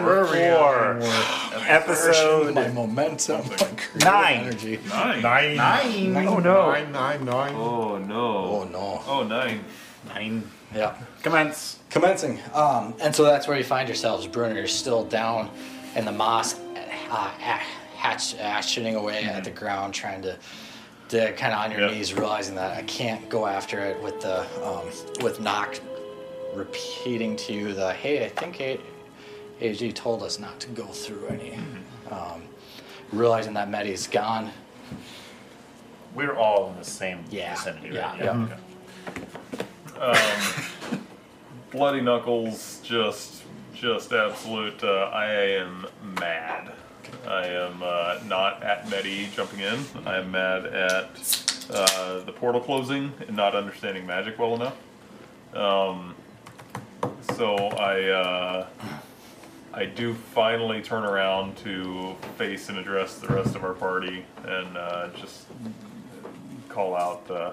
season Where are we at? four, my episode momentum, my creative Nine. energy. Nine. Nine. nine. Oh no. Nine, nine, nine. Oh no. Oh no. Oh nine. Nine. Yeah. Commence. Commencing. Um, and so that's where you find yourselves. Brunner is still down in the moss, uh, hatch, hatching away at the ground, trying to, to kind of on your Yep. knees, realizing that I can't go after it with the um, with knock repeating to you the hey, I think A- AG told us not to go through any. Um, realizing that Medi's gone. We're all in the same Yeah, vicinity, yeah, right? yeah. Okay. Bloody knuckles. Just just absolute. Uh, I am mad. I am uh, not at Medi jumping in. I am mad at uh, the portal closing and not understanding magic well enough. Um, so I uh, I do finally turn around to face and address the rest of our party and uh, just call out. Uh,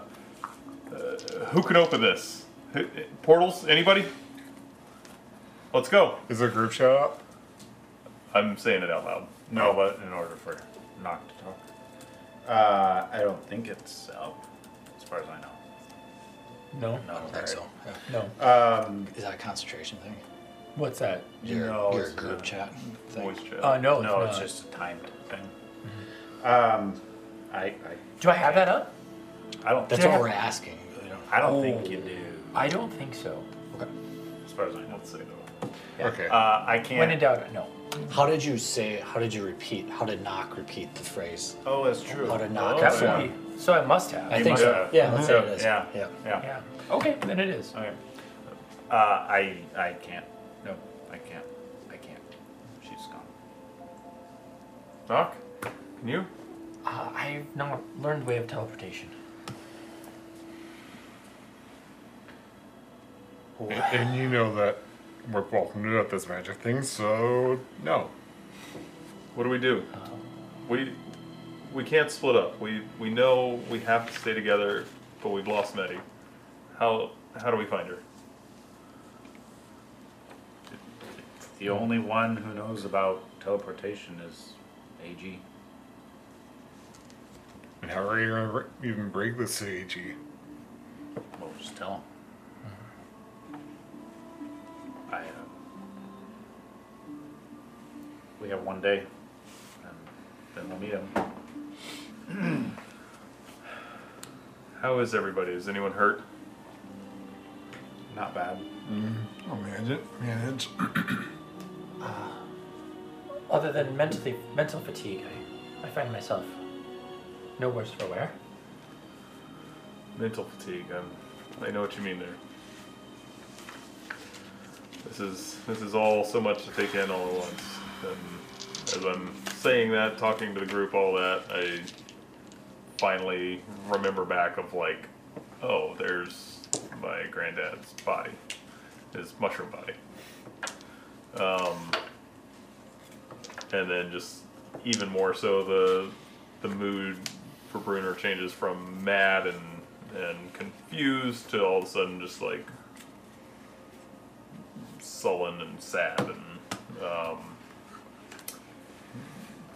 uh, who can open this? Who- Portals? Anybody? Let's go. Is there a group shout out? I'm saying it out loud. No, but in order for Knock to talk. Uh, I don't think it's up, as far as I know. No. No, I don't think so. Yeah. No. Um, Is that a concentration thing? What's that? Your, No, your it's group not. chat thing? Voice chat. Uh, no, it's no, not. it's just a timed thing. Um, I, I, Do I have that up? I don't. That's Did I have- we're asking. We don't- I don't Oh. think you do, I don't think so. Okay. as far as I know. Let's say no. Okay. Uh, I can't. When in doubt, no. How did you say? How did you repeat? How did knock repeat the phrase? oh, that's true. How did knock? Oh, That yeah. would be. So I must have. I You think must so. have. Yeah, let's say it is. yeah. Yeah. Yeah. Yeah. Okay, then it is. Okay. Uh, I, I can't. No, I can't. I can't. She's gone. Knock. Can you? Uh, I've not learned way of teleportation. and you know that we're both new at this magic thing, so no. What do we do? We we can't split up. We we know we have to stay together, but we've lost Medi. How how do we find her? The only one who knows about teleportation is AG. And how are you gonna re- even break this to AG? Well, just tell him. I, uh, we have one day, and then we'll meet him. How is everybody? Is anyone hurt? Not bad. I'll manage it. Manage. Other than mentally mental fatigue, I, I find myself no worse for wear. Mental fatigue. Um, I know what you mean there. This is this is all so much to take in all at once. And as I'm saying that, talking to the group, all that, I finally remember back of like, oh, there's my granddad's body, his mushroom body. Um, and then just even more so the the mood for Bruner changes from mad and and confused to all of a sudden just like sullen and sad and um,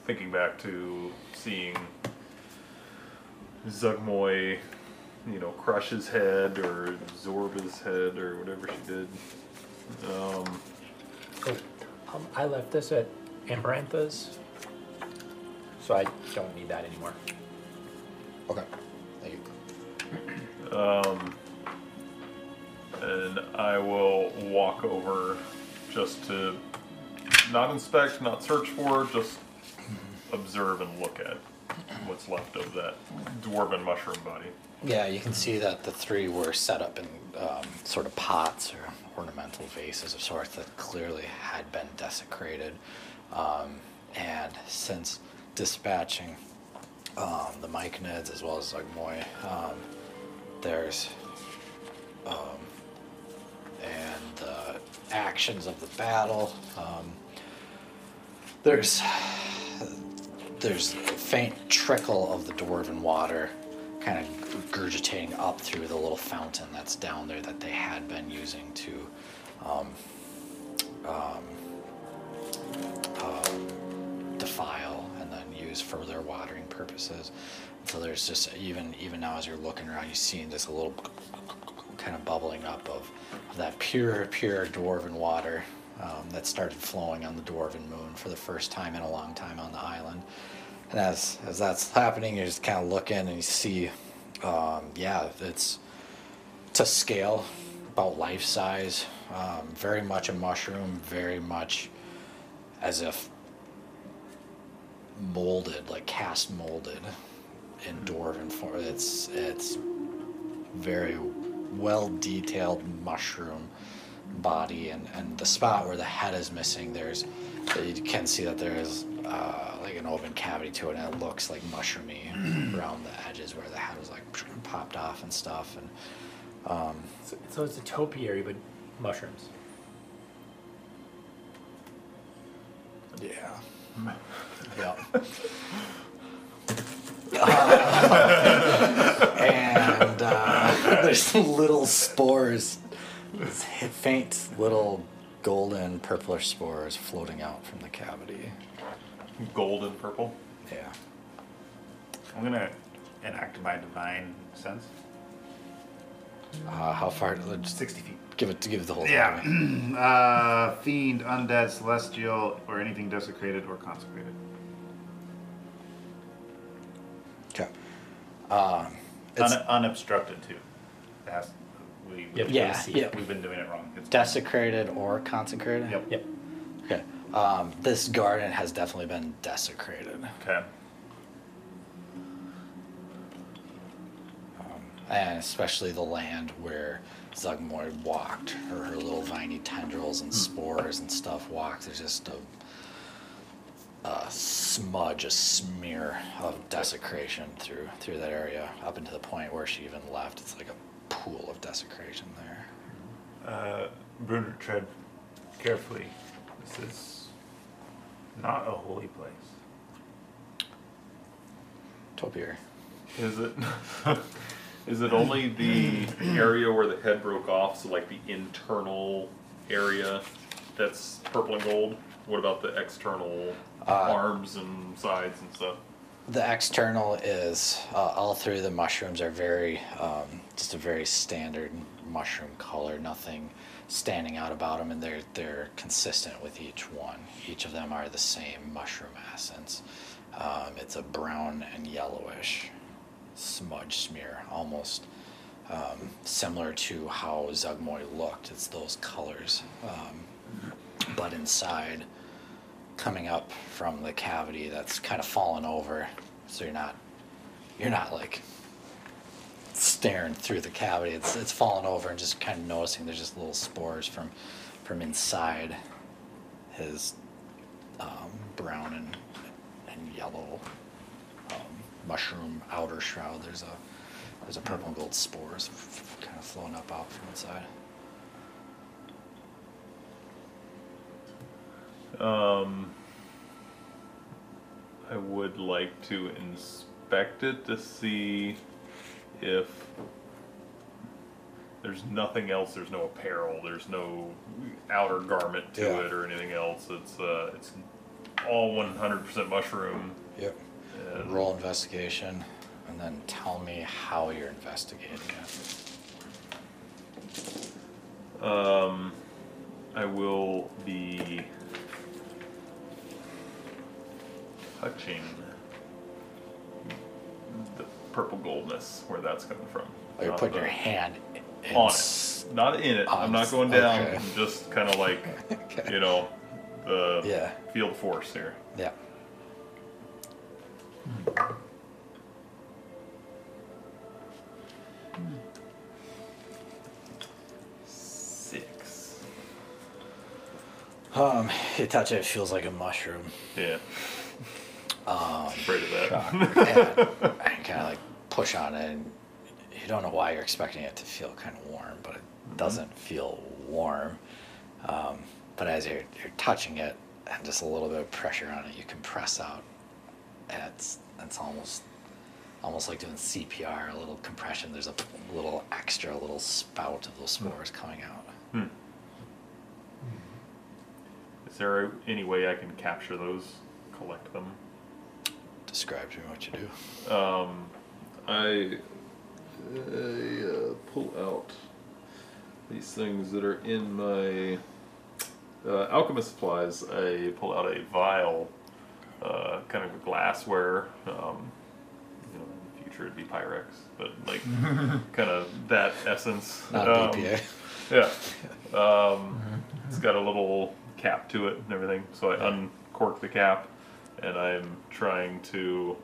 thinking back to seeing Zuggtmoy, you know, crush his head or absorb his head or whatever she did. Um, Oh, um, I left this at Amberantha's, so I don't need that anymore. Okay. Thank you. Um, and I will walk over just to not inspect, not search for, just observe and look at what's left of that dwarven mushroom body. Yeah, you can see that the three were set up in um, sort of pots or ornamental vases of sorts that clearly had been desecrated. Um, and since dispatching um, the Myconids as well as Zuggtmoy, um, there's um, and the actions of the battle. Um, there's there's a faint trickle of the dwarven water kind of gurgitating up through the little fountain that's down there that they had been using to um, um, um, defile and then use for their watering purposes. So there's just even even now as you're looking around, you see this little kind of bubbling up of, of that pure pure dwarven water um, that started flowing on the dwarven moon for the first time in a long time on the island. And as as that's happening, you're just kind of looking and you see, um, yeah, it's to scale, about life size, um, very much a mushroom, very much as if molded, like cast molded in dwarven form. It's it's very well detailed mushroom body, and and the spot where the head is missing, there's you can see that there is uh, like an open cavity to it, and it looks like mushroomy around the edges where the head was like popped off and stuff, and um, So, so it's a topiary, but mushrooms. Yeah. Yeah. and uh, there's little spores, faint little golden purplish spores floating out from the cavity. Gold and purple. Yeah. I'm gonna enact my divine sense. Uh, how far? Sixty feet. Give it. Give it the whole. Yeah. thing. uh, fiend, undead, celestial, or anything desecrated or consecrated. Okay. Um, it's Un- unobstructed too. It has- we, Yep. yeah. see. Yeah. We've been doing it wrong. It's Desecrated or consecrated. Yep. Yep. Okay. Um, this garden has definitely been desecrated. Okay. and especially the land where Zuggtmoy walked, or her little viney tendrils and spores and stuff walked. There's just a, a smudge, a smear of desecration through through that area, up into the point where she even left. It's like a pool of desecration there. Uh, Bruder, tread carefully. This is not a holy place. Topiary. Is it? is it only the area where the head broke off? So like the internal area that's purple and gold. What about the external Uh, arms and sides and stuff? The external is uh, all three of the mushrooms are very um, just a very standard mushroom color. Nothing standing out about them, and they're they're consistent with each one. Each of them are the same mushroom essence. Um, it's a brown and yellowish smudge smear, almost um, similar to how Zuggtmoy looked. It's those colors, um, but inside coming up from the cavity that's kind of fallen over so you're not you're not like staring through the cavity it's it's fallen over and just kind of noticing there's just little spores from from inside his um, brown and and yellow mushroom outer shroud there's a there's a purple and gold spores kind of flowing up out from inside Um, I would like to inspect it to see if there's nothing else. There's no apparel. There's no outer garment to Yeah. it or anything else. It's uh, it's all 100% mushroom. yep roll investigation and then tell me how you're investigating it Um, I will be touching the purple goldness, where that's coming from. Oh, you're Not putting the- your hand in on s- it, not in it. I'm not going down. okay. I'm just kind of like, Okay. you know, the Yeah. field force here. Yeah. Six. Um, you touch it, it feels like a mushroom. Yeah. Um, Afraid of that. and kind of like push on it, and you don't know why you're expecting it to feel kind of warm, but it doesn't feel warm. Um, but as you're, you're touching it, and just a little bit of pressure on it, you can press out. It's it's almost almost like doing CPR, a little compression. There's a little extra, little spout of those spores coming out. Hmm. Is there any way I can capture those, collect them? Describe to me what you do. Um, I, I uh, pull out these things that are in my uh, alchemist supplies. I pull out a vial, uh, kind of glassware. Um, you know, in the future it'd be Pyrex, but like kind of that essence. Not Um, BPA. yeah. Um, it's got a little cap to it and everything. So I uncork the cap and I'm trying to,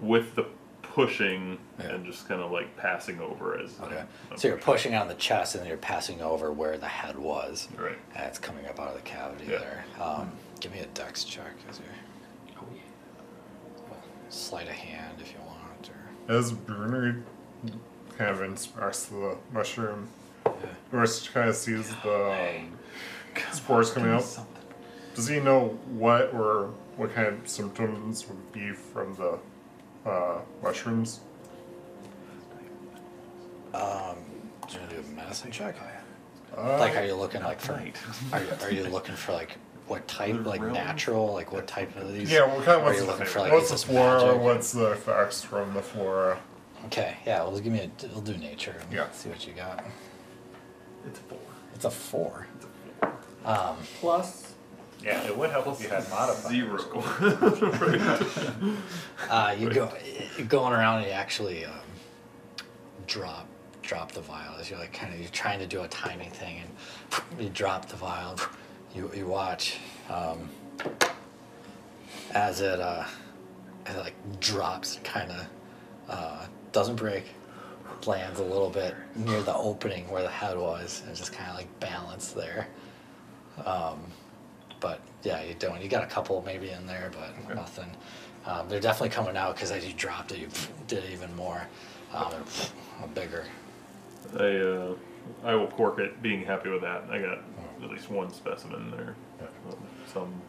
with the pushing Yeah. and just kind of like passing over as. Okay. I'm- I'm So you're pushing on the chest and then you're passing over where the head was. Right. And it's coming up out of the cavity Yeah. there. Um, give me a dex check as you're sleight of hand if you want. Or, As Bruner kind of inspects the mushroom, yeah. Rich kind of sees the um, spores coming out. Does he know what or what kind of symptoms would be from the uh, mushrooms? Um, do you want to do a medicine check? Uh, Like, are you looking like for? Are you, are you looking for like what type? Like Realm? natural? Like what type of these? yeah, what kind? Are What's, you the, looking for like what's is the this flora? magic? What's the effects from the flora? Okay, yeah. Well, give me a. We'll do nature. and Yeah. See what you got. It's four. It's a four. It's a four. Um, Plus, Yeah, it would help if you had modifiers. Zero. uh, you go you're going around and you actually um, drop drop the vial as you're like kind of you're trying to do a timing thing and you drop the vial. You you watch um, as it uh, as it like drops, kind of uh, doesn't break, lands a little bit near the opening where the head was, and just kind of like balanced there. Um, but yeah, you don't. You got a couple maybe in there, but Okay. nothing. Um, they're definitely coming out because as you dropped it, you did even more, um, bigger. I, uh, I will cork it, being happy with that. I got at least one specimen there. Some,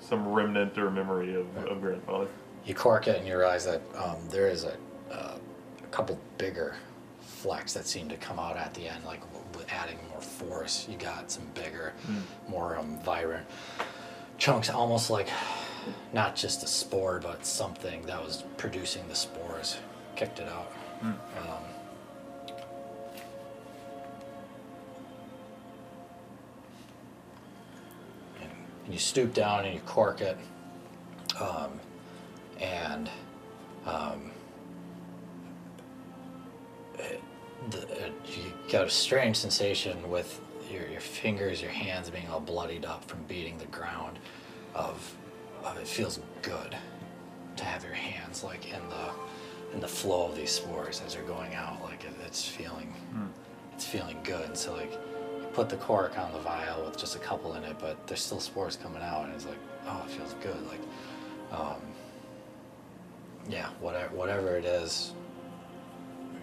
some remnant or memory of, of grandfather. You cork it and you realize that um, there is a, uh, a couple bigger flecks that seem to come out at the end, like with adding more force. You got some bigger, more um, vibrant chunks, almost like not just a spore, but something that was producing the spores, kicked it out. Um, and you stoop down and you cork it, um, and um, it, the, it, you got a strange sensation with your, your fingers, your hands being all bloodied up from beating the ground. Of, of it feels good to have your hands like in the in the flow of these spores as they're going out. Like it, it's feeling it's feeling good. So like put the cork on the vial with just a couple in it, but there's still spores coming out, and it's like oh, it feels good. Like um, yeah, whatever whatever it is,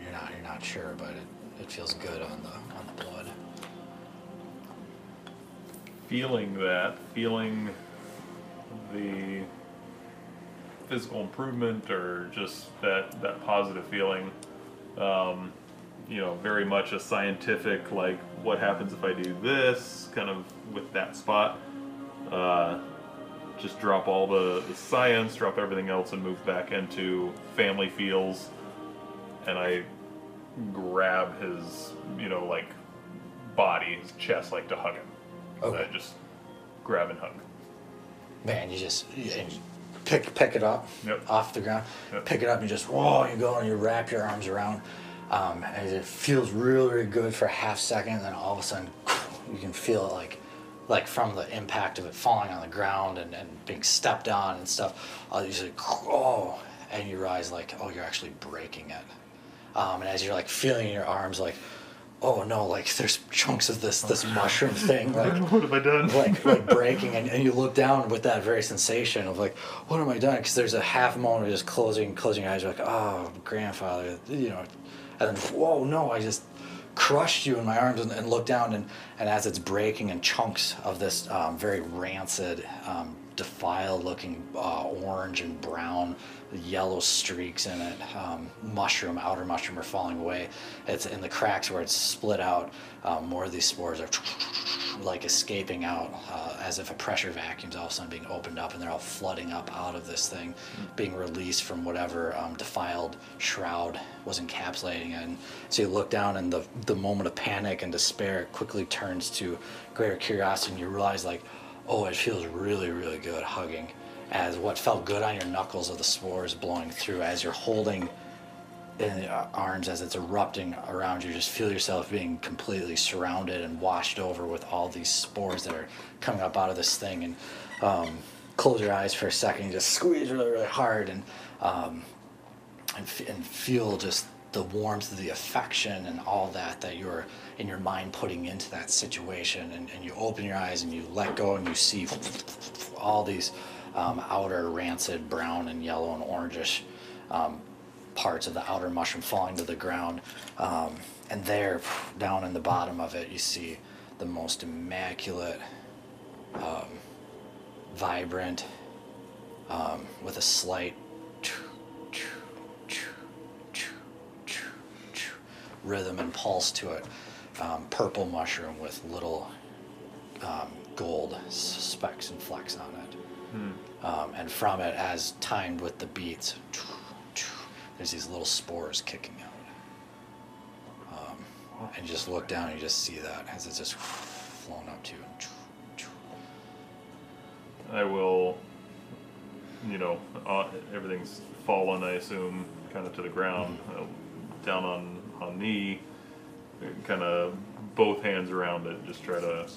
you're not you're not sure, but it, it feels good on the on the blood. Feeling that, feeling the physical improvement or just that, that positive feeling. Um, you know, very much a scientific, like, what happens if I do this, kind of with that spot. Uh, just drop all the, the science, drop everything else, and move back into family feels. And I grab his, you know, like body, his chest, like to hug him. Okay. I just grab and hug. Man, you just you pick pick it up Yep. off the ground, Yep. pick it up, and you just whoa, you go and you wrap your arms around, um, and it feels really really good for a half second, and then all of a sudden you can feel it like like from the impact of it falling on the ground and, and being stepped on and stuff. Uh, you like oh, and you realize like oh you're actually breaking it, um, and as you're like feeling your arms like. Oh no! Like there's chunks of this this mushroom thing like what have I done? like like breaking and, and you look down with that very sensation of like what am i doing because there's a half moment of just closing closing your eyes like oh grandfather you know and then whoa no i just crushed you in my arms and, and look down and, and as it's breaking in chunks of this um, very rancid um, defiled looking uh, orange and brown, yellow streaks in it. Um, mushroom, outer mushroom are falling away. It's in the cracks where it's split out. Um, more of these spores are like escaping out uh, as if a pressure vacuum's all of a sudden being opened up and they're all flooding up out of this thing, being released from whatever um, defiled shroud was encapsulating it. And so you look down and the, the moment of panic and despair quickly turns to greater curiosity and you realize like, oh, it feels really, really good hugging as what felt good on your knuckles of the spores blowing through as you're holding in the uh, arms as it's erupting around you. Just feel yourself being completely surrounded and washed over with all these spores that are coming up out of this thing. And um, close your eyes for a second, just squeeze really, really hard, and um, and, f- and feel just the warmth the affection and all that that you're in your mind putting into that situation. And, and you open your eyes and you let go and you see all these um, outer rancid brown and yellow and orangish um, parts of the outer mushroom falling to the ground. Um, and there, down in the bottom of it, you see the most immaculate, um, vibrant, um, with a slight rhythm and pulse to it. Um, purple mushroom with little um, gold specks and flecks on it. Um, and from it, as timed with the beats, there's these little spores kicking out. Um, and you just look down and you just see that as it's just flown up to you. I will, you know, uh, everything's fallen, I assume, kind of to the ground, uh, down on, on knee, kind of both hands around it, just try to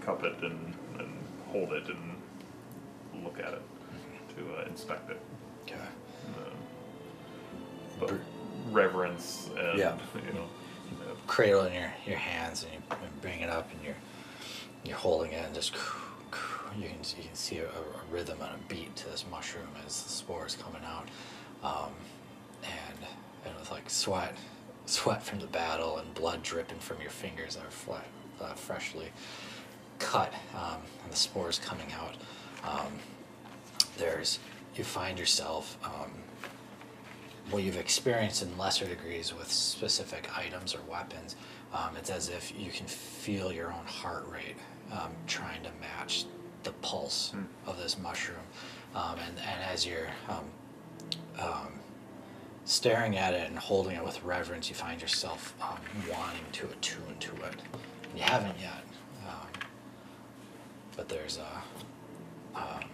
cup it and, and hold it and look at it to uh, inspect it. Okay. Um, but reverence and, Yeah. you know, uh, Cradle in your, your hands and you bring it up and you're you're holding it and just you can you can see a, a rhythm and a beat to this mushroom as the spores coming out, um, and and with like sweat sweat from the battle and blood dripping from your fingers that are fle- uh, freshly cut um, and the spores coming out. Um, there's you find yourself um, what you've experienced in lesser degrees with specific items or weapons. Um, it's as if you can feel your own heart rate um, trying to match the pulse of this mushroom, um, and and as you're um, um, staring at it and holding it with reverence, you find yourself um, wanting to attune to it. You haven't yet, um, but there's a um,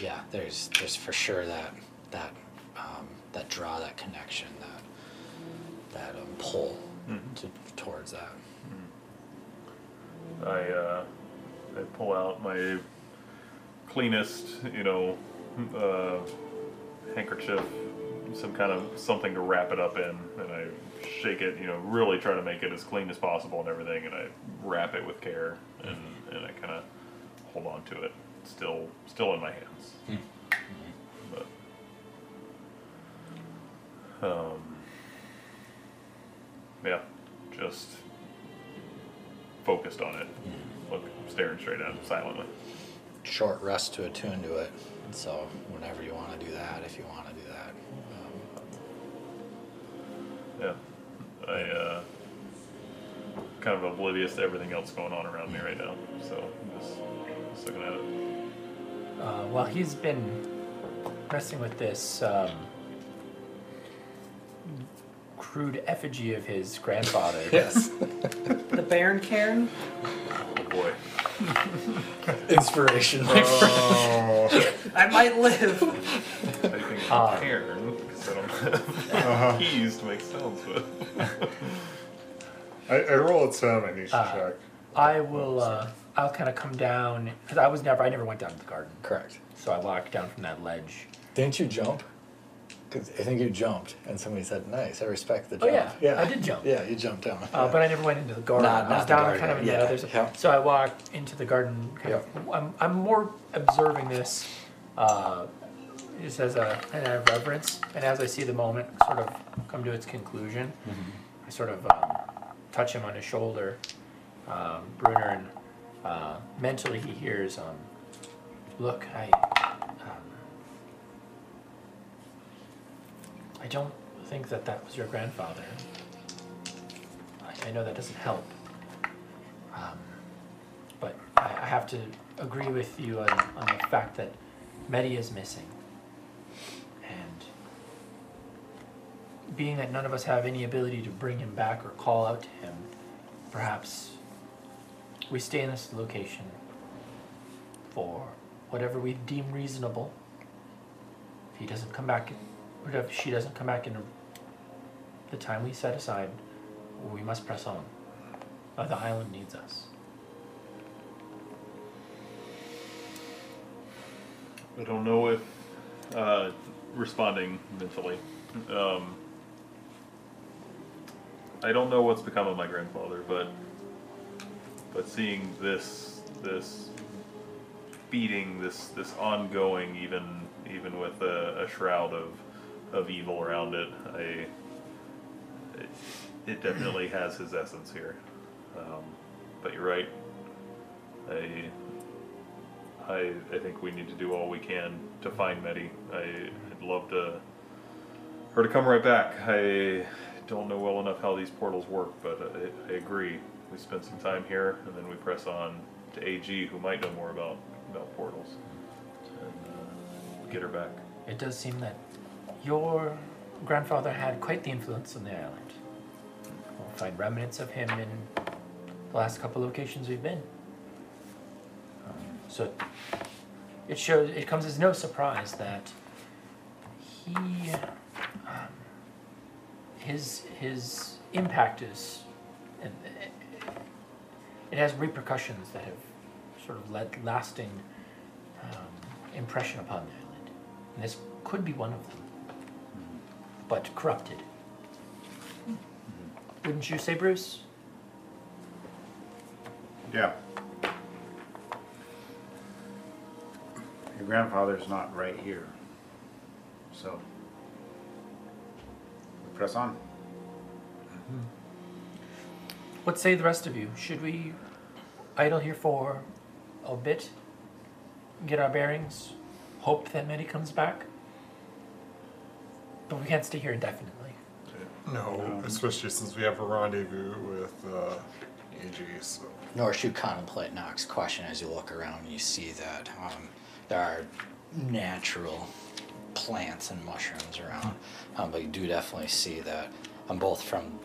yeah, there's there's for sure that that um, that draw, that connection, that that um, pull to, towards that. I uh, I pull out my cleanest, you know, uh, handkerchief, some kind of something to wrap it up in, and I shake it, you know, really try to make it as clean as possible and everything, and I wrap it with care, and, and I kind of hold on to it, still still in my hands, but um, yeah, just focused on it, look, staring straight at it silently. Short rest to attune to it. So whenever you want to do that, if you want Yeah, I uh, kind of oblivious to everything else going on around me right now, so I'm just, just looking at it. Uh, well, he's been messing with this um, crude effigy of his grandfather. yes. The Baron Cairn? Oh boy, Inspiration. Oh, I might live. typing Uh, cairn because I don't have keys to make sounds with. I, I roll a ten. I need to Uh, check. I will. Uh, I'll kind of come down because I was never. I never went down to the garden, Correct. so I walked down from that ledge. Didn't you jump? Because I think you jumped, and somebody said, "Nice, I respect the Oh, jump." yeah, I did jump. Yeah, you jumped down. Uh, but I never went into the garden. Not- I not was the down garden, kind of in yeah, the other. yeah. So I walked into the garden. Kind of. I'm, I'm more observing this, uh, just as a an act of reverence, and as I see the moment sort of come to its conclusion, I sort of um, touch him on his shoulder, um, Brunner, and uh, mentally he hears, um, Look, I. Um, I don't think that that was your grandfather. I, I know that doesn't help. Um, but I, I have to agree with you on, on the fact that Medi is missing. And being that none of us have any ability to bring him back or call out to him, perhaps we stay in this location for whatever we deem reasonable. If he doesn't come back, or if she doesn't come back in the time we set aside, we must press on. The island needs us. I don't know if uh, responding mentally. Um, I don't know what's become of my grandfather, but but seeing this this beating, this this ongoing, even even with a, a shroud of of evil around it, I it, it definitely has his essence here. Um, but you're right. I I, I think we need to do all we can to find Medi. I, I'd love to her to come right back. I don't know well enough how these portals work, but I, I agree. We spend some time here, and then we press on to AG, who might know more about about portals, and uh, get her back. It does seem that your grandfather had quite the influence on the island. We'll find remnants of him in the last couple locations we've been. Um, so it shows. It comes as no surprise that he, his his impact is, and it, has repercussions that have sort of led lasting um, impression upon the island. And this could be one of them, but corrupted. Wouldn't you say, Bruce? Yeah. Your grandfather's not right here. So. We press on. What say the rest of you? Should we idle here for a bit? Get our bearings? Hope that Medi comes back? But we can't stay here indefinitely. No, especially since we have a rendezvous with uh, AG. So Nor should contemplate Nox's question as you look around and you see that um, there are natural plants and mushrooms around. Um, but you do definitely see that um, both from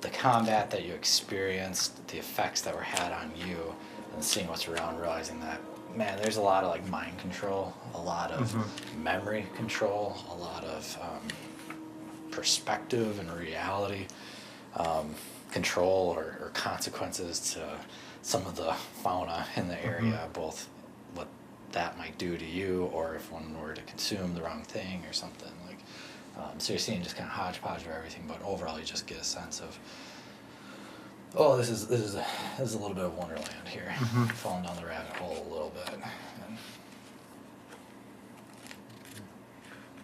the combat that you experienced, the effects that were had on you, and seeing what's around, realizing that man, there's a lot of like mind control, a lot of memory control, a lot of um, perspective and reality um, control or, or consequences to some of the fauna in the area, both what that might do to you or if one were to consume the wrong thing or something like. Um, so you're seeing just kind of hodgepodge of everything, but overall you just get a sense of. Oh, this is this is a, this is a little bit of Wonderland here, falling down the rabbit hole a little bit. And,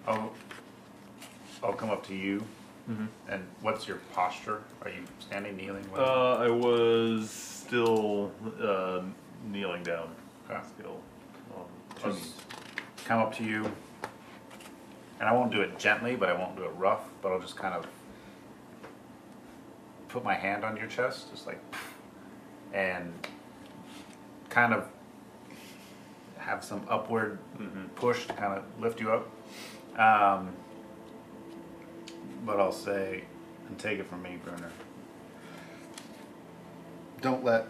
I'll, I'll come up to you. And what's your posture? Are you standing, kneeling? Uh, I was still uh, kneeling down. Okay. Still on two I'll knees. Just come up to you, and I won't do it gently, but I won't do it rough. But I'll just kind of put my hand on your chest, just like, and kind of have some upward push to kind of lift you up. Um, but I'll say, and take it from me, Bruner. Don't let,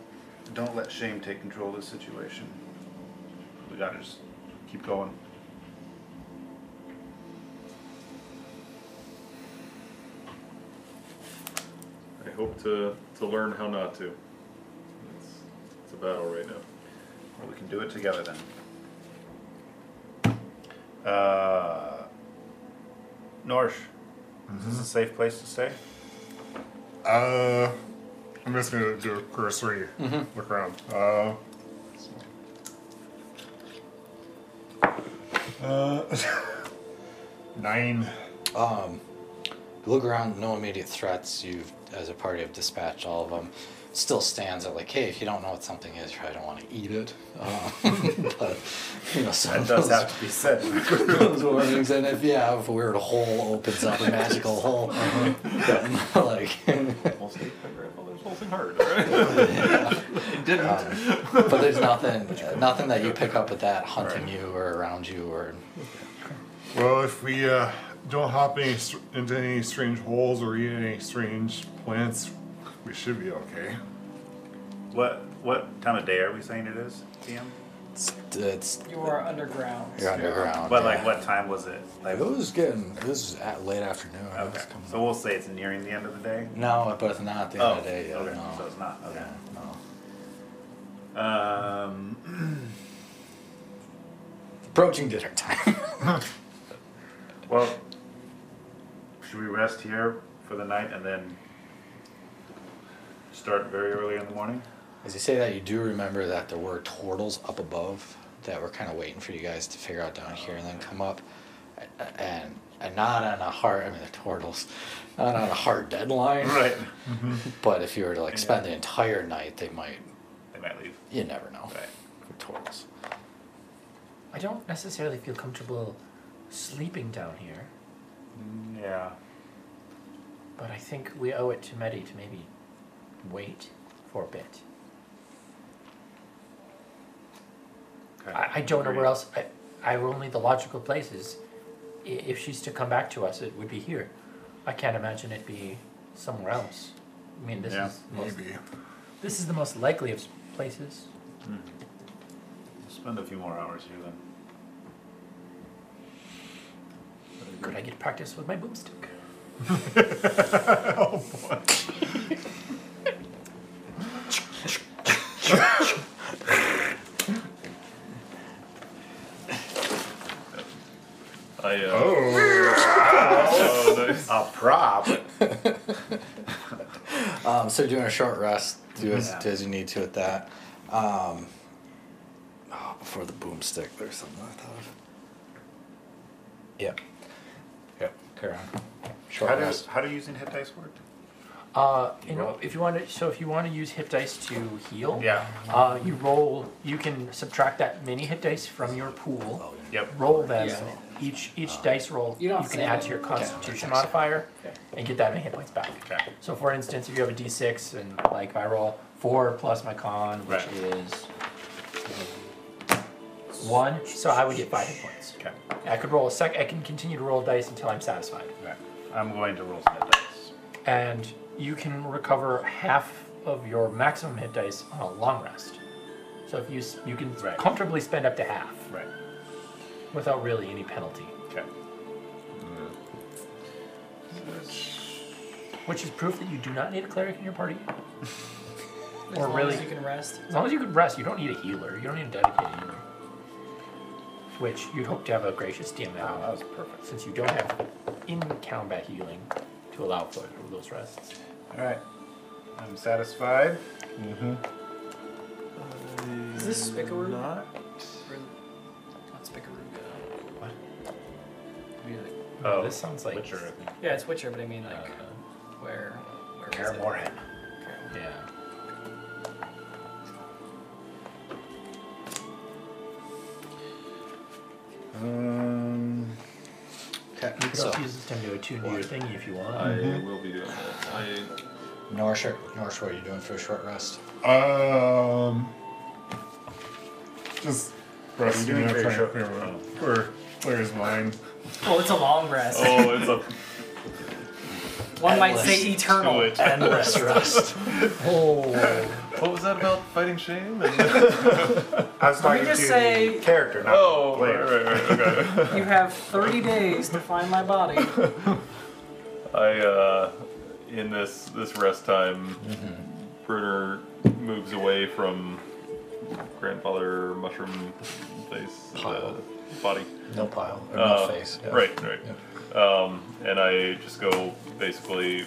don't let shame take control of this situation. We gotta just keep going. I hope to, to learn how not to. It's, it's a battle right now. Well, we can do it together then. Uh, Norsh, is this a safe place to stay? uh, I'm just gonna do a cursory look around. Uh, uh, nine. Um, look around, no immediate threats. You, as a party, have dispatched all of them. Still stands at like, hey, if you don't know what something is, you probably don't want to eat it. Um, but you know, some That does those, have to be said. those warnings, and if yeah, if a weird hole opens up, a magical hole, then, like. Almost ate my grandfather's pulsing heart. Right? it didn't. Um, but there's nothing, nothing that you pick up at that hunting you or around you or. Well, if we uh, don't hop any str- into any strange holes or eat any strange plants, we should be okay. What what time of day are we saying it is? PM. It's, it's You are underground. you're underground. But yeah. like, what time was it? Like, It was getting. This is at late afternoon. It was okay. coming- So we'll say it's nearing the end of the day. no, but it's not at the end of the day. Yet, okay. no. So it's not. Okay. Yeah, no. Um. Approaching dinner time. Well, should we rest here for the night and then start very early in the morning? As you say that, you do remember that there were turtles up above that were kind of waiting for you guys to figure out down here and then come up, and and not on a hard. I mean, the turtles, not on a hard deadline. Right. But if you were to like spend the entire night, they might. They might leave. You never know. Right. With turtles. I don't necessarily feel comfortable sleeping down here, Mm, Yeah. but I think we owe it to Medi to maybe wait for a bit. Okay. I, I don't know where else. I, I only the logical place is, i- if she's to come back to us, it would be here. I can't imagine it be somewhere else. I mean, this Yeah, is most, Maybe. this is the most likely of s- places. We'll spend a few more hours here then. Could I get practice with my boomstick? oh boy. I, uh, Oh. oh, nice. A prop. Um, so doing a short rest, do as, Yeah. do as you need to with that. Um, oh, before the boomstick, there's something I thought of. Yep. Yep. Carry on. Short How do rest. how do using hit dice work? Uh, you know, if you want to, so if you want to use hit dice to heal, Yeah. uh, you roll. You can subtract that mini hit dice from your pool. Oh, Yep. Roll that. Yeah. Each each dice roll You you, don't can say add that. to your Constitution Okay. modifier Okay. and get that many hit points back. Okay. So, for instance, if you have a D6 and like if I roll four plus my con, which Right. is one, so I would get five hit points. Okay. I could roll a sec. I can continue to roll dice until I'm satisfied, Right. I'm going to roll some hit dice. and you can recover half of your maximum hit dice on a long rest. So if you s- you can Right. comfortably spend up to half Right. Without really any penalty, Okay. which is proof that you do not need a cleric in your party. As Or long really- as you can rest. As long as you can rest, you don't need a healer. You don't need a dedicated healer. Which you'd hope to have a gracious DM Wow, oh, that was perfect. since you don't have in combat healing to allow for those rests. All right. I'm satisfied. Mm-hmm. Is this Spickaroo? Not. Oh, this sounds like Witcher, I think. Yeah, it's Witcher, but I mean like Uh, where? Where was Kaer it? Morhen. yeah. Um. Okay. You could So, also use this time to attune to your thingy if you want. I will be doing that. I Norsh, Norsh, what are you doing for a short rest? Um. Just resting doing up, for your trying to show- clear, oh. clear, clear his mind. Oh, it's a long rest. oh, it's a One might say eternal. do it. Endless rest. Oh, What was that about fighting shame? And I was talking just to say- the character, not oh, the player. right, right, right, okay. You have 30 days to find my body. I uh, in this this rest time, Bruner moves away from grandfather mushroom face uh, Pile. Body. No pile. Or Uh, no face. yeah. Right, right. Um, and I just go basically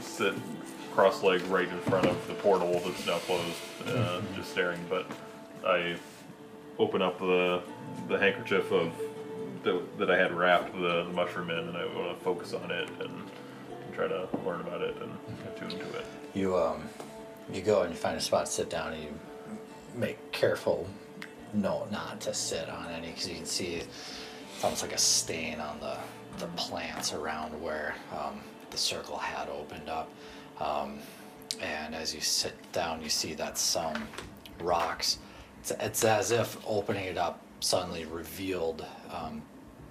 sit cross-legged right in front of the portal that's now closed, uh, just staring. But I open up the the handkerchief of that, that I had wrapped the, the mushroom in, and I want to focus on it and try to learn about it and attune to it. You um, you go and you find a spot to sit down, and you make careful note not to sit on any because you can see it's almost like a stain on the the plants around where um, the circle had opened up. Um, and as you sit down, you see that some rocks. It's, it's as if opening it up suddenly revealed um,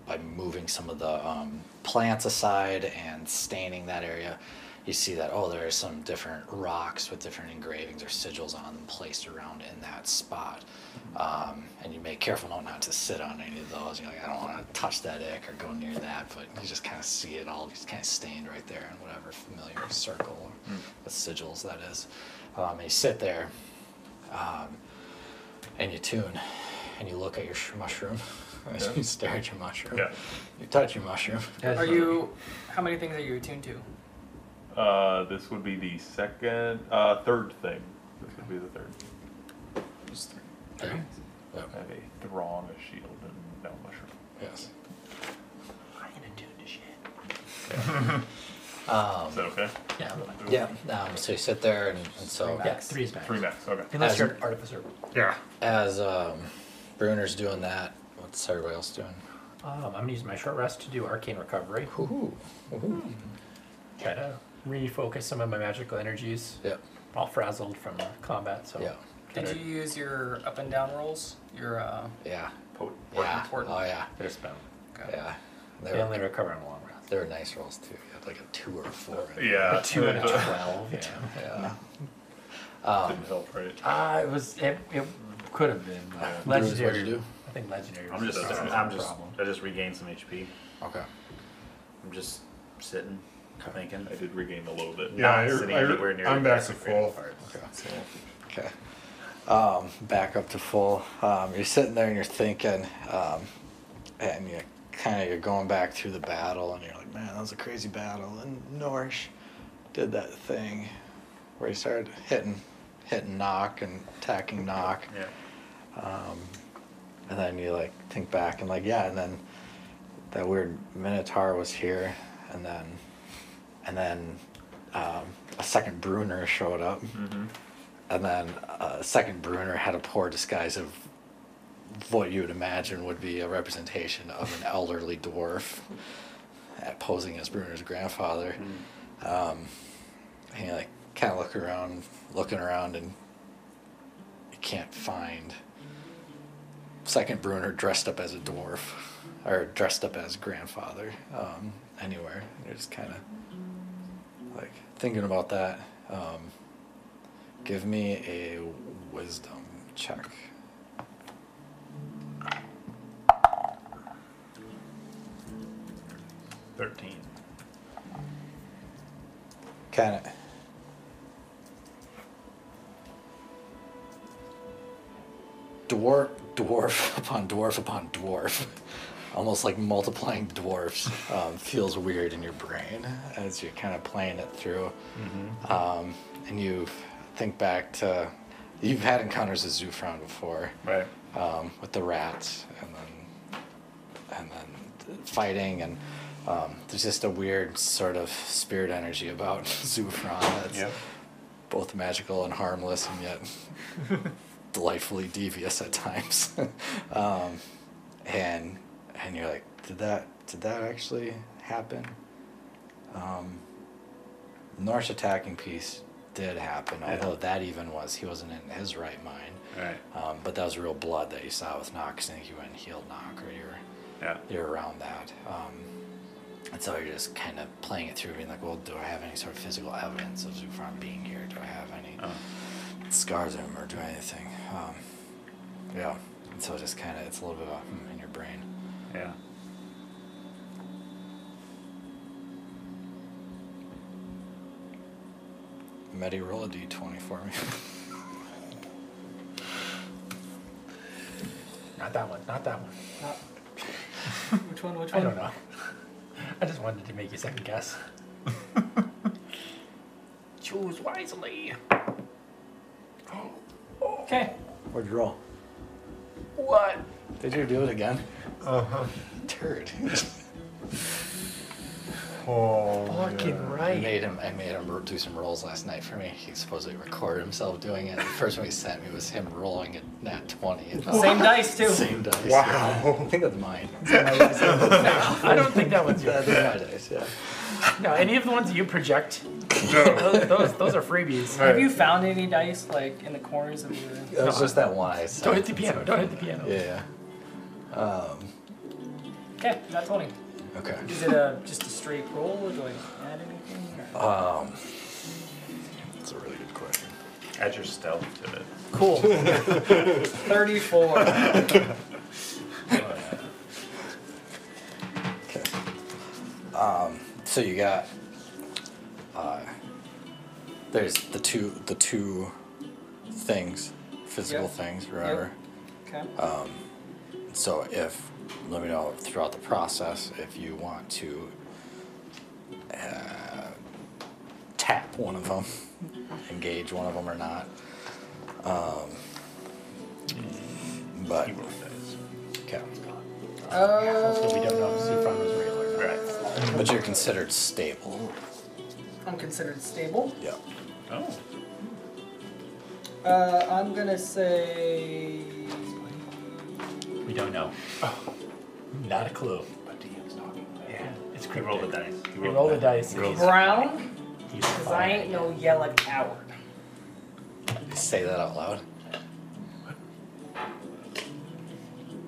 by moving some of the um, plants aside and staining that area. You see that oh, there are some different rocks with different engravings or sigils on them placed around in that spot. Um, and you make careful note not to sit on any of those. You're like, I don't want to touch that ick or go near that, but you just kind of see it all just kind of stained right there in whatever familiar circle or with sigils that is. Um, and you sit there, um, and you tune, and you look at your sh- mushroom. Yeah. you stare at your mushroom. Yeah. You touch your mushroom. Are you? How many things are you attuned to? Uh, this would be the second, uh, third thing. This would be the third. There. Yep. I have a Thrawn, a shield, and now a mushroom. Yes. I ain't attuned to shit. Um, Is that okay? Yeah. yeah. Um, so you sit there, and, and so Yeah, three is max. Three max, okay. Unless As- you're an artificer. Yeah. as um, Bruner's doing that, what's everybody else doing? Um, I'm gonna use my short rest to do arcane recovery. Ooh. Ooh. Try to refocus some of my magical energies. Yep. All frazzled from uh, combat, so. Yeah. Did you use your up and down rolls? Your uh, Yeah. Potent. Yeah. important. Oh yeah. They're spent. okay. Yeah. They They only were, recover on a long rest. they were nice rolls too. You had like a two or a four. in there. Yeah. A two and a it, twelve. Yeah. Yeah. Um, Didn't help, right? At uh, it was. It, it could have been uh, Bruce, legendary. what'd you do? I think legendary. I'm just, the I'm just. I just regained some HP. okay. I'm just sitting, thinking. I did regain a little bit. Yeah, Not I- sitting I- anywhere near I'm the back to basic full. parts. Okay. So, Okay. Um, back up to full. Um, you're sitting there and you're thinking, um, and you kind of you're going back through the battle, and you're like, man, that was a crazy battle. And Norsh did that thing where he started hitting, hitting knock and attacking knock. Yeah. Um, and then you like think back and like yeah, and then that weird Minotaur was here, and then and then um, a second Bruner showed up, Mm-hmm. and then a second Bruner had a poor disguise of what you would imagine would be a representation of an elderly dwarf uh, posing as Bruner's grandfather. Um, and you like kind of look around, looking around, and you can't find second Bruner dressed up as a dwarf or dressed up as grandfather um, anywhere. You're just kind of like thinking about that. Um, give me a wisdom check. Thirteen. Kind of. Dwarf, dwarf upon dwarf upon dwarf, almost like multiplying dwarfs, um, feels weird in your brain as you're kind of playing it through. Um, and you think back to you've had encounters with Zufron before Right. um, with the rats and then and then fighting and um, there's just a weird sort of spirit energy about Zufron that's Yep. both magical and harmless and yet delightfully devious at times. um, and and you're like, did that did that actually happen? Um, Norse attacking piece did happen, Yeah. although that even was he wasn't in his right mind. Right. Um, but that was real blood that you saw with Knock. 'cause I think you went and healed Knock, or you're Yeah. you're around that. Um, and so you're just kind of playing it through, being like, well, do I have any sort of physical evidence of Zufran being here? Do I have any Oh. scars on him or do anything? Um, yeah. And so just kind of, it's a little bit of a hmm in your brain. Yeah. Medi, roll a d20 for me. Not that one. Not that one. Which one? Which one? I one? don't know. I just wanted to make you second guess. Choose wisely. Okay. Where'd you roll? What? Did you do it again? uh-huh. Turd. Oh, Fucking yeah. I made him. I made him ro- do some rolls last night for me. He supposedly recorded himself doing it. The first one he sent me was him rolling at nat twenty. And Same dice too. Same dice. Wow. I think that's mine. I don't think that one's That's yours. my dice. Yeah. No, any of the ones you project, No. those, those, those are freebies. Have you found any dice like in the corners of your? It was just that one I sent. Don't hit the piano. Don't hit the piano. Yeah. Um, Okay, not twenty. okay. Is it a just a straight roll, or do I add anything? Or? Um, that's a really good question. Add your stealth to it. Cool. Thirty-four. Okay. Um, so you got uh, there's the two the two things, physical Yep. things, remember? Okay. So if let me know throughout the process if you want to uh, tap one of them, engage one of them or not. Um, but He rolled dice. okay. Also, we don't know if Zufron was real or not. Right. But you're considered stable. I'm considered stable. Yeah. Oh. Uh, I'm gonna say. We don't know. Not a clue. But DM's talking. Yeah, it's He cryptic. rolled the dice. He rolled the dice. He Brown, he's because I ain't no yellow coward. Say that out loud.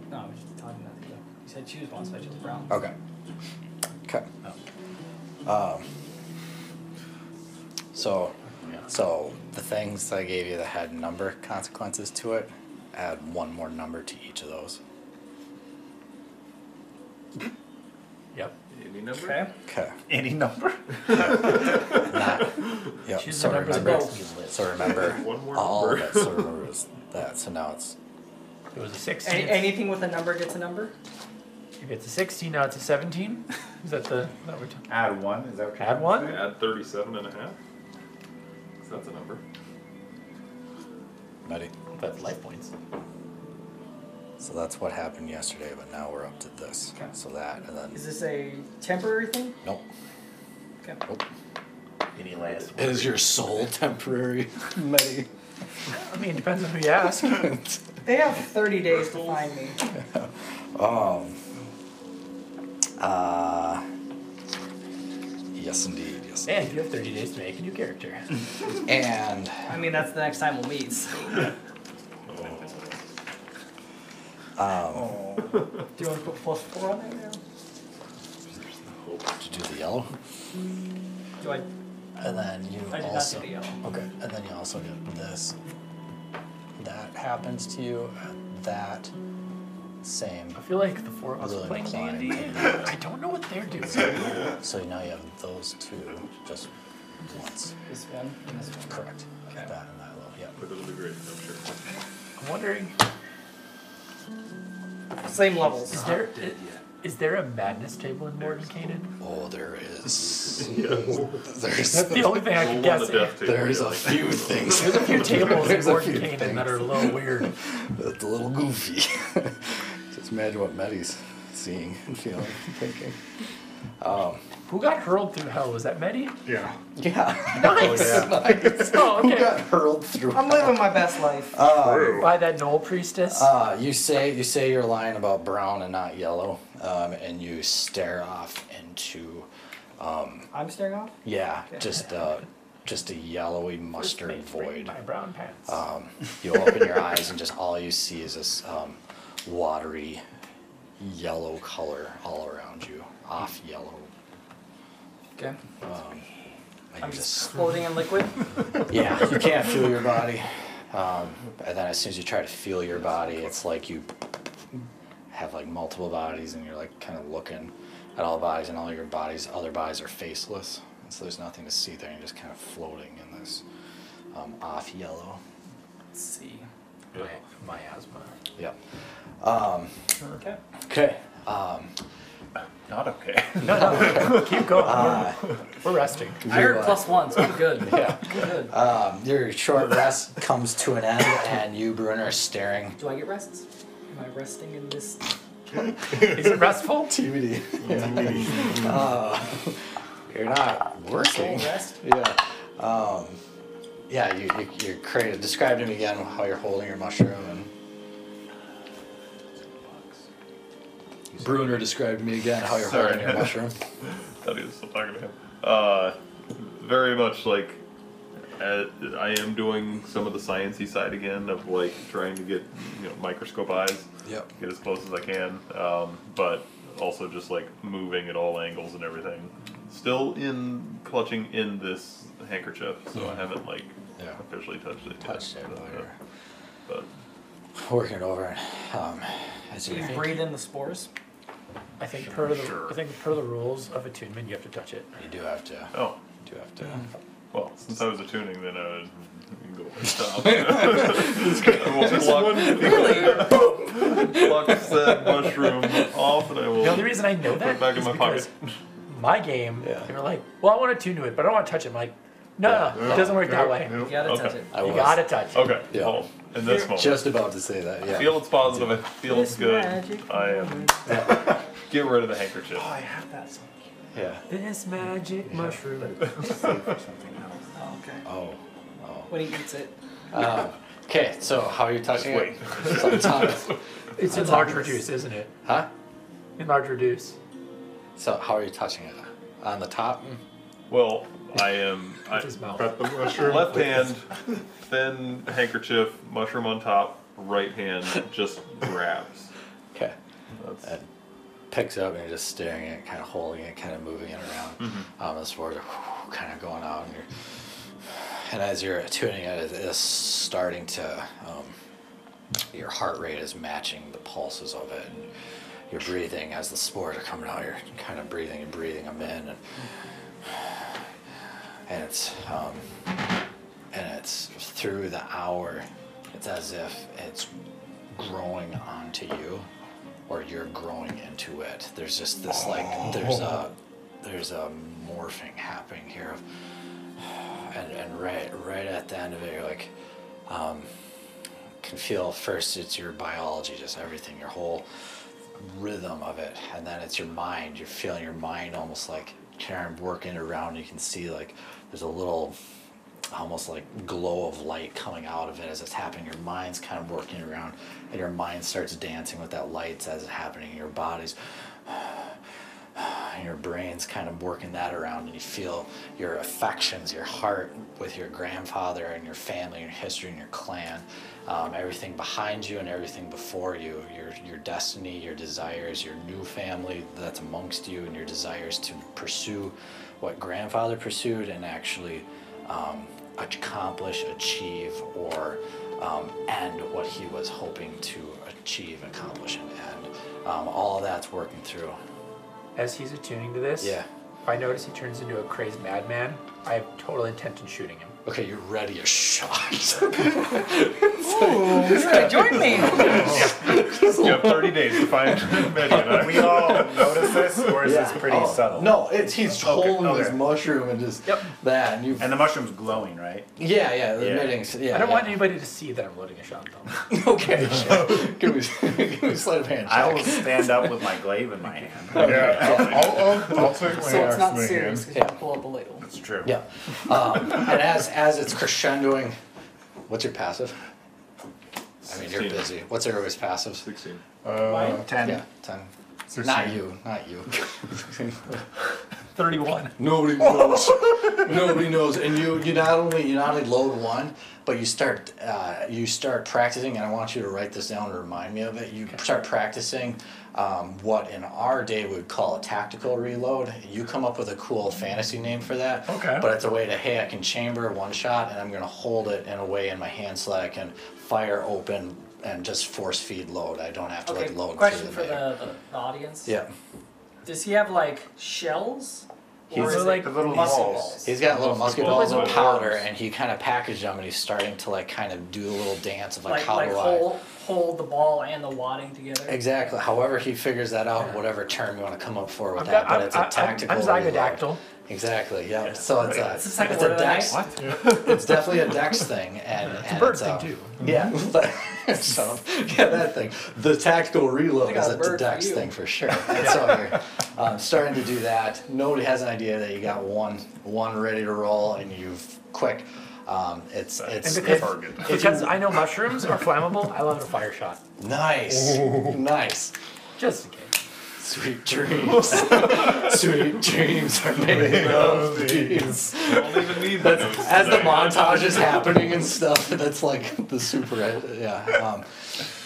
No, I was just telling you not. You said choose one, so I chose brown. Okay. Okay. Um, so, so the things I gave you that had number consequences to it, add one more number to each of those. Yep. Any number? Okay. Okay. Any number? Not. Yep. Choose so the number remember. makes me live. So remember One more all number. of it. So remember is that. So now it's It was a 16. Any, anything with a number gets a number. If it's a 16, now it's a 17. Is that the? That we're t- Add one. Is that what you're Add one? Add 37 and a half. So that's a number. ready. That's life points. So that's what happened yesterday, but now we're up to this. Okay. So that and then Is this a temporary thing? nope. Okay. Nope. Any last Is your soul temporary? Medi. I mean, it depends on who you ask. They have 30 days to find me. Um. Uh. Yes, indeed. Yes. and you have 30 days to make a new character. And I mean, that's the next time we'll meet. so. Um, Do you want to put plus four on there now? did you do the yellow? Do I? And then you I did not also do the yellow. okay. And then you also get this. That happens to you. That same. I feel like the four of us are Really playing inclined. D&D. I don't know what they're doing. So now you have those two just once. This one and this one. Correct. Okay. That and that little. Yep. But it'll be great, I'm sure. I'm wondering, Same levels. is there is there a madness table in Mordenkainen? Oh, there is. There's. That's the only thing I can guess. the death. There's a few things. There's a few tables in There's a few Mordenkainen that are a little weird. It's a little goofy. Just imagine what Medi's seeing and feeling and thinking. Um, Who got hurled through hell? Was that Medi? Yeah. yeah. Nice. nice. Oh, Who okay. got hurled through? I'm living my best life. Um, By that Gnoll priestess. uh, you say you say you're lying about brown and not yellow, um, and you stare off into, um, I'm staring off. yeah, just uh, just a yellowy mustard First mate, void. My brown pants. Um, you open your eyes and just all you see is this um, watery yellow color all around you, off yellow. Okay. Um, and I'm you just just floating in liquid. yeah, you can't feel your body. Um, and then as soon as you try to feel your body, it's like you have like multiple bodies and you're like kind of looking at all bodies and all your bodies, other bodies are faceless. And so there's nothing to see there. You're just kind of floating in this um, off yellow. Let's see. my, my asthma. Yep. Um, Okay. okay. Um, Not okay. No, no, keep going. uh, We're resting. I heard uh, plus one, so I'm good. yeah. Good. Um, your short rest comes to an end, and you, Bruno, are staring. Do I get rests? Am I resting in this? Is it restful? TBD. uh, you're not working. Rest? Yeah. Um, yeah, you, you, you're creative. Describe to me again how you're holding your mushroom and. Bruner described to me again how you're Sorry. holding your mushroom. thought he was still talking to him. Uh, very much like uh, I am doing some of the sciencey side again of like trying to get you know microscope eyes, Yep. get as close as I can, um, but also just like moving at all angles and everything. Still in clutching in this handkerchief, so I haven't like Yeah. officially touched it. yet. Touched it, But, but uh, you're but working it over. Um, as So you you breathe in the spores? I think per the, I think per the rules of attunement, you have to touch it. you do have to. oh You do have to. well, since I was attuning, then uh, you can go stop. I will pluck, pluck said mushroom off, and I will The only reason I know put that it back in is my because pocket. my game, Yeah. they were like, well, I want to tune to it, but I don't want to touch it. I'm like, no, no, it doesn't work that way. You gotta Okay. touch it. I You was gotta touch it. Okay. Yeah. Well, in this moment, just about to say that. I Yeah. feel it's positive. I feel it's This good. magic I am. Get rid of the handkerchief. Oh, I have that song. Yeah. This magic mushroom. Oh, okay. Oh. Oh. When he eats it. Um, okay, so how are you touching it? Sometimes. It's in large reduce, isn't it? Huh? In large reduce. So how are you touching it? On the top? Well, I am. I, his mouth. Pet the mushroom. left hand, thin handkerchief, mushroom on top. Right hand just grabs. Okay. That's, And picks it up and you're just staring at it, kind of holding it, kind of moving it around. Um, the spores are kind of going out, and you're, and as you're tuning it, it is starting to. Um, your heart rate is matching the pulses of it, and you're breathing as the spores are coming out. You're kind of breathing and breathing them in, and and it's um, and it's through the hour. It's as if it's growing onto you or you're growing into it. There's just this like there's a there's a morphing happening here of and, and right right at the end of it you're like um, can feel first it's your biology, just everything, your whole rhythm of it, and then it's your mind. You're feeling your mind almost like of working around. You can see like there's a little almost like glow of light coming out of it as it's happening. Your mind's kind of working around, and your mind starts dancing with that light as it's happening. Your body's your brain's kind of working that around, and you feel your affections, your heart with your grandfather and your family, your history, and your clan, um, everything behind you and everything before you, your your destiny, your desires, your new family that's amongst you, and your desires to pursue what grandfather pursued and actually um, accomplish, achieve, or um, end what he was hoping to achieve, accomplish, and end. Um, all that's working through. As he's attuning to this, Yeah. if I notice he turns into a crazed madman, I have total intent in shooting him. Okay, you're ready a shot. Join me! you have 30 days to find Median. we all notice this, or is this pretty Oh, subtle? No, it's he's holding okay. his mushroom and just Yep. that, and you. And the mushroom's glowing, right? yeah, yeah, the Yeah. emitting. Yeah, I don't yeah. want anybody to see that I'm loading a shot though. Okay, sure. give me, give me a sleight of hand check. I will stand up with my glaive in my hand. Yeah, I'll, I'll, I'll take my So it's not serious hand. because you pull up a ladle. It's true. Yeah, um, and as as it's crescendoing, what's your passive? I mean, you're 16. busy. What's everybody's passive? 16. Uh, Ten. Yeah, ten. 16. Not you, not you. 31. Nobody knows. Nobody knows. And you, you not only you not only load one, but you start uh, you start practicing. And I want you to write this down to remind me of it. You start practicing um, what in our day we would call a tactical reload. You come up with a cool fantasy name for that. Okay. But it's a way to hey, I can chamber one shot, and I'm gonna hold it in a way in my hand so that I can fire open and just force feed load. I don't have to Okay, like load question through for the the, the, the audience. Yeah. Does he have like shells? He's or is like it the little muscle balls. balls? He's got little Musket musket balls balls of and powder, worms. and he kind of packaged them, and he's starting to like kind of do a little dance of like, like how like do hold hold the ball and the wadding together. Exactly. However, he figures that out, whatever term you want to come up for with I've that, got, but it's I'm, a tactical. I'm, I'm reload. Zygodactyl. Exactly. Yeah. So it's a, It's the it's a of the dex. night. It's definitely a dex thing, and It's a bird it's, thing um, too. Yeah. so yeah, that thing. The tactical reload is a a bird for dex thing for sure. And so you're um, starting to do that. Nobody has an idea that you got one one ready to roll, and you've quick. Um, it's it's And because, target. because I know mushrooms are flammable, I love a fire shot. nice, nice. Just in case. Sweet dreams, sweet dreams are made of these. don't even need that. As the montage is happening and stuff, that's like the super, yeah, um,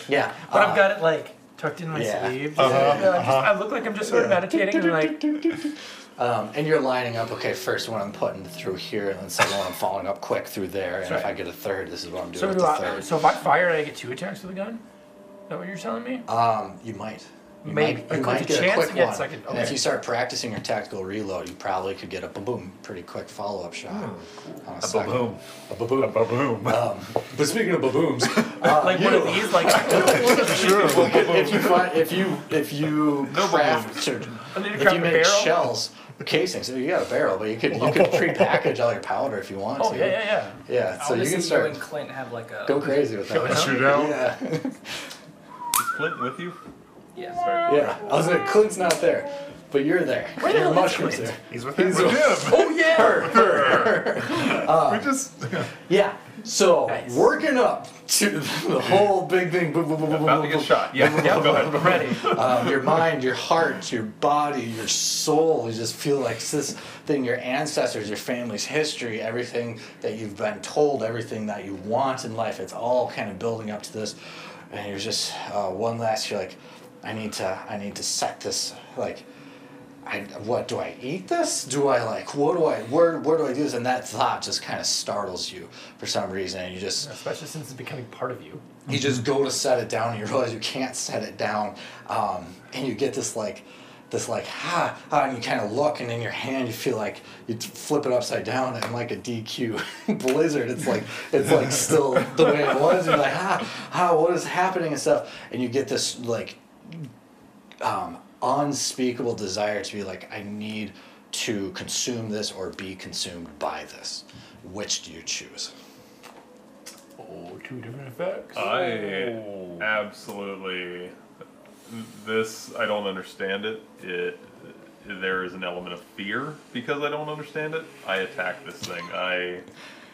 yeah. But uh, I've got it like tucked in my yeah. sleeve. Uh-huh, Yeah, just- uh-huh. I look like I'm just sort of meditating and like, Um, and you're lining up, okay, first one I'm putting through here, and then second one I'm following up quick through there, and if I get a third, this is what I'm doing so with do the I, third. so if I fire, and I get two attacks with the gun? Is that what you're telling me? Um, you might. You Maybe. Might, you A might quick get a chance quick to get one. second- And if okay. you start practicing your tactical reload, you probably could get a ba-boom, pretty quick follow-up shot. on A Hmm. second. boom. A ba-boom. Ba-boom. Um, but speaking of babooms, uh, like you one of know- these, like, if you find if you if you No craft or I need to if craft you a make barrel. shells casings, so you got a barrel, but you could you could pre-package all your powder if you want Oh to. yeah, yeah, yeah. Yeah, I so you can see you start and Clint have like a. go crazy with that. it out. Shootout. Yeah, Is Clint with you? Yeah. Sorry. yeah. I was like, Clint's not there, but you're there. Where the Your hell is mushrooms Clint? there. He's with him. He's with him. Oh yeah. we just. Yeah. So Nice. working up to the whole big thing. boom, boom, boom, boom, About to boom, get boom. shot. Yeah, Yep, go ahead. I'm ready. um, your mind, your heart, your body, your soul. You just feel like it's this thing, your ancestors, your family's history, everything that you've been told, everything that you want in life. It's all kind of building up to this, and you're just uh, one last. You're like, I need to, I need to set this like. I, what do I eat this? Do I like what do I where where do I do this? And that thought just kind of startles you for some reason, and you just Especially since it's becoming part of you. you just go to set it down and you realize you can't set it down um, and you get this like this like ha, ha and you kind of look and in your hand you feel like you flip it upside down and like a dq blizzard it's like it's like still the way it was and you're like ha ha what is happening and stuff and you get this like um, unspeakable desire to be like i need to consume this or be consumed by this which do you choose Oh, two different effects. I oh. absolutely. This I don't understand it. It there is an element of fear because I don't understand it. I attack this thing. I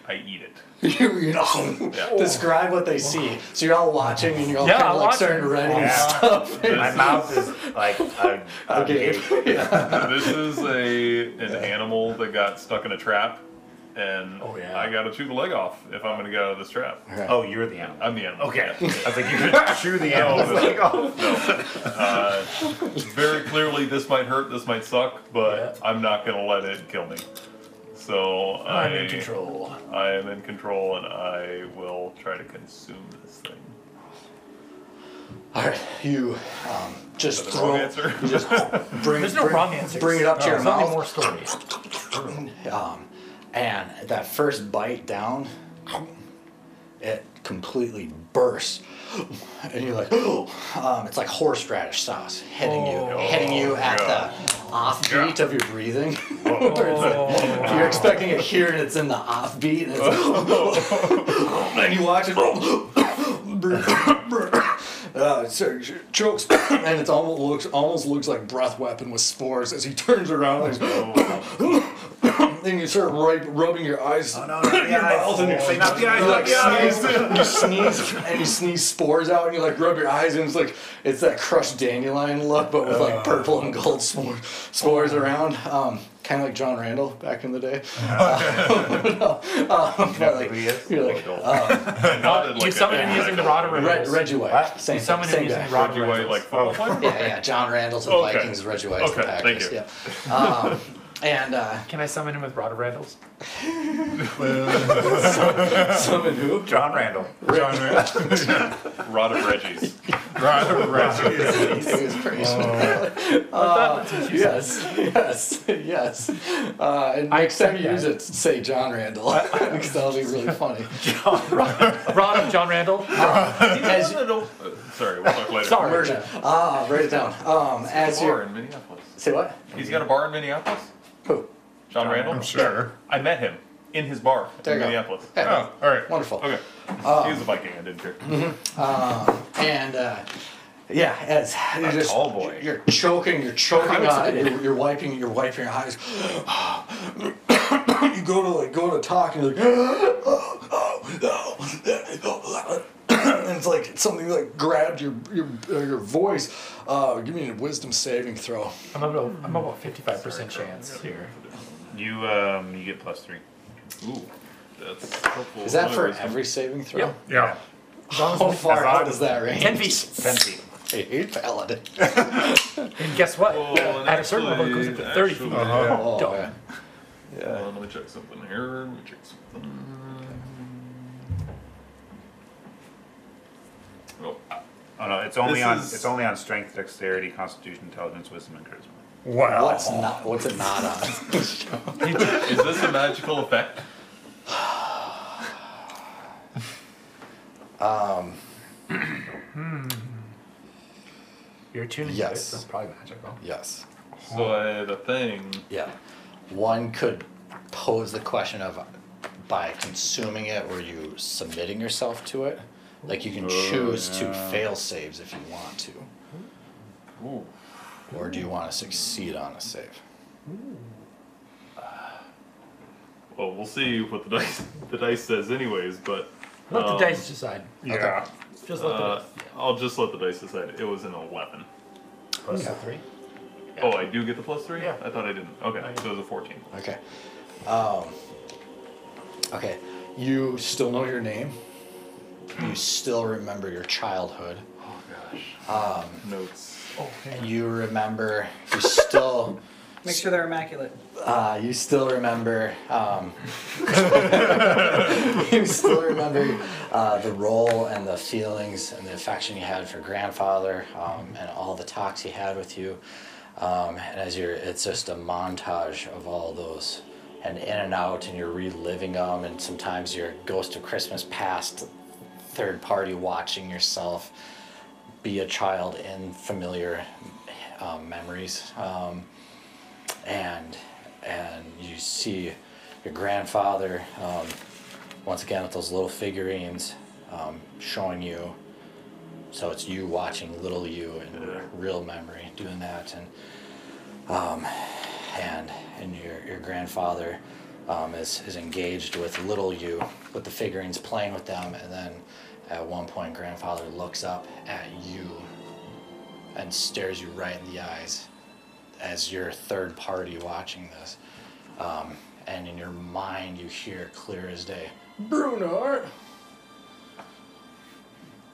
I eat it. you, you know, Yeah. describe what they see. So you're all watching and you're all Yeah, kind of like watching. starting ready and Yeah. stuff. My mouth is like a, a Okay. gate. this is a an animal that got stuck in a trap, and Oh, yeah. I got to chew the leg off if I'm going to get out of this trap. Right. Oh, you're the animal. I'm the animal. Okay. I was like, you could chew the animal's No. leg off. No. Uh, very clearly, this might hurt. This might suck, but Yeah. I'm not going to let it kill me. So I'm I, in control. I am in control, and I will try to consume this thing. All right, you um, just Is that the throw. wrong answer? You just bring. There's no bring, wrong answers. Bring it up to No, your there's only mouth. more stories. Um, and that first bite down, it completely bursts. And you're like, um, it's like horseradish sauce hitting you, Oh. hitting you at God. the offbeat of your breathing. Oh. You're expecting it here, and it's in the offbeat, and, it's and you watch it. Uh, chokes, and it almost looks almost looks like breath weapon with spores as he turns around. And, then you start right, rubbing your eyes. Oh no, not the your mouth and eyes. Say not the eyes, you not like the eyes. sneeze, you sneeze, and you sneeze spores out, and you like rub your eyes, and it's like it's that crushed dandelion look, but with like purple and gold spore, spores around, um, kind of like John Randle back in the day. Uh, um, but like, who he you're like Oh, uh, Nodded You summon him using the rod of Reg, Reggie White, What? same, You summon him using guy. the rod of Reggie White, like football player? Yeah, yeah, John Randle's and Okay. Vikings, Reggie White's the Okay, thank Packers. you. Yeah. Um, and uh, Can I summon him with rod of Rentals? summon who? John Randle. John Rand- Rod of Reggie's. Right, right. It was pretty Uh, that's what. Yes, yes, yes. Uh, and I next time accept you that. use it, to say John Randle, because that'll be really funny. John Rod of John Randle? As, No, no, uh, Sorry, we'll talk later. Sorry. Immersion. Ah, write it down. Um, as Bar you in Minneapolis. say what? He's got a bar in Minneapolis. Who? John Randle. I'm sure. I met him in his bar There in you go. Minneapolis. Yeah, Oh, all right. wonderful. Okay. he was a Viking. I didn't care. And uh, yeah, as you're just tall boy. you're choking, you're choking on it. You're, you're wiping, you're wiping your eyes. you go to like go to talk, and you're like, and it's like something like grabbed your your uh, your voice. Uh, give me a wisdom saving throw. I'm about I'm about 55% chance here. You um, you get plus three. Ooh, that's helpful. Is that for Wisdom. every saving throw? Yeah. Yeah. As How far out as- does that range? 10 feet. Ten feet. Hey, paladin. And guess what? Oh, and At a certain level, it goes up to 30 feet. Uh-huh. Oh, Don't. yeah. Hold on, let me check something here. Let me check something. Oh, Oh no, it's only This on is- it's only on strength, dexterity, constitution, intelligence, wisdom, and charisma. Wow. What's not? What's it not on? is this a magical effect? Um. Hmm. You're attuned to it, Yes. so it's probably magical. yes. So I had a thing. Yeah. One could pose the question of by consuming it, were you submitting yourself to it? Like you can choose to fail saves if you want to. Ooh. Or do you want to succeed on a save? Well, we'll see what the dice the dice says, anyways. But Let um, the dice decide. Yeah. Just let Uh, the I'll just let the dice decide. It was an eleven. plus the three. Oh, I do get the plus three. Yeah. I thought I didn't. Okay, so it was a fourteen. Okay. Um, okay. You still know your name. You still remember your childhood. Oh gosh. Um, Notes. And you remember, you still, Make sure they're immaculate. uh, you still remember, um, you still remember uh, the role and the feelings and the affection you had for grandfather um, and all the talks he had with you. Um, and as you're, it's just a montage of all those and in and out, and you're reliving them. And sometimes you're Ghost of Christmas Past, third party watching yourself be a child in familiar um, memories. Um, and and you see your grandfather um, once again with those little figurines um, showing you. So it's you watching little you in real memory doing that. And um, and and your, your grandfather um, is, is engaged with little you with the figurines playing with them and then at one point grandfather looks up at you and stares you right in the eyes as your third party watching this. Um, and in your mind, you hear clear as day Bruno!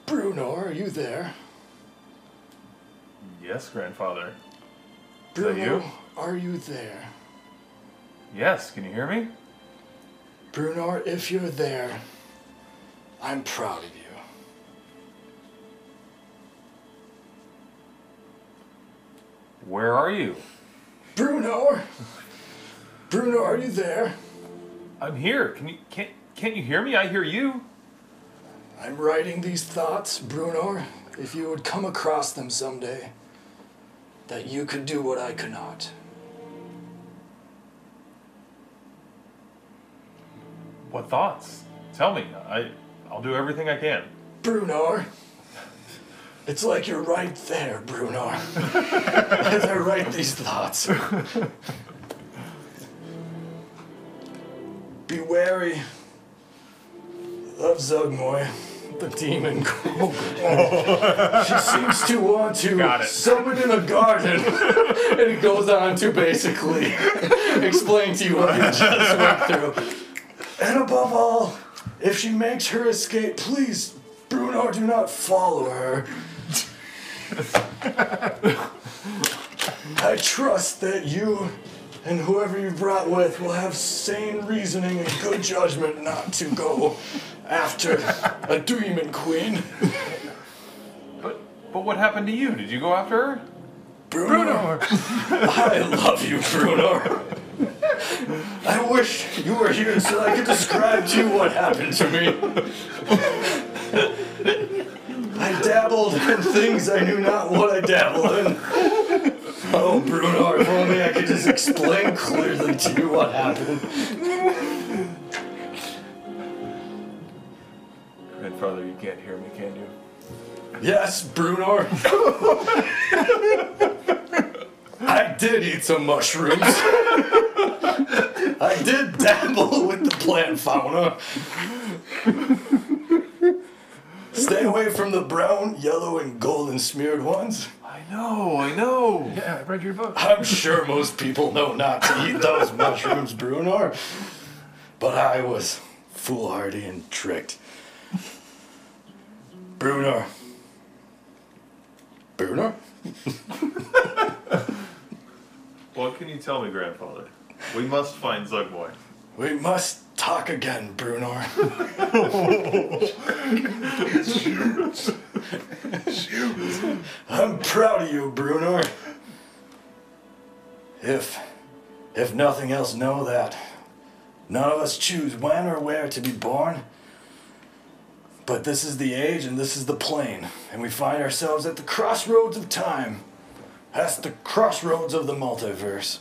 Bruno, are you there? Yes, grandfather. Bruno, you? are you there? Yes. Can you hear me? Bruno, if you're there, I'm proud of you. Where are you? Bruno! Bruno, are you there? I'm here. Can you can't can't you hear me? I hear you. I'm writing these thoughts, Bruno, if you would come across them someday, that you could do what I could not. What thoughts? Tell me. I I'll do everything I can. Bruno, it's like you're right there, Bruno, as I write these thoughts. Be wary of Zuggtmoy, the demon queen. she seems to want to summon in a garden. and it goes on to basically explain to you what you just went through. And above all, if she makes her escape, please, Bruno, do not follow her. I trust that you and whoever you brought with will have sane reasoning and good judgment not to go after a demon queen. But but what happened to you? Did you go after her? Bruno, I love you, Bruno. I wish you were here so I could describe to you what happened to me. I dabbled in things I knew not what I dabbled in. Oh, Bruno, if only I could just explain clearly to you what happened. Grandfather, you can't hear me, can you? Yes, Bruno. I did eat some mushrooms. I did dabble with the plant fauna. Stay away from the brown, yellow, and golden smeared ones. I know, I know. Yeah, I read your book. I'm sure most people know not to eat those mushrooms, Bruno. But I was foolhardy and tricked. Bruno. Bruno? What can you tell me, Grandfather? We must find Zuggtmoy. We must talk again, Bruno. I'm proud of you, Bruno. If, if nothing else, know that none of us choose when or where to be born. But this is the age and this is the plane, and we find ourselves at the crossroads of time. That's the crossroads of the multiverse.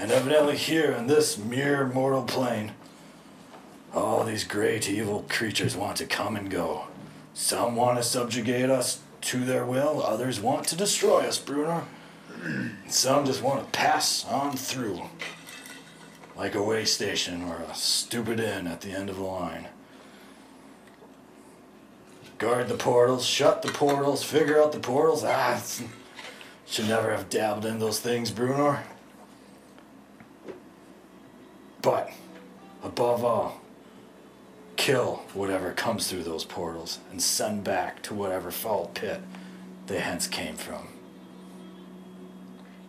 And evidently here in this mere mortal plane, all these great evil creatures want to come and go. Some want to subjugate us to their will, others want to destroy us, Bruno. Some just want to pass on through. Like a way station or a stupid inn at the end of the line. Guard the portals, shut the portals, figure out the portals. Ah, should never have dabbled in those things, Bruno. But, above all, kill whatever comes through those portals and send back to whatever foul pit they hence came from.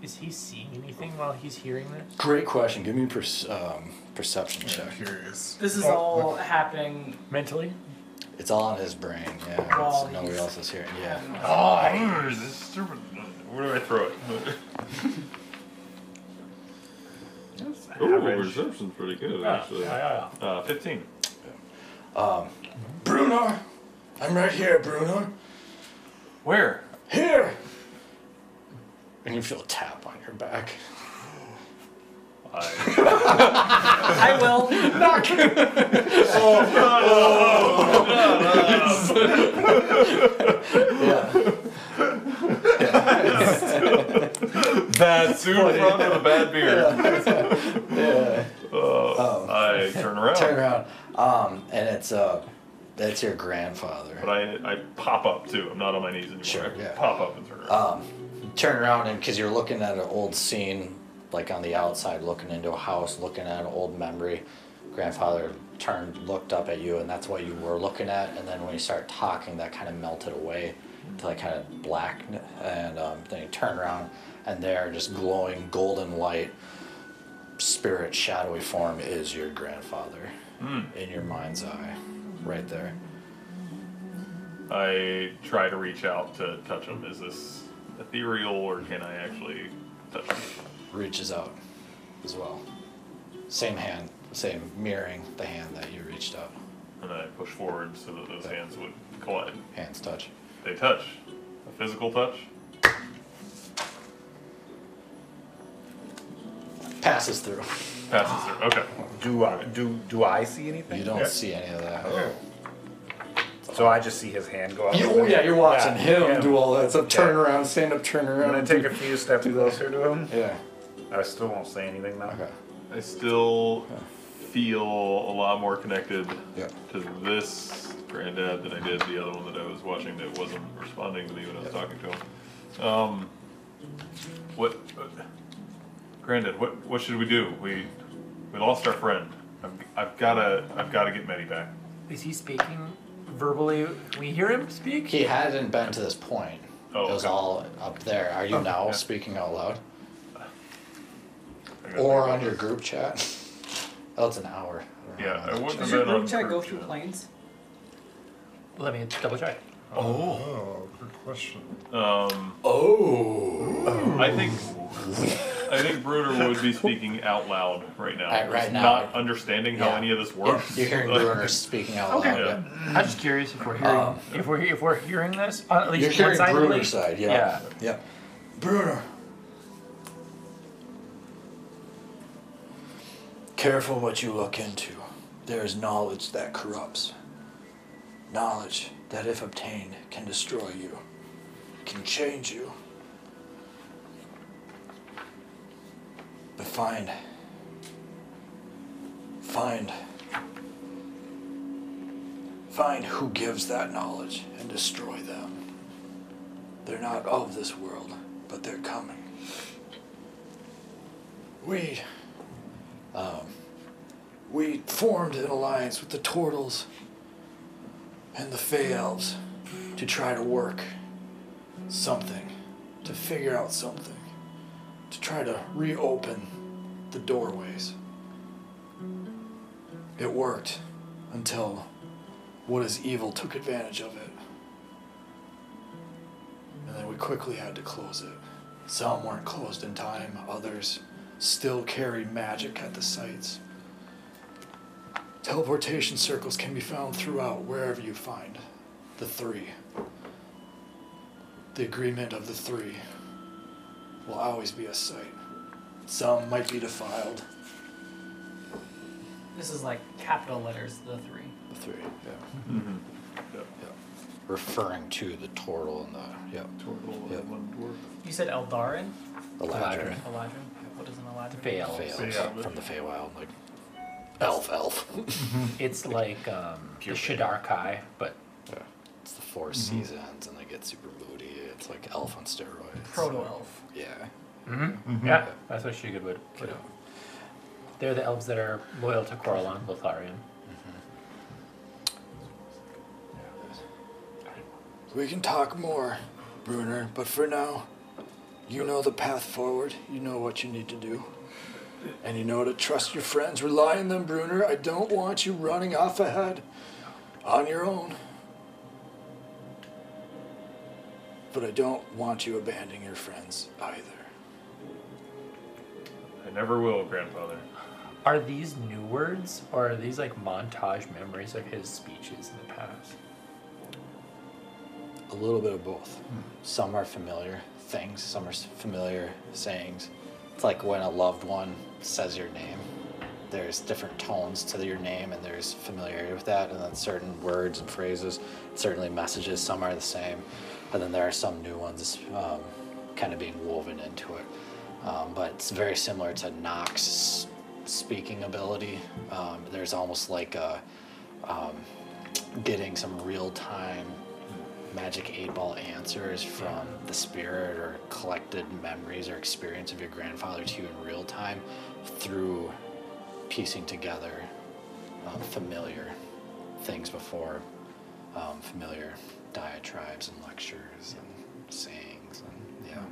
Is he seeing anything while he's hearing this? Great question. Give me a perce- um, perception I'm check. curious. This is Oh, all happening. Mentally? It's all in his brain, yeah. While it's- nobody else is hearing. Yeah. Oh, this is stupid. Where do I throw it? Ooh, Average. perception's pretty good, Yeah, actually. yeah, yeah. Uh, 15. Bruno! I'm right here, Bruno. Where? Here! And you feel a tap on your back. I. I will. Knock! yeah. Bad suit front with a bad beard. yeah. Uh, I turn around. Turn around. Um, and it's uh that's your grandfather. But I, I pop up too. I'm not on my knees anymore. Sure, I yeah. pop up and turn around. um, turn around and because you're looking at an old scene like on the outside looking into a house looking at an old memory grandfather turned looked up at you and that's what you were looking at and then when you start talking that kind of melted away to like kind of black and um, then you turn around and there just glowing golden light spirit shadowy form is your grandfather in your mind's eye right there I try to reach out to touch him. Is this ethereal or can I actually touch him? reaches out as well. Same hand, same mirroring the hand that you reached out. And I push forward so that those hands would collide. Hands touch. They touch. A physical touch. Passes through. Passes through. Okay. Do I, do, do I see anything? You don't Yeah. see any of that. Oh. So I just see his hand go out. You- oh yeah, you're watching Yeah, him him. do all that. So turn Yeah. around, stand up, turn I'm around. gonna take a few steps closer to him. Yeah. I still won't say anything though. Okay. I still feel a lot more connected Yeah. to this granddad than I did the other one that I was watching that wasn't responding to me when I was talking to him. Um, what, uh, granddad? What what should we do? We we lost our friend. I've, I've gotta I've gotta get Meddy back. Is he speaking verbally? We hear him speak? He hadn't been to this point. Oh, it was okay. all up there. Are you Oh, now yeah. speaking out loud? Or on your group chat? Oh, it's an hour. Yeah, I wouldn't Does your group chat go through chat. planes? Let me double check. Oh, Oh, good question. um, Oh. I think I think Bruder would be speaking out loud right now, Right- right now. not understanding how Yeah. any of this works. you're hearing Bruner speaking out loud. Okay. Yeah. I'm just curious if we're hearing Um, if we're if we're hearing this on at least You're hearing side. side, yeah. Yeah. Yeah. Careful what you look into. There is knowledge that corrupts. Knowledge that, if obtained, can destroy you, can change you. But find, find, find who gives that knowledge and destroy them. They're not of this world, but they're coming. We, um, we formed an alliance with the Turtles and the Elves to try to work something, to figure out something, to try to reopen the doorways. It worked until what is evil took advantage of it. And then we quickly had to close it. Some weren't closed in time, others still carried magic at the sites. Teleportation circles can be found throughout wherever you find the three. The agreement of the three will always be a site. Some might be defiled. This is like capital letters, the three. The three, yeah. Mm-hmm. Referring to the turtle and the yep, Turtle Yep. and one dwarf. You said Eldarin? the ladder. Eladrin? What is an Eladrin? Fail. Fails Fey- from the Feywild, like elf, elf. It's like um, the Pure Shadar-kai, but yeah. It's the 4 seasons, and they get super moody. It's like elf on steroids. Proto elf. Yeah. mm-hmm. yeah, that's what Shiga would put it. They're the elves that are loyal to Corellon, Larethian. We can talk more, Bruner, but for now, you know the path forward. You know what you need to do. And you know to trust your friends. Rely on them, Bruner. I don't want you running off ahead on your own. But I don't want you abandoning your friends either. I never will, grandfather. Are these new words, or are these like montage memories of his speeches in the past? A little bit of both. Some are familiar things, some are familiar sayings. It's like when a loved one says your name. There's different tones to your name, and there's familiarity with that, and then certain words and phrases, certainly messages, some are the same. And then there are some new ones um, kind of being woven into it. Um, but it's very similar to Nox's speaking ability. Um, there's almost like a, um, getting some real time magic eight ball answers from the spirit or collected memories or experience of your grandfather to you in real time through piecing together um, familiar things before um, familiar diatribes and lectures and sayings and yeah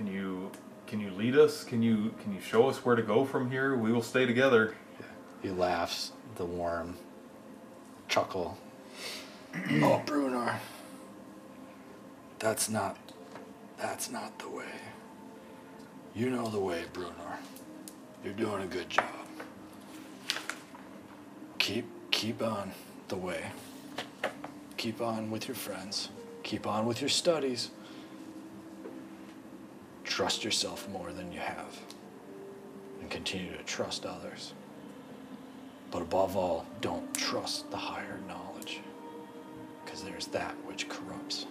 Can you can you lead us? Can you can you show us where to go from here? We will stay together. he laughs the warm chuckle Oh, Brunar. That's not. That's not the way. You know the way, Brunar. You're doing a good job. Keep keep on the way. Keep on with your friends. Keep on with your studies. Trust yourself more than you have. And continue to trust others. But above all, don't trust the higher knowledge because there's that which corrupts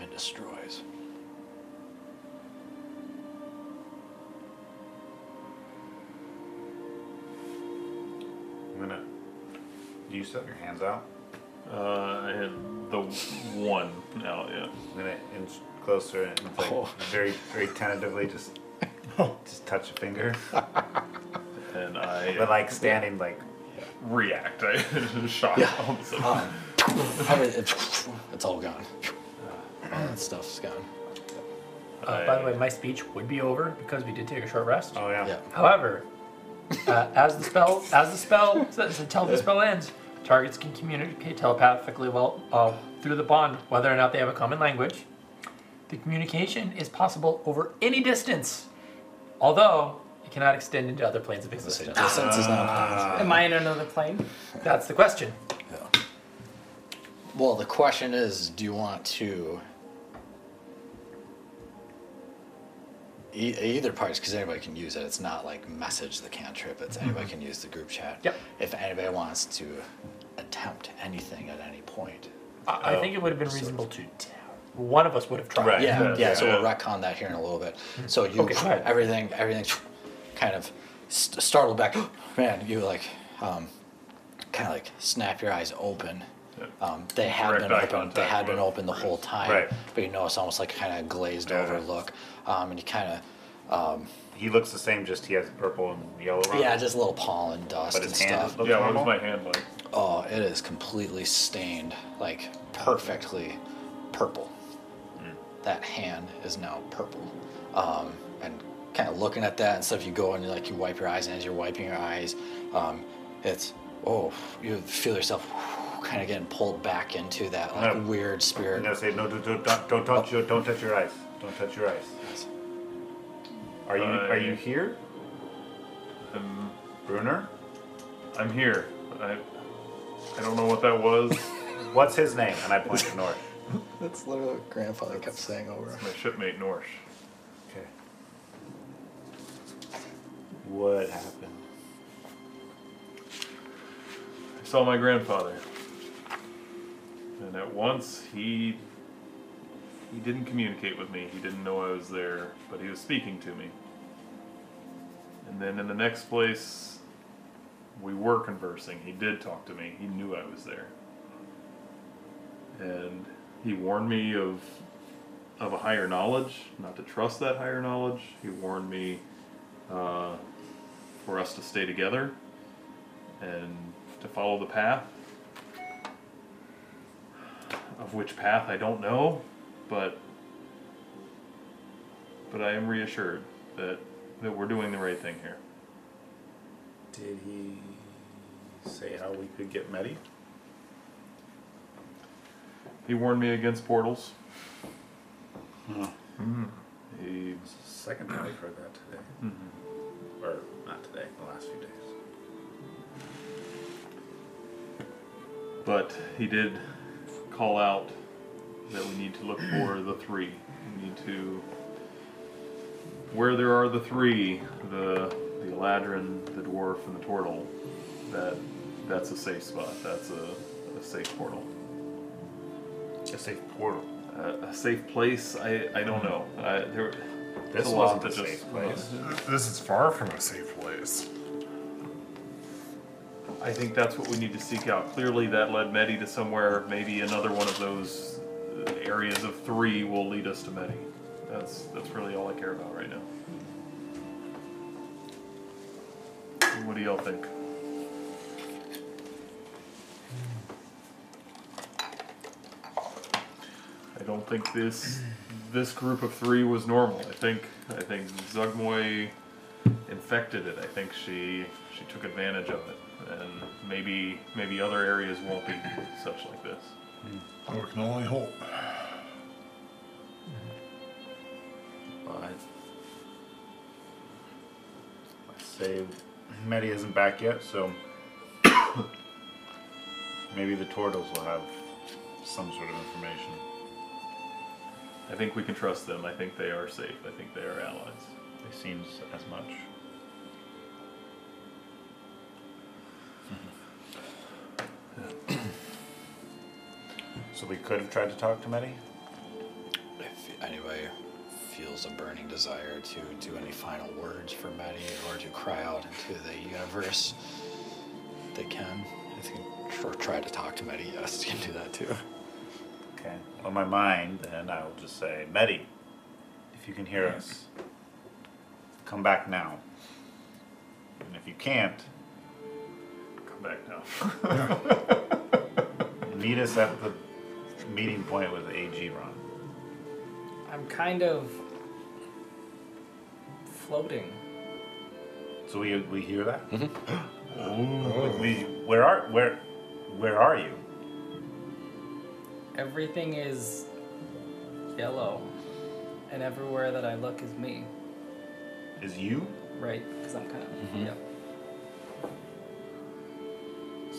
and destroys. I'm gonna. Do you still have your hands out? Uh, I had the one out. Yeah. I'm gonna inch closer and like Oh. very, very tentatively just, just touch a finger, And I but like standing like react. I shot Yeah. all of a sudden. every- it's, it's all gone all that stuff's gone Uh, by the way, my speech would be over because we did take a short rest. oh yeah. yeah However, uh, as the spell as the spell says, until the spell ends, targets can communicate telepathically well uh, through the bond, whether or not they have a common language. The communication is possible over any distance, although it cannot extend into other planes of the same existence. distance is not Am I in another plane? That's the question. Yeah. well the question is do you want to e- either parties, because anybody can use it. It's not like message the cantrip. It's anybody can use the group chat. Yep. If anybody wants to attempt anything at any point. I, I think it would have been reasonable to. T- one of us would have tried. Right. Yeah, Yeah, yeah. So we'll yeah. retcon that here in a little bit. So you Okay, go everything everything kind of st- startled back. Man, you like um, kind of like snap your eyes open. Yeah. Um, they had Direct been eye open. They contact had been with open the whole time. Right. But you know, it's almost like kind of glazed Yeah. over look, um, and you kind of He looks the same, just he has purple and yellow around. yeah, it. just a little pollen dust But and his hand stuff. looks yeah, what normal. was my hand like? Oh, it is completely stained, like perfectly purple. That hand is now purple. Um, and kind of looking at that and stuff, you go and you like you wipe your eyes, and as you're wiping your eyes, um, it's oh, you feel yourself kind of getting pulled back into that like No. weird spirit. gonna say no, don't, don't, don't, don't touch oh. your, don't touch your eyes. Don't touch your eyes. Are you are you here, I'm, Bruner? I'm here. I I don't know what that was. What's his name? And I point to North. That's literally what grandfather kept saying over. my shipmate Norsh. Okay. What happened? I saw my grandfather. And at once he he didn't communicate with me. He didn't know I was there, but he was speaking to me. And then in the next place we were conversing. He did talk to me. He knew I was there. And he warned me of of a higher knowledge, not to trust that higher knowledge. He warned me uh, for us to stay together and to follow the path. Of which path I don't know, but but I am reassured that that we're doing the right thing here. Did he say how we could get Medi? He warned me against portals. Hmm. Mm-hmm. He it's the second time we've heard that today. Mm-hmm. Or not today, the last few days. But he did call out that we need to look for the three. We need to. Where there are the three, the the Eladrin, the dwarf, and the turtle, that that's a safe spot. That's a, a safe portal. A safe portal. A, a safe place. I I don't know. I, there, This a wasn't a safe place. This is far from a safe place. I think that's what we need to seek out. Clearly, that led Medi to somewhere. Maybe another one of those uh, areas of three will lead us to Medi. That's that's really all I care about right now. What do y'all think? I don't think this this group of three was normal. I think I think Zuggtmoy infected it. I think she she took advantage of it, and maybe maybe other areas won't be such like this. We can only hope. But I say Medi isn't back yet, so maybe the Tortles will have some sort of information. I think we can trust them. I think they are safe. I think they are allies. They seems as much. So we could have tried to talk to Medi. If anybody feels a burning desire to do any final words for Maddie or to cry out into the universe, they can. If you can try to talk to Maddie, yes, you can do that too. Okay. On my mind, then I will just say, Medi, if you can hear us, come back now. And if you can't, Come back now. meet us at the meeting point with AG Ron. I'm kind of floating. So we we hear that. Oh. We where are where where are you? Everything is yellow, and everywhere that I look is me, Is you? right? Because I'm kind of Mhm. yep.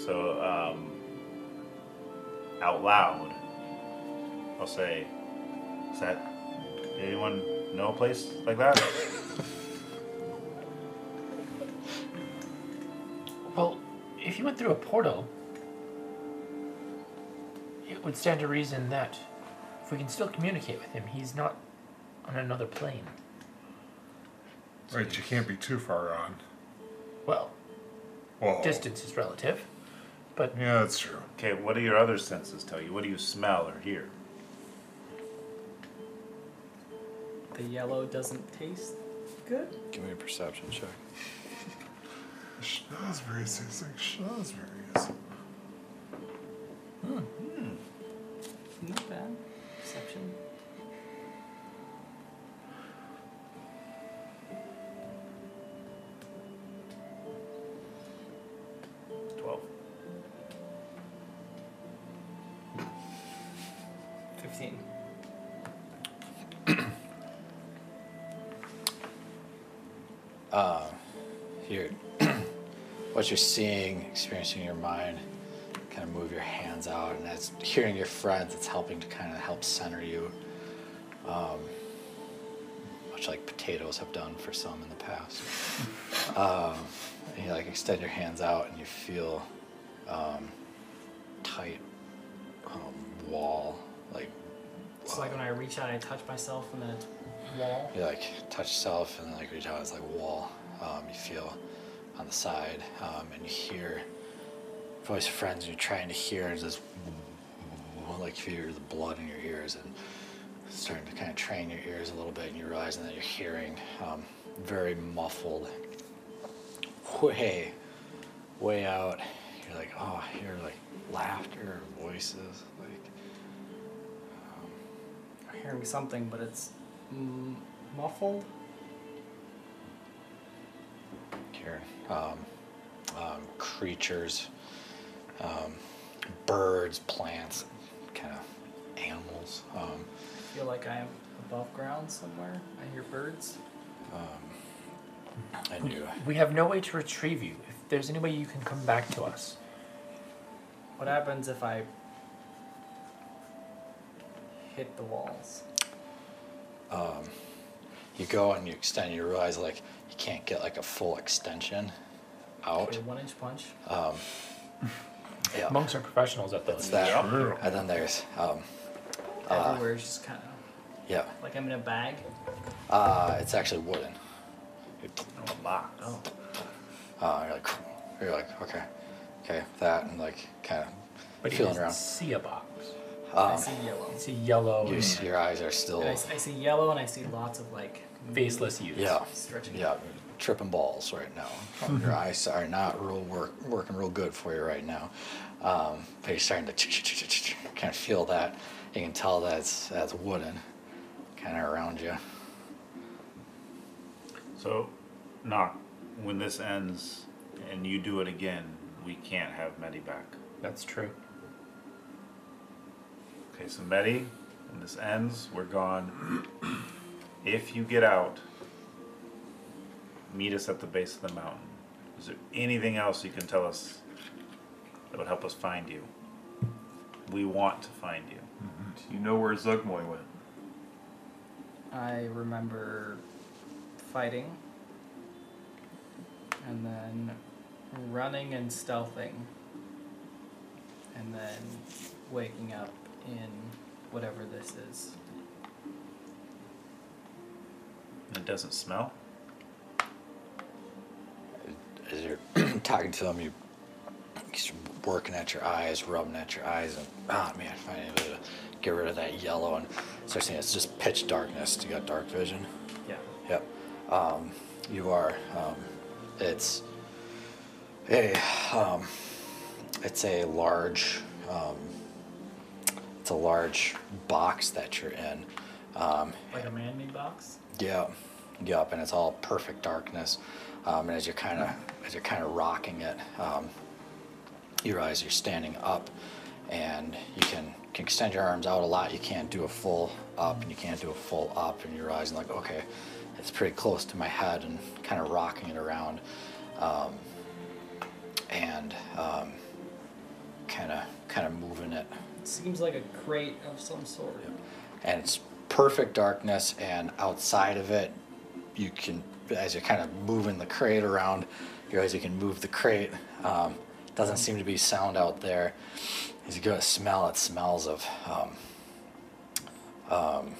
So, um, out loud, I'll say, "Is that anyone know a place like that?" well, if you went through a portal, it would stand to reason that if we can still communicate with him, he's not on another plane. Right, you can't be too far on. Well, distance is relative but Yeah, that's true. Okay, what do your other senses tell you? What do you smell or hear? The yellow doesn't taste good. Give me a perception check. Schnozberries taste like schnozberries. Hmm, hmm. Not bad. Perception. Fifteen. You're, what you're seeing, experiencing in your mind, kind of move your hands out, and as hearing your friends, it's helping to kind of help center you. Um, much like potatoes have done for some in the past. um, you like extend your hands out, and you feel um, tight um, wall, like Like when I reach out, I touch myself, and it's wall. you like touch yourself and like reach out. It's like wall. Um, you feel on the side, um, and you hear voice of friends. And you're trying to hear and just like you the blood in your ears and starting to kind of train your ears a little bit, and you're realizing that you're hearing um, very muffled, way, way out. You're like, oh, I hear like laughter, voices, hearing something, but it's muffled. here. Um, um, creatures, um, birds, plants, kind of animals. Um, I feel like I am above ground somewhere. I hear birds. and you, we have no way to retrieve you. If there's any way you can come back to us, What happens if I hit the walls? you go and you extend. You realize like you can't get like a full extension out. Okay, one inch punch. Yeah, monks are professionals at it's those. that. True. And then there's um, Everywhere is just kind of yeah. like I'm in a bag. Uh, it's actually wooden. Oh, a box. Oh. Uh, you're like, you're like, okay, okay, that, and like, kind of But he feeling doesn't around. see a box. I Um, see yellow. It's a yellow, you, see your eyes are still, And I, s- I see yellow, and I see lots of like faceless youth. yeah, stretching. yeah, tripping balls right now. your eyes are not real work, working real good for you right now. Um, but you're starting to kind of feel that. You can tell that's that's wooden, kind of around you. So, knock. When this ends and you do it again, we can't have Medi back. That's true. Okay, so Medi, when this ends, we're gone. If you get out, meet us at the base of the mountain. Is there anything else you can tell us that would help us find you? We want to find you. Mm-hmm. Do you know where Zuggtmoy went? I remember fighting, and then running and stealthing, and then waking up in whatever this is. It doesn't smell. As you're talking to them, you you're working at your eyes, rubbing at your eyes, and ah man, finally able to get rid of that yellow and start seeing it's just pitch darkness. You got dark vision. Yeah. Yep. Um, you are. Um, it's a. Um, it's a large. It's a large box that you're in. Um, Like a man-made box. Yep, yep, and it's all perfect darkness. Um, and as you're kind of as you're kind of rocking it, um, you realize you're standing up, and you can, can extend your arms out a lot. You can't do a full up, and you can't do a full up, and you're realizing like, okay, it's pretty close to my head, and kind of rocking it around, um, and kind of kind of moving It seems like a crate of some sort. and it's perfect darkness and outside of it you can as you're kind of moving the crate around You realize you can move the crate. Um, doesn't seem to be sound out there. As you go to smell, it smells of um, um,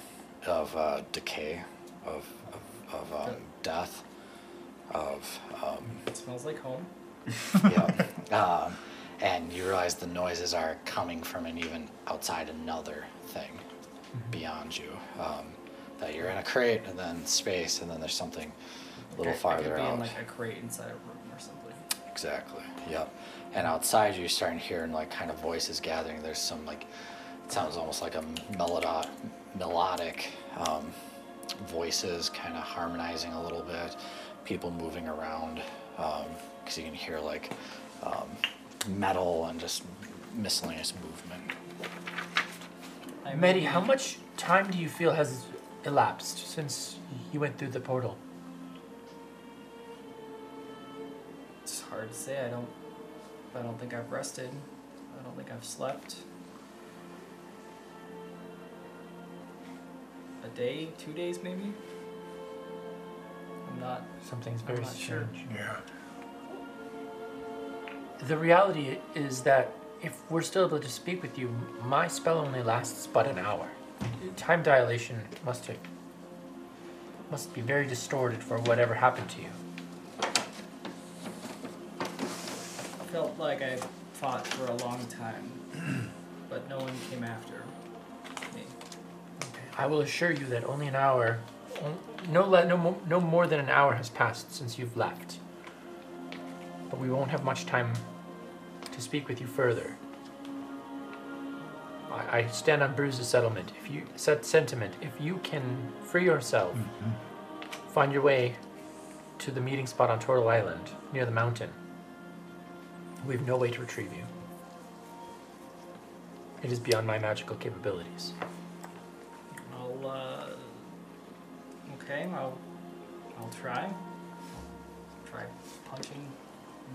of uh, decay, of of, of um, death, of um, It smells like home. yeah. Um, and you realize the noises are coming from an even outside another thing beyond you. Um, that you're in a crate and then space and then there's something a little I could farther be out. in like a crate inside a room or something. Exactly. Yep. And outside you're starting to hearing like kind of voices gathering. There's some like it sounds almost like a melodic, melodic um, voices kind of harmonizing a little bit. People moving around because you can hear like um, metal and just miscellaneous movement. I Medi, how much time do you feel has elapsed since you went through the portal? It's hard to say. I don't. I don't think I've rested. I don't think I've slept. A day, two days, maybe. I'm not. Something's I'm very not sure. strange. Yeah. The reality is that if we're still able to speak with you, my spell only lasts but an hour. Time dilation must have, must be very distorted for whatever happened to you. I felt like I fought for a long time, but no one came after me. I will assure you that only an hour, no, no, no more than an hour has passed since you've left. But we won't have much time to speak with you further. I, I stand on Bruce's settlement. If you set sentiment, if you can free yourself, find your way to the meeting spot on Turtle Island near the mountain. We have no way to retrieve you. It is beyond my magical capabilities. I'll. Uh, okay, I'll. I'll try. Try punching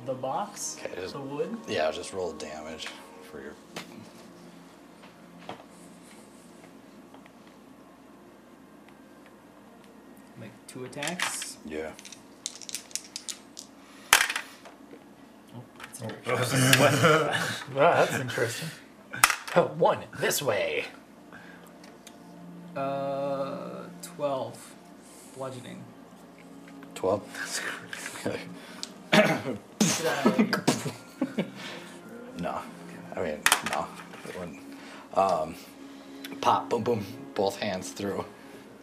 the box. Okay, just- The wood. Yeah, just roll the damage for your. Make two attacks. Yeah. Well, that's interesting. Oh, one this way. Uh, twelve. Bludgeoning. 12? Should I? No. I mean, no. It wouldn't. Um, pop, boom, boom. Both hands through.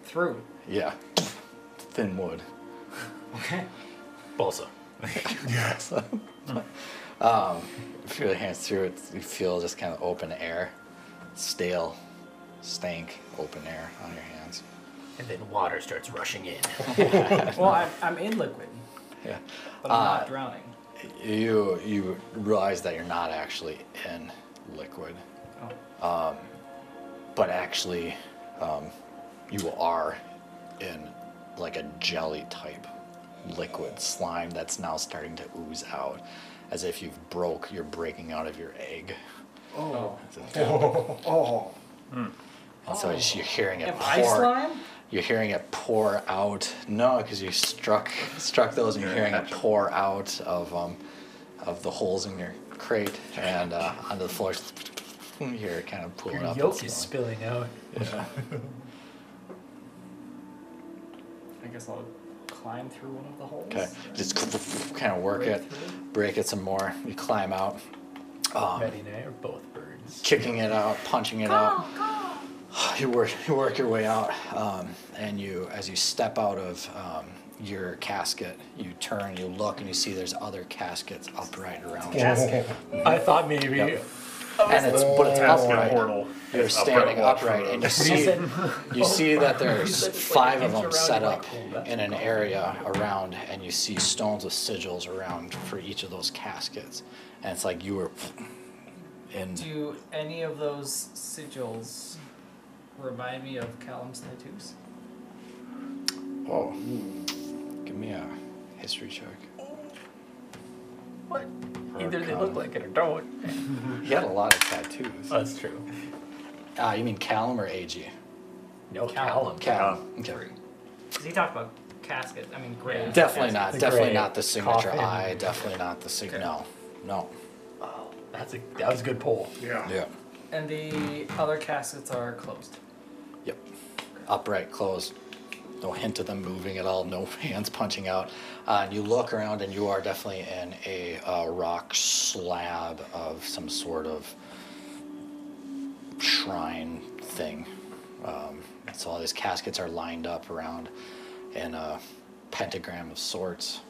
Through. Yeah. Thin wood. Okay. Balsa. Yes. Um, feel your hands through it, you feel just kind of open air, stale, stank, open air on your hands. And then water starts rushing in. Well, I'm, I'm in liquid, Yeah. but I'm Uh, not drowning. You you realize that you're not actually in liquid, Oh. but actually, um, you are in like a jelly type liquid slime that's now starting to ooze out, as if you've broke. You're breaking out of your egg. Oh. Oh. And so you're hearing it Am pour. I slime? You're hearing it pour out. No, because you struck struck those, and you're hearing it pour out of um, of the holes in your crate and uh, onto the floor. You hear it kind of pulling Your up. yolk is spilling. spilling out. Yeah. I guess I'll climb through one of the holes. Okay, just kind of work Break it, through. break it some more. You climb out, um, Maddie and I are both birds. kicking it out, punching it out. You work, you work your way out, um, and you, as you step out of um, your casket, you turn, you look, and you see there's other caskets upright around you. I thought maybe. Yep. And it's, but it's Casket upright. portal. You're It's standing watch upright, and you see, you see that there's said it's like five of them set up in an area around, and you see stones with sigils around for each of those caskets, and it's like you were in. Do any of those sigils remind me of Callum's tattoos? Oh, give me a history check. What? Either they look like it or don't. He had a lot of tattoos. That's true. Ah, you mean Callum or AG? No, Callum. Callum. Callum. Okay. Three. Because he talked about casket. I mean, gray. Yeah. Definitely not. The Definitely gray not the signature coffin. eye. Definitely not the sig. No, no. Oh, that's a that was a good pull. Yeah. Yeah. And the other caskets are closed. Yep. Upright, closed. No hint of them moving at all. No hands punching out. Uh, and you look around, and you are definitely in a uh, rock slab of some sort of shrine thing. Um, so all these caskets are lined up around in a pentagram of sorts.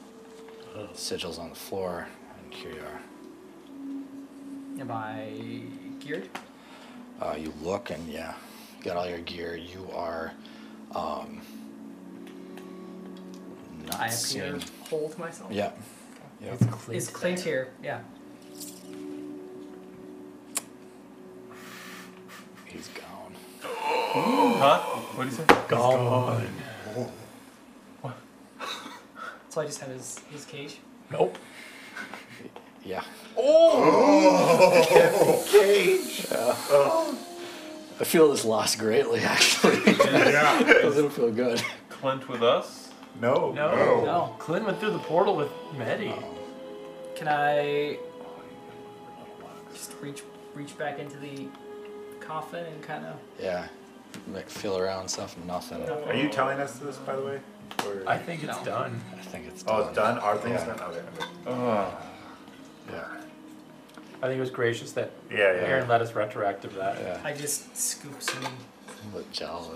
Sigils on the floor, and here you are. Am I geared? Uh, you look and yeah, you got all your gear. You are um, not I appear seeing. whole to myself. Yeah. yeah. It's Clint. Is Clint there. here? Yeah. He's gone. Huh? What do you say? Gone. What? So I just have his, his cage. Nope. Yeah. Oh! oh. cage. I feel this loss greatly, actually. Yeah. Doesn't feel good. Clint with us? No. No. No. No. Clint went through the portal with Medi. Oh. Can I just reach reach back into the coffin and kind of? Yeah. Like feel around stuff, nothing. Are you telling us this, by the way? Or- I think it's No. done. I think it's done. oh, it's done. Are thing's Yeah. done. Okay. Oh. Yeah. I think it was gracious that Yeah, yeah. Aaron let us retroactive that. Yeah. I just scoop some. With gel.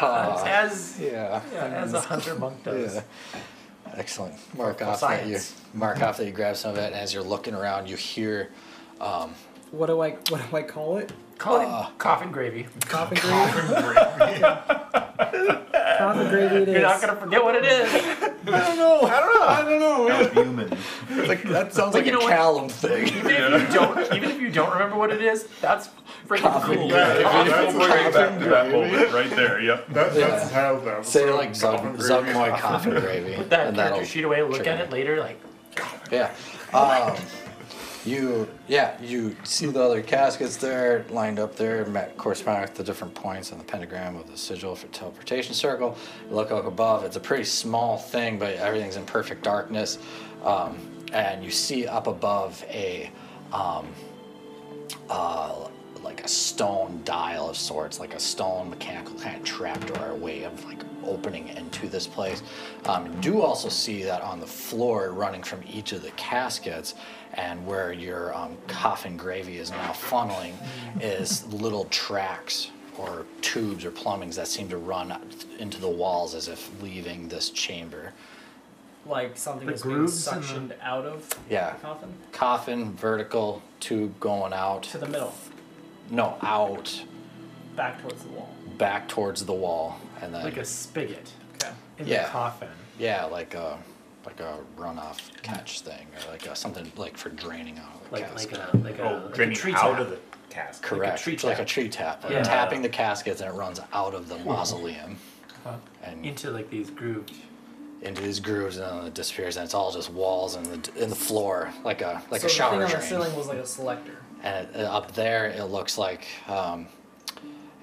Uh, as Yeah. yeah, as a hunter monk does. Yeah. Excellent. Mark For off that you science. mark off that you grab some of it, and as you're looking around, you hear um, What do I what do I call it? Call it Uh, coffin gravy. Coffin gravy. Coffin gravy. It is. You're not gonna forget what it is. I don't know. I don't know I don't know. It's human. Like That sounds like a what? Callum thing. Even if you don't, even if you don't remember what it is, that's freaking Coffin cool. gravy. That's We'll bring it back to that gravy. moment right there. Yep. That, Yeah. that's the that of the Say episode, like Zug, Coffin Zug Gravy. Moy coffin gravy. Put that and character that'll sheet away. Look trigger at it later. Like Yeah. Um, you, yeah, you see the other caskets there lined up there, corresponding with the different points on the pentagram of the sigil for teleportation circle. You look up above, it's a pretty small thing, but everything's in perfect darkness. Um, and you see up above a, um, uh, like a stone dial of sorts, like a stone mechanical kind of trapdoor way of like opening into this place. Um, you do also see that on the floor, running from each of the caskets, and where your um, coffin gravy is now funneling, is little tracks or tubes or plumbings that seem to run into the walls as if leaving this chamber. Like something The was being grooves in the- suctioned out of Yeah, the coffin coffin vertical tube going out. to the middle, No, out back towards the wall. back towards the wall, and then like a spigot Okay. in Yeah. the coffin. Yeah, like a like a runoff catch thing, or like a, something like for draining out of the Like like a like a, Oh, like a tree out tap. of the cask. Correct. tree it's like a tree tap, like Yeah. tapping the caskets, and it runs out of the mausoleum Huh. and into like these grooves. into these grooves, and then it disappears, and it's all just walls and the in the floor, like a like so a shower the thing on the ceiling was like a selector. And it, up there, it looks like um,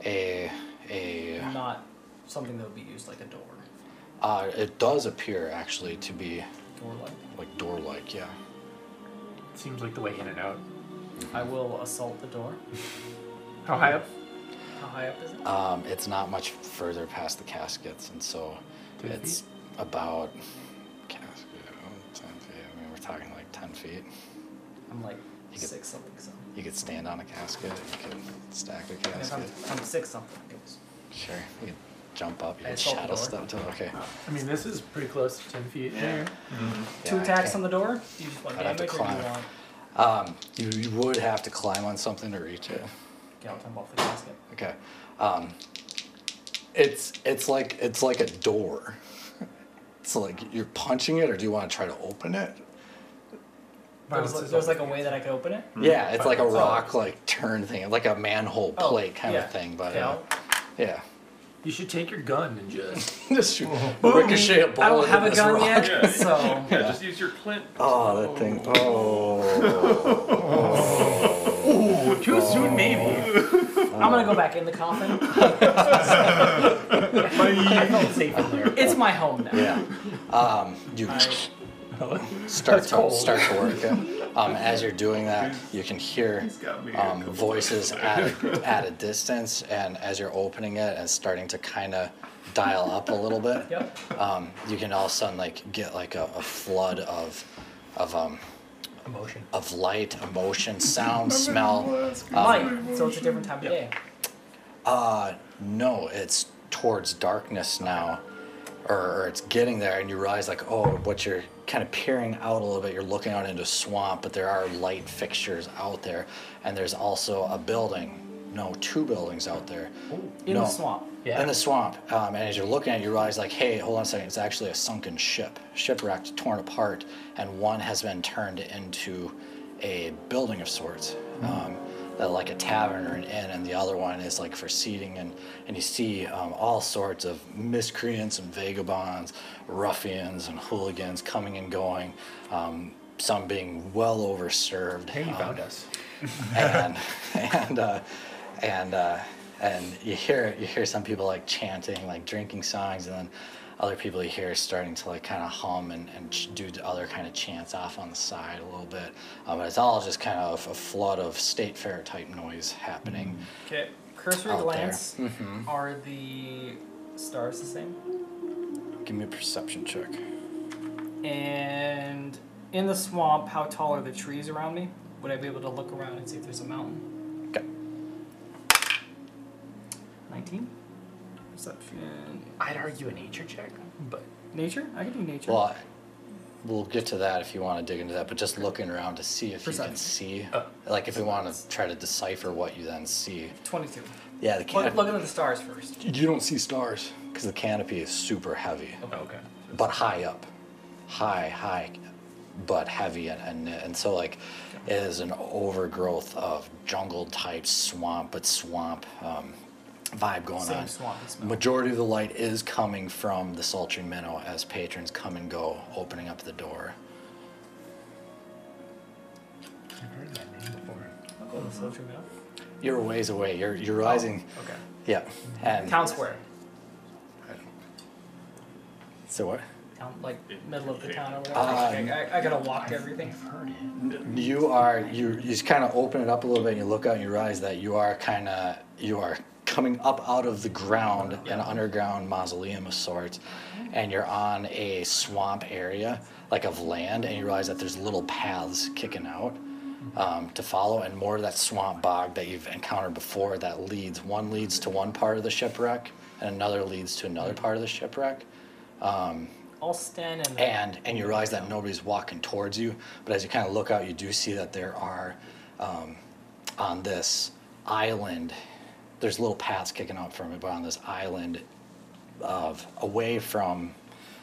a a. not something that would be used like a door. Uh, it does appear actually to be Door like. like door-like, yeah. Seems like the way in and out. I will assault the door. How high up? How high up is it? Um, it's not much further past the caskets, and so Two it's about casket, 10 feet. I mean, we're talking like 10 feet. I'm like you could- six something so. You could stand on a casket, you could stack a If I'm, casket. I'm six something. it was- Sure, you could jump up, you I could assault shadow door. step to Okay. I mean, this is pretty close to ten feet. Yeah. Two Yeah, I attacks can't- on the door. Do you just want I'd have to damage or do you climb. want Um, you, you would have to climb on something to reach it. get out time off the casket? Okay. Um, it's it's like it's like a door. So like you're punching it, or do you want to try to open it? There's, Violence like, is there's all- like a way that I could open it. Yeah, it's like a Oh. rock like turn thing, like a manhole Oh, plate kind yeah. of thing. But Okay, uh, I'll- yeah, You should take your gun and just. just shoot, ricochet a I bullet I don't have in a this gun rock. yet, Yeah. so Yeah, just use your Clint. Oh, that thing. Oh. Ooh, too soon, maybe. oh I'm gonna go back in the coffin. I felt safe in there. It's my home now. Yeah. Um, you I, start to start to work it. Um, as you're doing that, you can hear He's got me a um, voices at a, at a distance, and as you're opening it and starting to kind of dial up a little bit, yep. um, you can all of a sudden like get like a, a flood of of um, Emotion. of light, emotion, sound, smell. Light. So it's a different time of day. Uh, no, it's towards darkness now, or, or it's getting there, and you realize like, oh, what you're kind of peering out a little bit. You're looking out into swamp, but there are light fixtures out there, and there's also a building. No, two buildings out there. In No. the swamp. Yeah. In the swamp, um, and as you're looking at it, you realize like, hey, hold on a second, it's actually a sunken ship, shipwrecked, torn apart, and one has been turned into a building of sorts, um, uh, like a tavern or an inn, and the other one is like for seating, and and you see um, all sorts of miscreants and vagabonds, ruffians and hooligans coming and going, um, some being well overserved. Hey, you um, found us. and and uh, and uh, and you hear you hear some people like chanting, like drinking songs, and then other people you hear starting to like kind of hum and, and ch- do the other kind of chants off on the side a little bit. Um, but it's all just kind of a flood of state fair type noise happening. Okay. Cursory glance. Mhm. Are the stars the same? Give me a perception check. And in the swamp, how tall are the trees around me? Would I be able to look around and see if there's a mountain? Okay. 19? Perception. I'd argue a nature check, but Nature? I can do nature. Well, we'll get to that if you want to dig into that, but just looking around to see if you can see, Uh. like if we want to try to decipher what you then see. 22. Yeah, the Look, canopy. looking at the stars first. You don't see stars because the canopy is super heavy, okay. but high up, high, high, but heavy, and and, and so like it is an overgrowth of jungle type swamp, but swamp um, vibe going Same on. swampy smell. Majority of the light is coming from the sultry minnow as patrons come and go, opening up the door. I've heard that name before. I'll go with You're a ways away. You're you're realizing, Okay. yeah, and Town square. so what? Town, like middle of the town or whatever. Uh, Like, I, I gotta walk everything. You are you you just kind of open it up a little bit and you look out and you realize that you are kind of you are coming up out of the ground an underground mausoleum of sorts and you're on a swamp area like of land and you realize that there's little paths kicking out um, to follow and more of that swamp bog that you've encountered before that leads one leads to one part of the shipwreck and another leads to another part of the shipwreck I'll stand the and and you realize that nobody's walking towards you but as you kind of look out you do see that there are um, on this island there's little paths kicking out from it but on this island of away from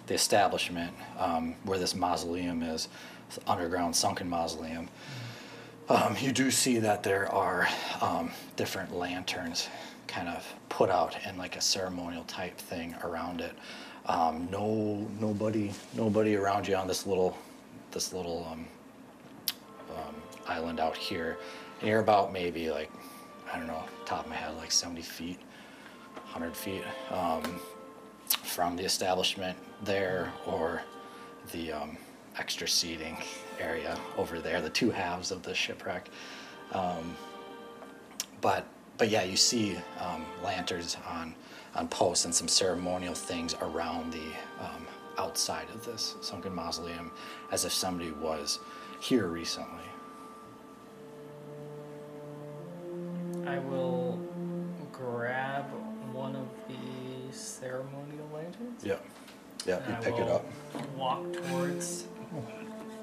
the establishment um, where this mausoleum is this underground sunken mausoleum um, you do see that there are um, different lanterns kind of put out in like a ceremonial type thing around it. Um, no, nobody, nobody around you on this little, this little um, um, island out here. And you're about maybe like, I don't know, top of my head, like 70 feet, 100 feet um, from the establishment there or the um, extra seating area over there, the two halves of the shipwreck. Um, but but yeah, you see um, lanterns on on posts and some ceremonial things around the um, outside of this sunken mausoleum, as if somebody was here recently. I will grab one of the ceremonial lanterns. Yeah. You and I pick it up. Walk towards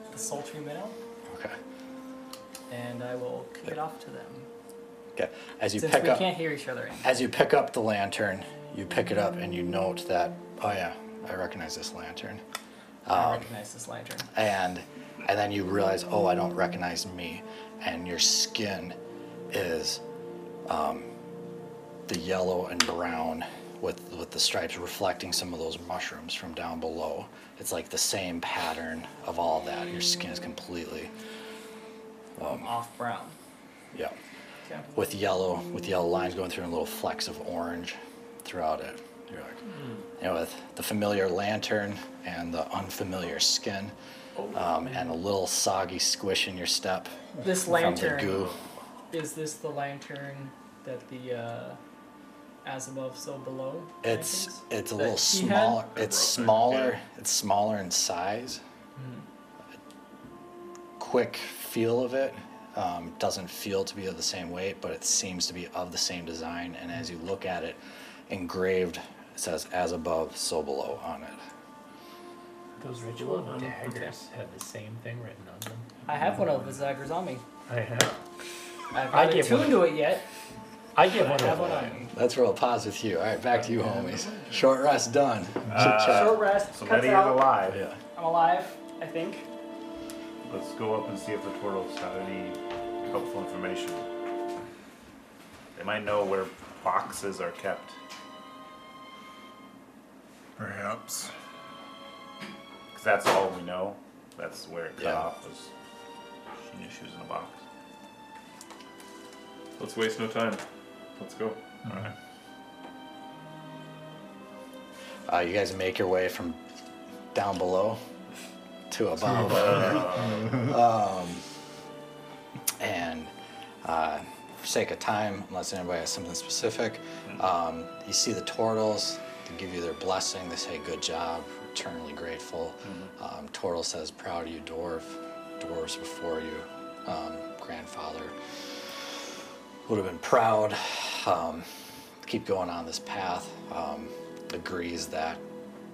the sultry minnow, Okay. and I will kick it off to them. Okay. As you Since pick we up. can't hear each other. As you pick up the lantern, you pick it up and you note that, oh yeah, I recognize this lantern. I Um, recognize this lantern. and and then you realize, oh, I don't recognize me, and your skin is um, the yellow and brown with with the stripes reflecting some of those mushrooms from down below. It's like the same pattern of all that. Your skin is completely, off brown. yeah. Okay. with yellow with yellow lines going through and little flecks of orange throughout it. You're like, you know, with the familiar lantern and the unfamiliar skin, um, and a little soggy squish in your step This lantern goo. Is this the lantern that the uh, as above so below? It's lanterns? it's a that little he had? smaller. It's smaller. yeah. It's smaller in size. Quick feel of it. Um, doesn't feel to be of the same weight, but it seems to be of the same design. And as you look at it, engraved, it says "as above, so below" on it. Those ritual daggers have the same thing written on them. I have one of the daggers on me. I have. I've I not get attuned to it yet. I get but one I have of one on them. me. Let's roll pause with you. All right, back to you, homies. Short rest done. Uh, Short rest. So cuts Betty is out. alive. Yeah. I'm alive. I think. Let's go up and see if the turtles have any helpful information. They might know where boxes are kept. Perhaps. Because that's all we know. That's where it cut Yeah. off was she knew she was in a box. Let's waste no time. Let's go. Alright. Uh, you guys make your way from down below to above. um, and uh, for sake of time, unless anybody has something specific, um, you see the turtles. They give you their blessing. They say, "Good job." Eternally grateful. Um, Turtle says, "Proud of you, dwarf. Dwarves before you, um, grandfather." Would have been proud. Um, keep going on this path. Um, agrees that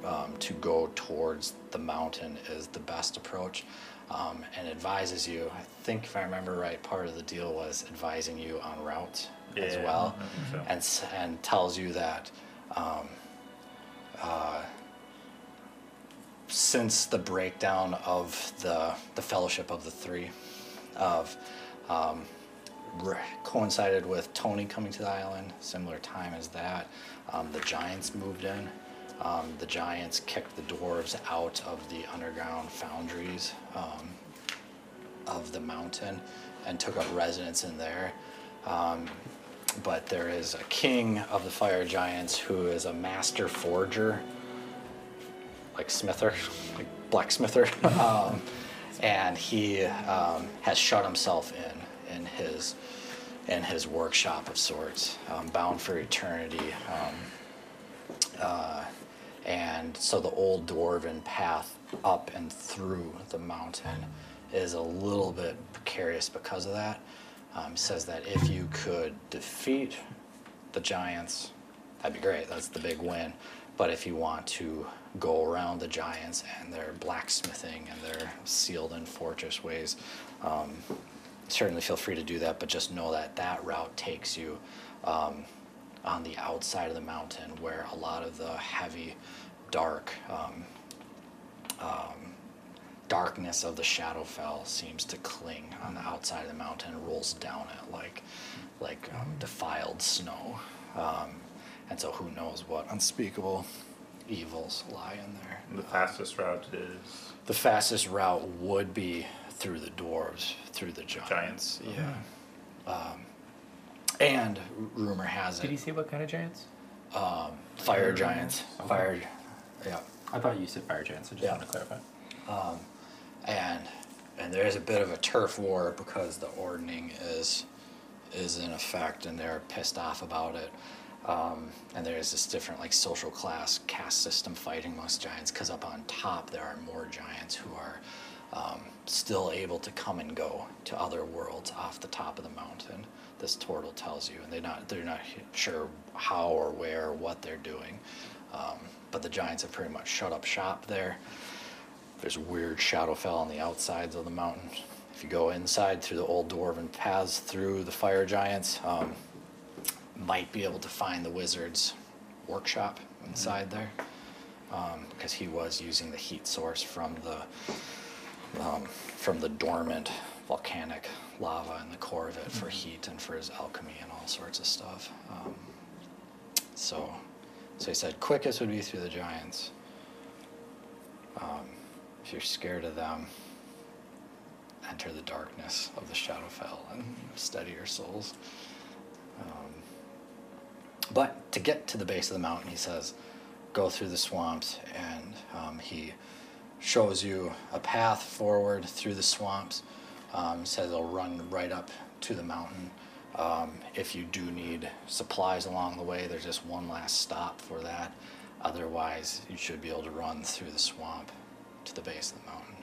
um, to go towards the mountain is the best approach, um, and advises you. I think if I remember right, part of the deal was advising you on route as well, so. and and tells you that. Um, uh, since the breakdown of the the fellowship of the three of um, coincided with Tony coming to the island, similar time as that. Um, the Giants moved in. Um, the Giants kicked the dwarves out of the underground foundries um, of the mountain and took up residence in there. Um, but there is a king of the fire giants who is a master forger, like smither, like blacksmither, um, and he um, has shut himself in in his in his workshop of sorts, um, bound for eternity. Um, uh, and so the old dwarven path up and through the mountain is a little bit precarious because of that. Um, says that if you could defeat the giants, that'd be great. That's the big win. But if you want to go around the giants and their blacksmithing and their sealed in fortress ways, um, certainly feel free to do that. But just know that that route takes you um, on the outside of the mountain where a lot of the heavy, dark, um, um, darkness of the Shadowfell seems to cling on the outside of the mountain and rolls down it like, like um, defiled snow. Um, and so who knows what unspeakable evils lie in there. The fastest route is The fastest route would be through the dwarves, through the giants. Giants. Yeah. Um, and rumor has it. Did he it, say what kind of giants? um, fire giants, fire, yeah. I thought you said fire giants. I just Yeah. wanted to clarify. Um, and and there is a bit of a turf war because the ordning is is in effect and they're pissed off about it. Um, and there's this different like social class caste system fighting amongst giants because up on top there are more giants who are um, still able to come and go to other worlds off the top of the mountain. This turtle tells you, and they're not they're not sure how or where or what they're doing. Um, but the giants have pretty much shut up shop there. There's weird Shadowfell on the outsides of the mountain. If you go inside through the old dwarven paths through the fire giants, um, might be able to find the wizard's workshop inside there, um, because he was using the heat source from the um, from the dormant volcanic lava in the core of it for heat and for his alchemy and all sorts of stuff. Um, so, so he said quickest would be through the giants. Um, if you're scared of them, enter the darkness of the Shadowfell and steady your souls. Um, but to get to the base of the mountain, he says, go through the swamps, and um, he shows you a path forward through the swamps. Um, says it'll run right up to the mountain. Um, if you do need supplies along the way, there's just one last stop for that. Otherwise, you should be able to run through the swamp to the base of the mountain.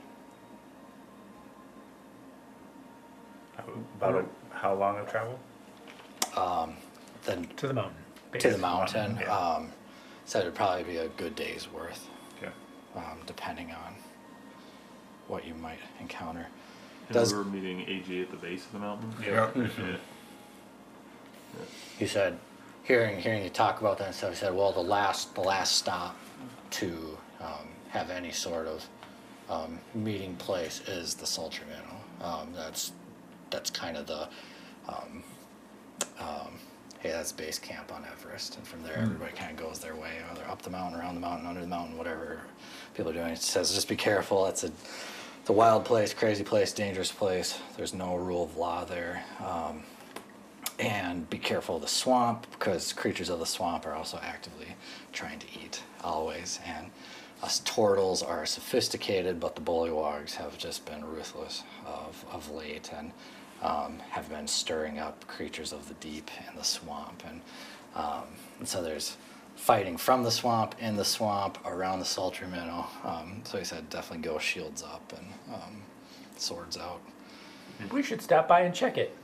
About a, how long of travel? Um, then To the mountain. to the base. mountain, yeah. um, said it'd probably be a good day's worth, Okay. Um, depending on what you might encounter. And Does- we're meeting AG at the base of the mountain. Yeah. Yeah. He said, hearing hearing you talk about that and stuff, he said, well, the last the last stop to um, have any sort of um, meeting place is the Sultry Minnow. Um, that's that's kind of the um, um, hey, that's base camp on Everest, and from there everybody kind of goes their way, either up the mountain, around the mountain, under the mountain, whatever people are doing. It says just be careful. It's a it's a wild place, crazy place, dangerous place. There's no rule of law there. Um, and be careful of the swamp because creatures of the swamp are also actively trying to eat always. And us turtles are sophisticated, but the bullywogs have just been ruthless of, of late and um, have been stirring up creatures of the deep in the swamp. And, um, and so there's fighting from the swamp, in the swamp, around the sultry minnow. Um, so he said definitely go shields up and um, swords out. We should stop by and check it.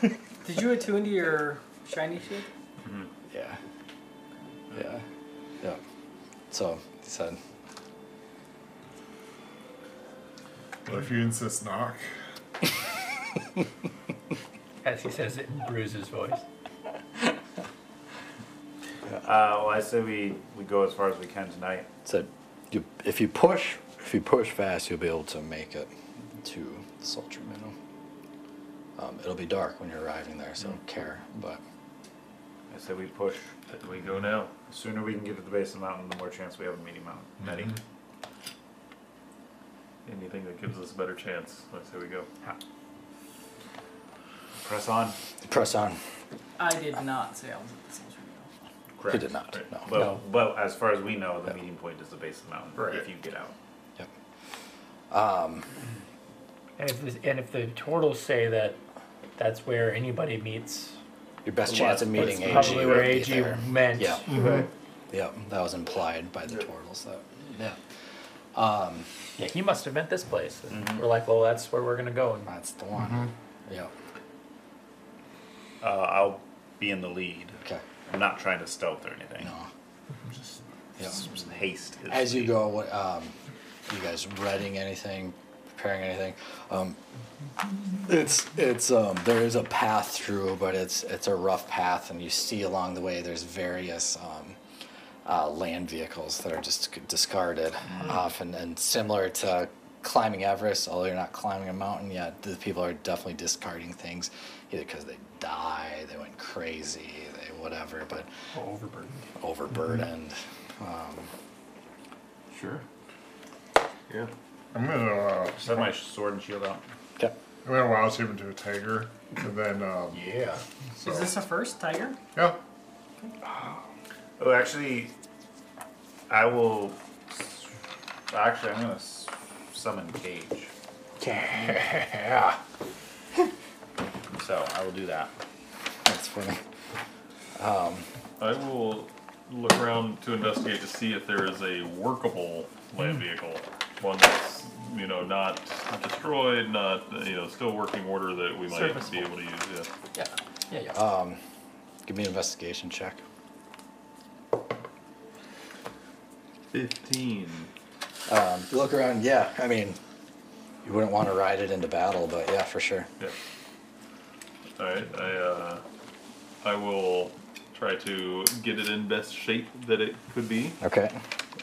Did you attune to your shiny shield? Yeah. Yeah. Yeah. So he said, Well, if you insist, knock. As he says it in Bruce's voice. Uh, well, I say we, we go as far as we can tonight. said, you, if you push, if you push fast, you'll be able to make it to the sultry minnow. Um, it'll be dark when you're arriving there, so don't care. But I say we push. Then we go now. The sooner we can get to the base of the mountain, the more chance we have of meeting Mount Nettie. Anything that gives us a better chance. I say we go. Press on. press on. I did not say I was at the Sultry Minnow. Correct. He did not. Right. No. But, No. but as far as we know, the meeting point is the base of the mountain. Right. If you get out. Yep. Um, And if, this, and if the turtles say that that's where anybody meets, your best chance of meeting AG probably where would be AG there. meant. Yeah. Mhm. Yep. That was implied by the turtles. That. Yeah. Um, Yeah, he must have meant this place. And Mhm. We're like, well, that's where we're gonna go. And that's the one. Yep. Uh, I'll be in the lead. Okay. I'm not trying to stealth or anything. No. Yep. Just haste. is As you the- go, what, um, you guys reading anything, preparing anything? Um, it's it's um, there is a path through, but it's it's a rough path, and you see along the way there's various um, uh, land vehicles that are just discarded often, and similar to climbing Everest, although you're not climbing a mountain yet, the people are definitely discarding things either because they die, they went crazy, they whatever, but overburdened. overburdened. Um, Sure. Yeah. I'm gonna uh, Just have my sword and shield out. okay. I'm gonna wow shape into a tiger, and then um, Yeah. so Is this a first tiger? yeah. Oh, actually, I will. Actually, I'm gonna s- summon Cage. Yeah. So I will do that. That's funny. I will look around to investigate to see if there is a workable land vehicle, one that's you know not destroyed, not you know still working order that we might be Serviceable. able to use. Yeah. Yeah. Yeah. Yeah. Um, give me an investigation check. Fifteen. Um, look around. Yeah, I mean, you wouldn't want to ride it into battle, but yeah, for sure. Yeah. All right. I uh, I will try to get it in best shape that it could be. Okay.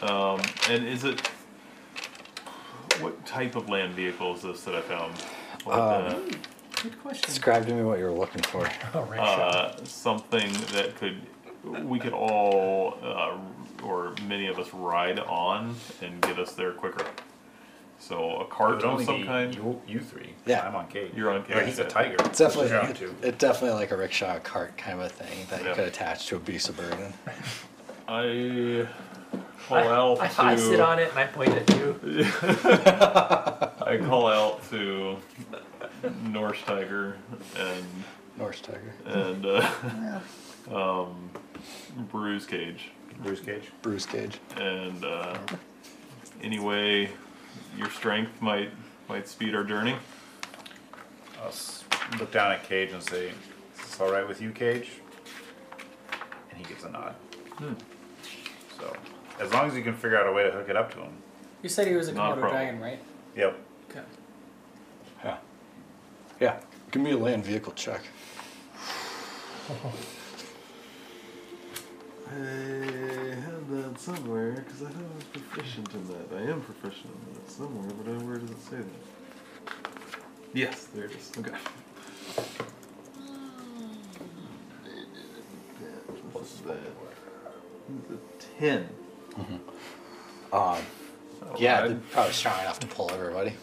Um, and is it what type of land vehicle is this that I found? What, uh, Good question. Describe to me what you're looking for. Oh, right. uh, something that could we could all uh, or many of us ride on and get us there quicker. So a It cart of some kind. you, you three. Yeah. I'm on Cage. You're on Or Cage, he's a tiger. It's definitely, Yeah, too. it's definitely like a rickshaw cart kind of a thing that you Yeah. could attach to a beast of burden. I call I, out I, to. I sit on it and I point at you. I call out to Norse Tiger and Norse tiger. and uh, um, Bruise Cage Bruce Cage. Bruce Cage. and uh, anyway, your strength might might speed our journey. I'll s- look down at Cage and say, "Is this all right with you, Cage?" And he gives a nod. Hmm. So, as long as you can figure out a way to hook it up to him. You said he was a Not a Komodo problem. dragon, right? Yep. Okay. Yeah. Yeah. Give me a land vehicle check. I have that somewhere because I thought I was proficient in that. I am proficient in that somewhere, but I- where does it say that? Yes, there it is. Okay. What's that? It's a ten. Um, yeah, Alright. they're probably strong enough to pull everybody.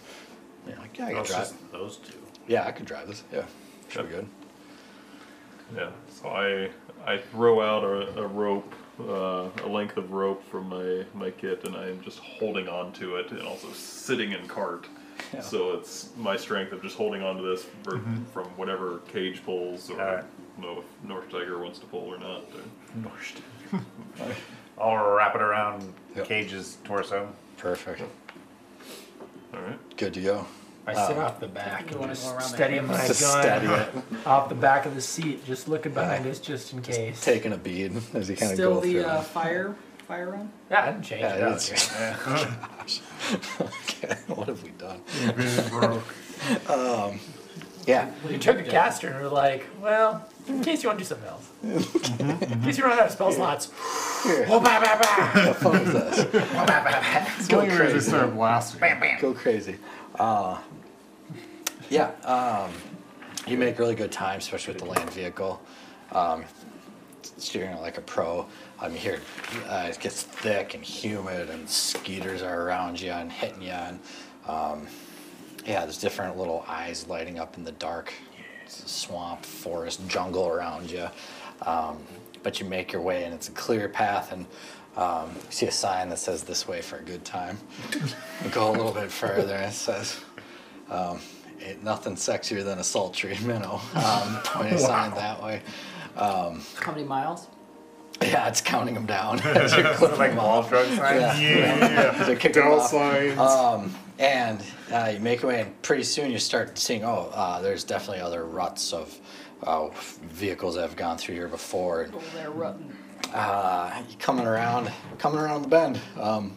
You're like, yeah, I Oh, can drive. those two. Yeah, I could drive this. Yeah, should be good. Yeah. So I I throw out a, a rope, uh, a length of rope from my my kit, and I am just holding on to it, and also sitting in cart. Yeah. So it's my strength of just holding on to this for, from whatever cage pulls, or Alright. I don't know if North Tiger wants to pull or not. or- I'll wrap it around Yep. Cage's torso. Perfect. All right. Good to go. I sit off the back You and wanna just go around the steady my Just gun steady it. off the back of the seat, just looking behind us just in case. Taking a bead as you kind of Still go the through. uh, fire fire run? yeah, I didn't change Yeah, it. it is. Yeah. okay, what have we done? Vision. Yeah. We took a caster and we were like, well, in case you want to do something else. in case you run out of spell slots. Bah, bah, bah. What fun is this? Bah, bah, bah. It's going crazy. started blasting. Go crazy. Uh, yeah, um, you make really good time, especially with the land vehicle. Um, steering like a pro. You here. uh, it gets thick and humid, and skeeters are around you and hitting you. And um, yeah, there's different little eyes lighting up in the dark. Swamp, forest, jungle around you. Um, but you make your way, and it's a clear path. And um, you see a sign that says "This way for a good time." You go a little bit further, and it says, um, "Ain't nothing sexier than a sultry minnow." Um, pointing a sign that way. How many miles? Yeah, it's counting them down. as you're clipping like them mall off. drug signs. Yeah. Yeah. They're Bell signs. Um, and uh, you make your way, and pretty soon you start seeing, oh, uh, there's definitely other ruts of uh, vehicles that have gone through here before. And, Over there rutting. Uh, you coming around, coming around the bend, um,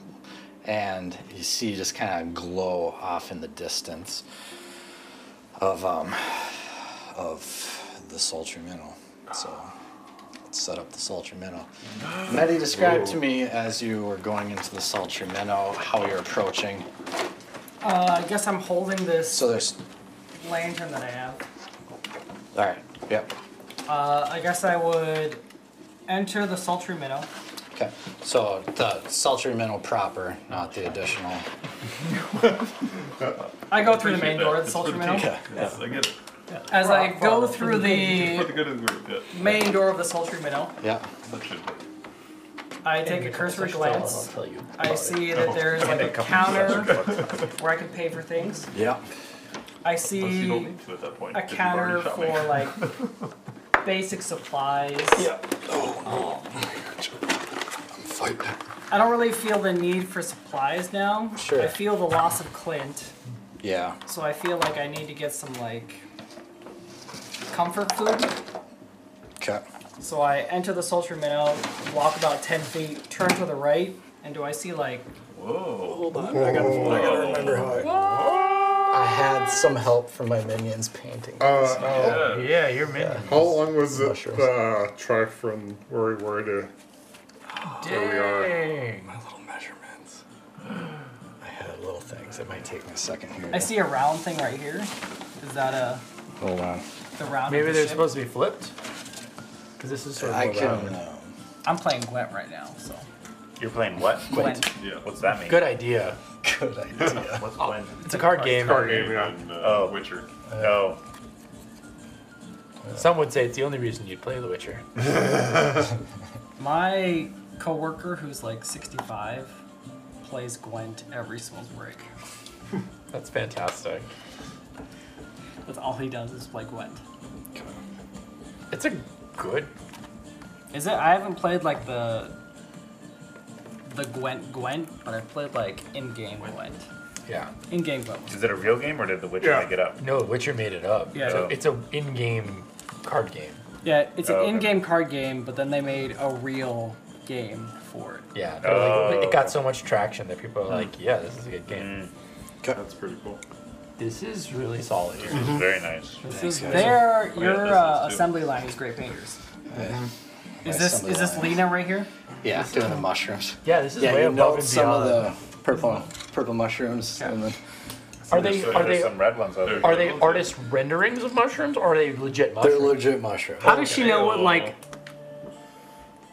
and you see just kind of glow off in the distance of um, of the sultry minnow. So let's set up the sultry minnow. Medi, describe to me as you were going into the sultry minnow how you're approaching. Uh, I guess I'm holding this So there's, lantern that I have. all right, yep. Uh, I guess I would enter the sultry minnow. Okay, so the sultry minnow proper, not the additional. I go through the main door of the sultry for minnow. team. Okay. Yes, I get it. As I go through For the the good of the group. Yeah. main door of the sultry minnow, Yeah, That should be. I take a cursory glance. I'll tell you. I see that there's like a counter where I can pay for things. yeah. I Unless you don't see need to at that point. a 'cause you've counter shot me. for like basic supplies. Yeah. Oh, no. I'm fighting. I don't really feel the need for supplies now. Sure. I feel the loss of Clint, Yeah, so I feel like I need to get some like comfort food. okay. So I enter the sultry minnow, walk about ten feet, turn to the right, and do I see like Whoa. Hold on, I gotta, I gotta remember how I. I had some help from my minions painting. Uh, Yeah. Yeah, you're minion. how long was it Mushrooms. uh, trek from where we were to where we are? Dang. my little measurements. I had little things. It might take me a second here. I see a round thing right here. Is that a Hold on. the round? Maybe of the they're ship? supposed to be flipped. Because this is sort of I a can. round. Um, I'm playing Gwent right now, so You're playing what? Gwent. Yeah. What's that mean? Good idea. Good idea. What's Gwent? It's a card game. Card game, yeah. in, uh, Oh. Witcher. Oh, Some would say it's the only reason you'd play The Witcher. My coworker, who's like 65, plays Gwent every smoke break. That's fantastic. That's all he does is play Gwent. It's a good. Is it? I haven't played like the the Gwent Gwent, but I've played like in-game Gwent. Yeah. In-game Gwent. is it a real game or did The Witcher Yeah. make it up? No, Witcher made it up. Yeah. It's a, Oh. it's a in-game card game. Yeah, it's an Oh, okay. in-game card game, but then they made a real game for it. Yeah. they're like- Oh. it got so much traction that people are like, yeah, this is a good game. Mm, That's pretty cool. This is really solid. this is very nice. This is guys. their yeah, your this uh, too. assembly line is great painters. My Is this assembly is this. Lena right here? Yeah, doing the mushrooms. Yeah, this is Yeah, way you above know and some beyond. of the purple purple mushrooms Yeah. and then Are they are they some red ones out there. are they artist renderings of mushrooms or are they legit they're mushrooms? legit mushrooms. How does she know what like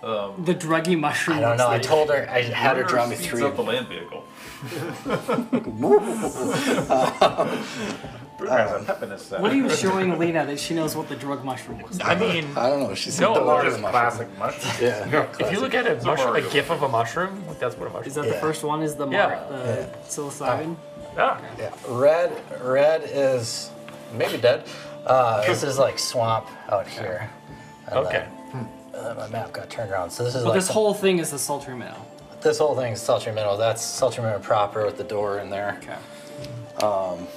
Um, the druggy mushroom? I don't know. I told her I had her draw me three. up the land vehicle. Brew has a pep in his step. What are you showing Lena that she knows what the drug mushroom was? I mean, I don't know. She's said No, the or water Just mushroom. classic mushroom. Yeah. if you look at a mushroom, a Mario. gif of a mushroom, like that's what a mushroom Is that the first one? Is the mar- Yeah. the psilocybin? Yeah. Yeah. Red red is maybe dead. Uh, this is like swamp out here. And Okay. then- and then my map got turned around. So this is But like this the- whole thing is the sultry minnow. this whole thing is Sultry Minnow. That's Sultry Minnow proper with the door in there. Okay. Um,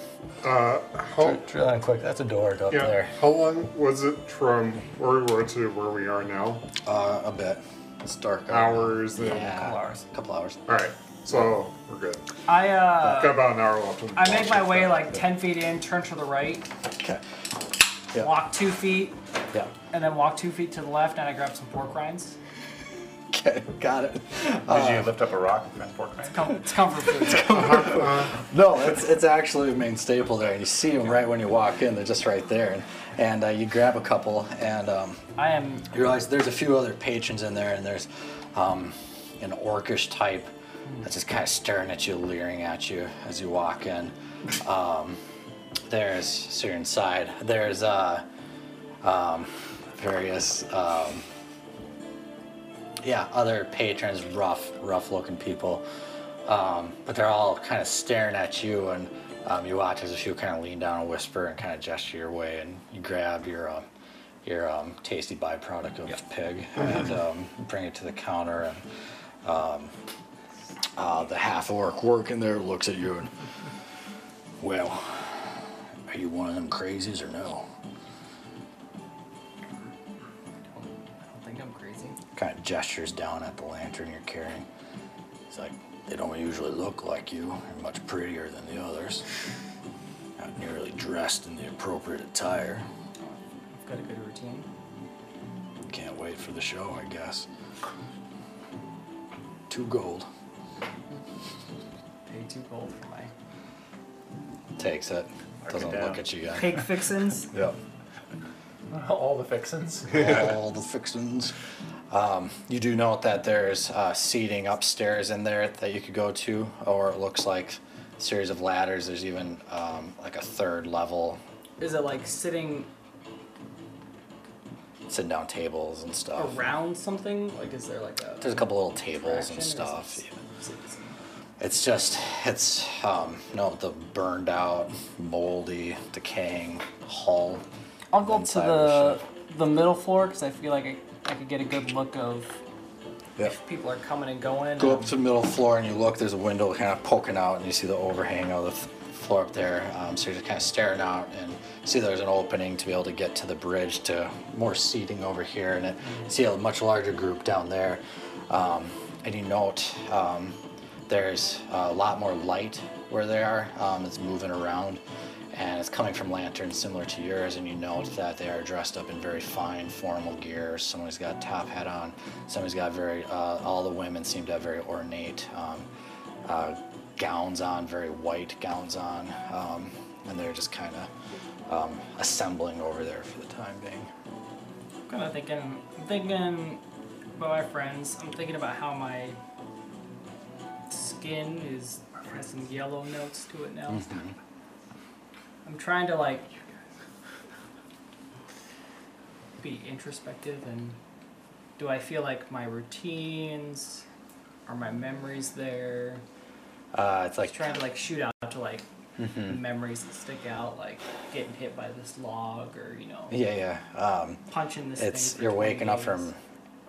Uh, how, dr- drill in quick. That's a door up yeah, there. how long was it from where we were to where we are now? Uh, a bit. It's dark. out. Hours and. Yeah. A couple hours. A couple hours. All right, so we're good. I Got uh, about an hour left. I make my way like ten feet in, turn to the right, Okay. Yeah. walk two feet, Yeah. and then walk two feet to the left, and I grab some pork rinds. Okay. Got it. Did you lift up a rock and find pork rinds? Com- it's comfort food. No, it's it's actually a main staple there, and you see them right when you walk in. They're just right there, and, and uh, you grab a couple, and um, I am you realize there's a few other patrons in there, and there's um, an orcish type that's just kind of staring at you, leering at you as you walk in. Um, there's so you're inside. There's uh, um, various um, yeah other patrons, rough rough looking people, um, but they're all kind of staring at you, and um, you watch as a few kind of lean down and whisper and kind of gesture your way, and you grab your um, your um, tasty byproduct of pig and um, bring it to the counter, and um, uh, the half orc working there looks at you and, well, are you one of them crazies or no? Kind of gestures down at the lantern you're carrying. He's like, they don't usually look like you. You're much prettier than the others. Not nearly dressed in the appropriate attire. I've got a good routine. Can't wait for the show, I guess. Two gold. Pay two gold for my Takes it. Doesn't down. look at you guys. pig fixins. Yep. All the fixins. all the fixins. Um, you do note that there's uh, seating upstairs in there that you could go to, or it looks like a series of ladders. There's even um, like a third level Is it like sitting sit down tables and stuff. around something? Like, is there like a There's a couple little tables and or is stuff. it- is it- It's just, it's, um, no, the burned out, moldy, decaying hull. I'll go up to inside the the middle floor because I feel like I, I could get a good look of Yep. if people are coming and going. Go up to the middle floor and you look, there's a window kind of poking out and you see the overhang of the f- floor up there. Um, so you're just kind of staring out and see there's an opening to be able to get to the bridge to more seating over here and it, see a much larger group down there. Um, and you note um, there's a lot more light where they are. Um, it's moving around and it's coming from lanterns similar to yours and you note that they are dressed up in very fine formal gear someone's got a top hat on somebody's got very uh, all the women seem to have very ornate um, uh, gowns on very white gowns on um, and they're just kind of um, assembling over there for the time being I'm kind of thinking. I'm thinking about my friends. I'm thinking about how my skin is has some yellow notes to it now. Mhm. I'm trying to like be introspective and do I feel like my routines are my memories there? Uh, it's Like trying to like shoot out to like Mhm. memories that stick out, like getting hit by this log or you know yeah, yeah. Um, punching this. it's thing you're 20 waking up from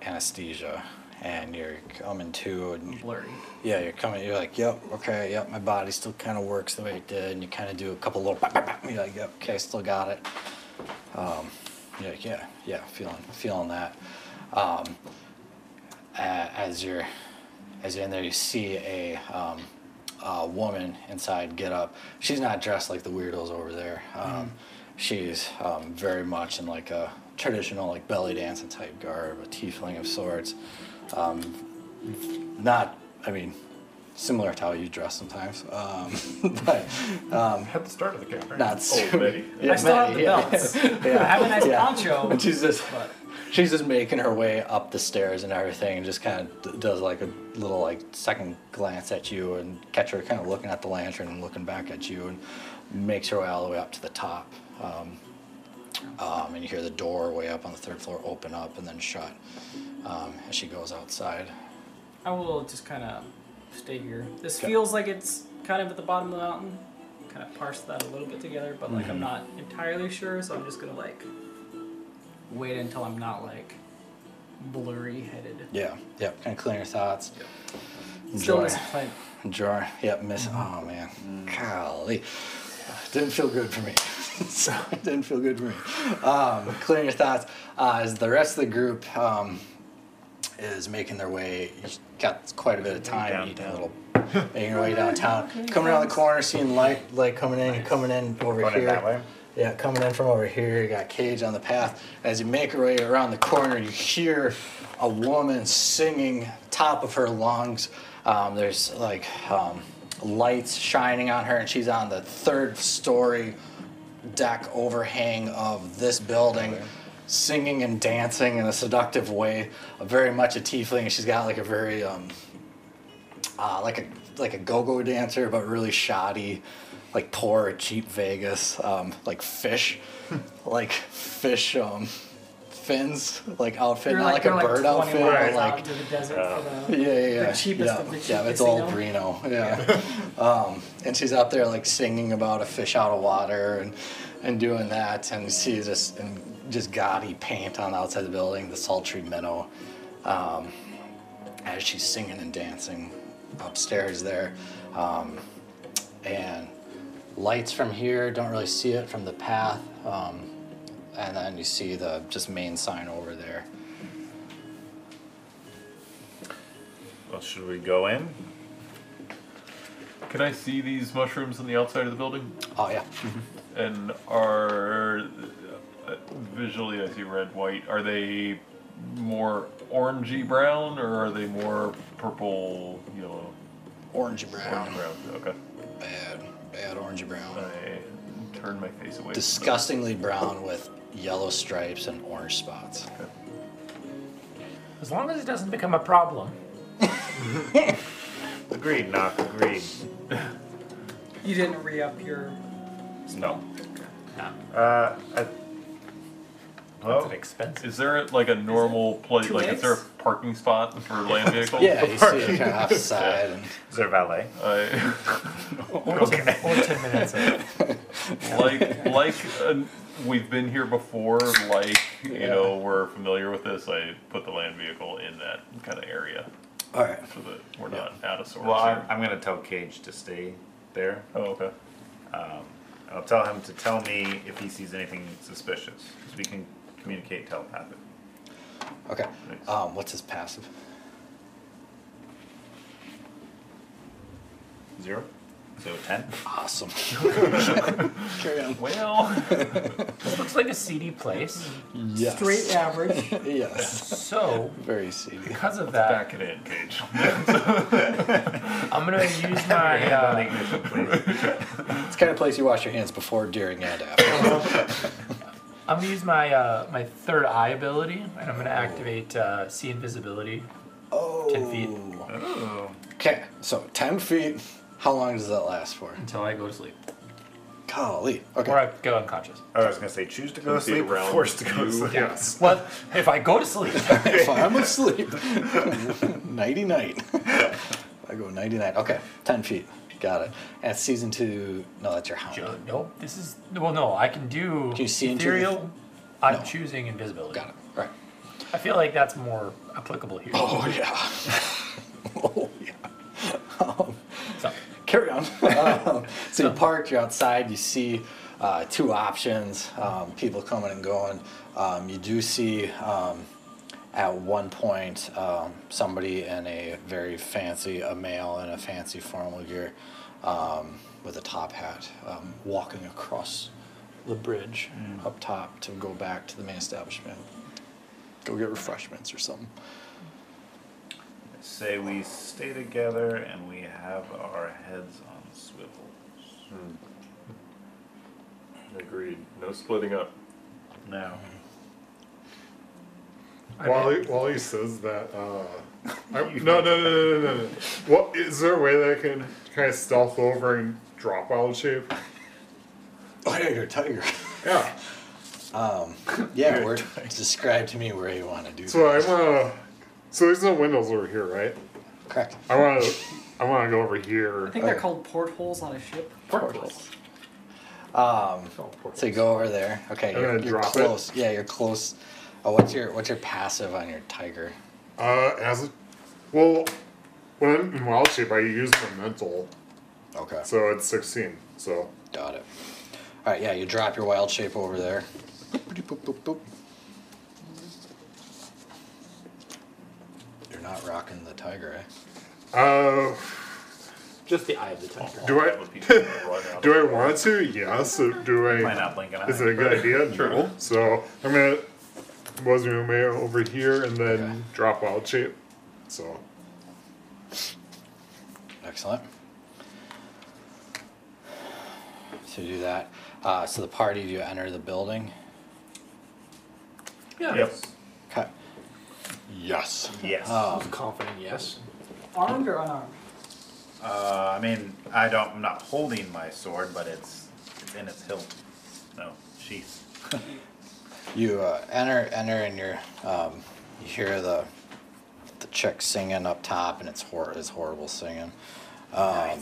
anesthesia, and you're coming to, and blurry. yeah, you're coming. You're like, yep, okay, yep. My body still kind of works the way it did, and you kind of do a couple little. Bap, bap, bap, you're like, yep, okay, still got it. Um, you're like, yeah, yeah, feeling feeling that. Um, as you're as you're in there, you see a, um, a woman inside get up. She's not dressed like the weirdos over there. Um, She's um, very much in like a traditional like belly dancing type garb, a tiefling of sorts. Um, not, I mean, similar to how you dress sometimes, um, but um, At the start of the campaign. not Oh, super. Betty. Yeah, I still have the yeah. belts. Yeah. I have a nice Yeah. poncho, And she's just but she's just making her way up the stairs and everything, and just kind of d- does like a little like second glance at you and catch her kind of looking at the lantern and looking back at you, and makes her way all the way up to the top. Um, um, and you hear the door way up on the third floor open up and then shut um, as she goes outside. I will just kind of stay here. This Okay. feels like it's kind of at the bottom of the mountain. Kind of parse that a little bit together, but like I'm Mhm. not entirely sure, so I'm just gonna like wait until I'm not like blurry headed. Yeah, yep. Kind of clear your thoughts. Still Enjoy. disciplined. Enjoy. Yep. Miss. Oh man. Golly. Didn't feel good for me. so it didn't feel good for me. Um, clearing your thoughts. Uh, as the rest of the group um, is making their way, you got quite a bit of time eating a little, making your way downtown. Coming around the corner, seeing light, light coming in, coming in over Going in here. that way? Yeah, coming in from over here, you got Cage on the path. As you make your way around the corner, you hear a woman singing top of her lungs. Um, there's like um, lights shining on her, and she's on the third story deck overhang of this building, singing and dancing in a seductive way. very much a tiefling. She's got like a very um, uh, like a like a go-go dancer, but really shoddy, like poor cheap Vegas, um, like fish, like fish um, fins, like outfit, You're not like, you're a bird 20 outfit, miles but out like the desert Yeah. for the. yeah, yeah, yeah. The cheapest yeah. of the Yeah, it's all you know? Reno. Yeah. um, and she's out there like singing about a fish out of water and and doing that, and she's just in just gaudy paint on the outside of the building, the sultry minnow, um, as she's singing and dancing upstairs there, um, and lights from here don't really see it from the path. Um, and then you see the just main sign over there. Well, should we go in? Can I see these mushrooms on the outside of the building? Oh yeah. And are visually, I see red, white. Are they more orangey brown or are they more purple, yellow? Orangey brown. Orange brown. Okay. Bad, bad orangey brown. I turn my face away. Disgustingly brown with yellow stripes and orange spots. Okay. As long as it doesn't become a problem. Agreed, knock, agreed. You didn't re up your. No. No, Uh, I, that's well, an expensive. Is there like a normal place? two Like, is there a eggs? parking spot for land vehicles? Yeah, you see it kind of off the side. And, is there a valet? I, Or ten, or ten minutes of like like uh, we've been here before like you know we're familiar with this i put the land vehicle in that kind of area all right. so that we're not out of sorts Well, I'm, here. I'm gonna tell Cage to stay there. oh okay I'll tell him to tell me if he sees anything suspicious, we can communicate telepathic. Okay. Nice. Um, what's his passive? Zero? So ten? Awesome. Carry on. well This looks like a seedy place. Yes. Straight average. Yes. So, Very seedy. because of that, back it in cage I'm gonna use my. Hand Uh, ignition, please. It's the kind of place you wash your hands before, during, and after. I'm gonna use my uh, my third eye ability, and I'm gonna activate uh, see invisibility. oh. 10 feet. Oh, Okay, so 10 feet, How long does that last for? until I go to sleep. Golly. Okay. Or I go unconscious. I was gonna say choose to go to See sleep or around forced to go to you. sleep. Yes. Well, if I go to sleep, if I'm asleep, nighty night. I go nighty night. Okay, ten feet. Got it. And season two. No, that's your hound. Joe, no, this is well, no, I can do Can you see into the- ethereal. I'm No. choosing invisibility. Got it. Right. I feel like that's more applicable here. Oh yeah. oh yeah. Um, So, carry on. um, so you park, you're outside, you see uh, two options, um, people coming and going. Um, you do see um, at one point um, somebody in a very fancy, a male in a fancy formal gear um, with a top hat um, walking across the bridge up top to go back to the main establishment. Go get refreshments or something. Say we stay together and we have our heads on swivels. Agreed. No splitting up. No. I While mean- he, while he says that, uh, I, no, no, no, no, no, no. What is there a way that I can kind of stealth over and drop wild shape? Oh yeah, you're a tiger. Yeah. Um, yeah, where, describe to me where you want to do So I that. wanna. So there's no windows over here, right? Correct. I wanna. I wanna go over here. I think they're Okay. called portholes on a ship. Portholes. Um, so you go over there. Okay, I'm you're, gonna you're drop it. close. Yeah, you're close. Oh, what's your what's your passive on your tiger? Uh, as a, well, when I'm in wild shape, I use the mental, Okay, so it's 16. So got it. All right, yeah, you drop your wild shape over there. You're not rocking the tiger, eh? Uh, just the eye of the tiger. do I Those people run out. do I want to? Yes. Or do I? Might not blink an eye. Is it a good idea? No. So I'm gonna was my way over here and then Okay. drop wild shape. So Excellent. So you do that. Uh, so the party, do you enter the building? Yeah. Yep. Okay. Yes. Yes. Um, Confident, yes. Armed or unarmed? Uh, I mean, I don't. I'm not holding my sword, but it's it's in its hilt. No sheath. You uh, enter, enter, and you're, um, you hear the the chick singing up top, and it's hor- it's horrible singing. Um,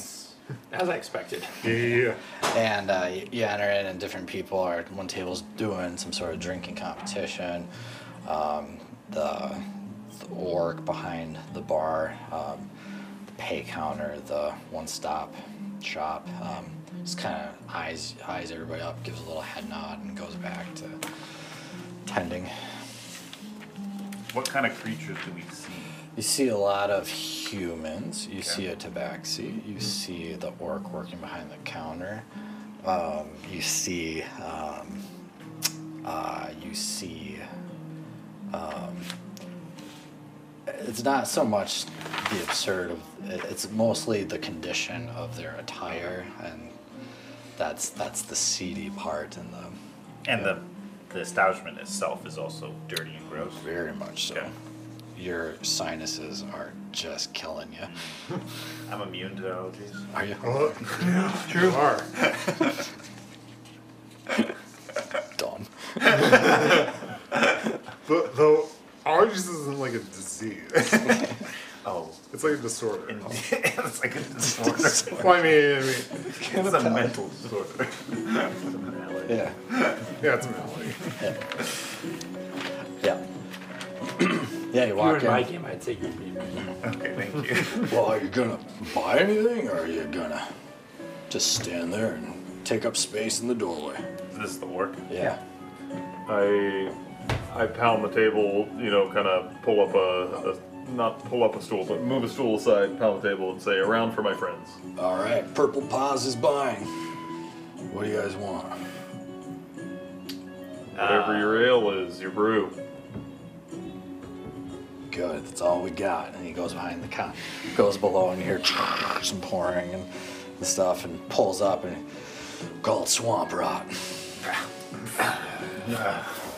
As I expected. yeah. And uh, you, you enter in, and different people are. One table's doing some sort of drinking competition. Um, the, the orc behind the bar, um, the pay counter, the one-stop shop. Um, just kind of eyes eyes everybody up, gives a little head nod, and goes back to tending. What kind of creatures do we see? You see a lot of humans. You Okay. see a tabaxi. You see the orc working behind the counter. Um, you see, um, uh, you see. Um, it's not so much the absurd of it's mostly the condition of their attire, and that's that's the seedy part and the And the the establishment itself is also dirty and gross. very much so. Okay. Your sinuses are just killing you. I'm immune to allergies. Are you? Well, yeah, true. Are. Dumb. But though allergies isn't like a disease. Oh, It's like a disorder. and it's like a disorder. Well, I mean, I mean, it's a mental disorder. It's a. Yeah. yeah, it's a malady. Yeah. yeah, you If you were walk in my in. game, I'd say you'd be immune. Okay, thank you. Well, are you gonna buy anything, or are you gonna just stand there and take up space in the doorway? This is this the orc? Yeah. I I pound the table, you know, kind of pull up a, a not pull up a stool, but move a stool aside, pound the table, and say, "Around for my friends." All right. Purple Paws is buying. What do you guys want? Whatever Uh, your ale is, your brew. Good. That's all we got. And he goes behind the counter, goes below, and you hear some pouring and, and stuff, and pulls up and called swamp rot.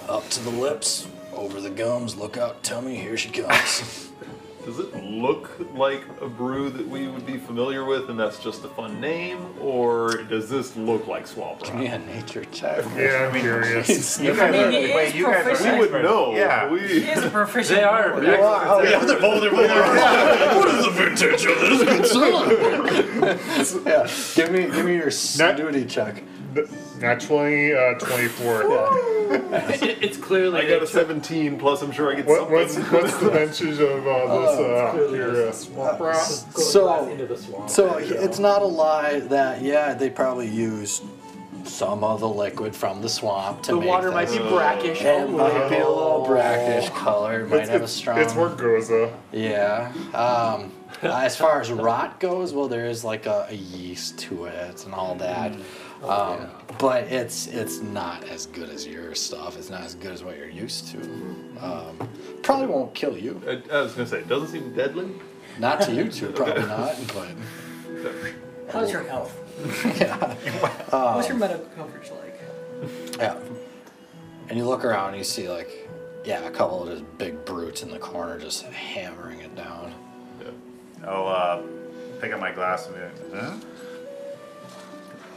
Up to the lips, over the gums. Look out, tummy. Here she comes. does it look like a brew that we would be familiar with, and that's just a fun name, or does this look like Swamp Give me Rock? a nature check. Yeah, I'm curious. You guys mean, are, he is wait, you guys are We would know. Yeah. We, He is a proficient. They are. rower. You are? Oh, yeah, they're both. They're both. What is the vintage of this yeah, give me give me your snooty check. Naturally, uh, 24. It- it's clearly I got a nature. 17 plus. I'm sure I get What, something. what's what's the vintage of uh, this uh, your uh, swamp rat? So- into swamp. So it's not a lie that yeah they probably used some of the liquid from the swamp to the make water might be brackish. It might be a little brackish color. It might It's, have a it's, strong. it's more Gose. Yeah. Um, as far as rot goes, well, there is like a, a yeast to it and all that. Um, But it's it's not as good as your stuff. It's not as good as what you're used to. Um, probably won't kill you. I, I was gonna say, it doesn't seem deadly. Not to you two, probably not. But How's your health? yeah. What's your medical coverage like? Yeah. And you look around and you see like, yeah, a couple of just big brutes in the corner just hammering it down. Yeah. I'll uh, pick up my glass and be like, huh?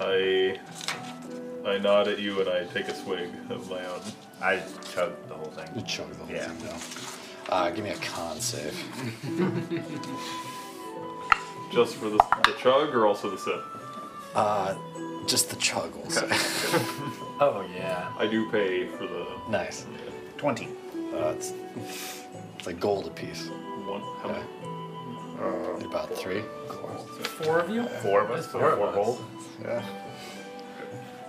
I I nod at you and I take a swig of my own. I chug the whole thing. You chug the whole Yeah. thing down. Uh, give me a con save. Just for the, the chug or also the sip? Uh, just the chug will say. Oh yeah. I do pay for the nice. 20. Uh, it's, it's like gold a piece. one. How many? Uh, About three. Four of you? Four of us? There's four of us. gold? Yeah.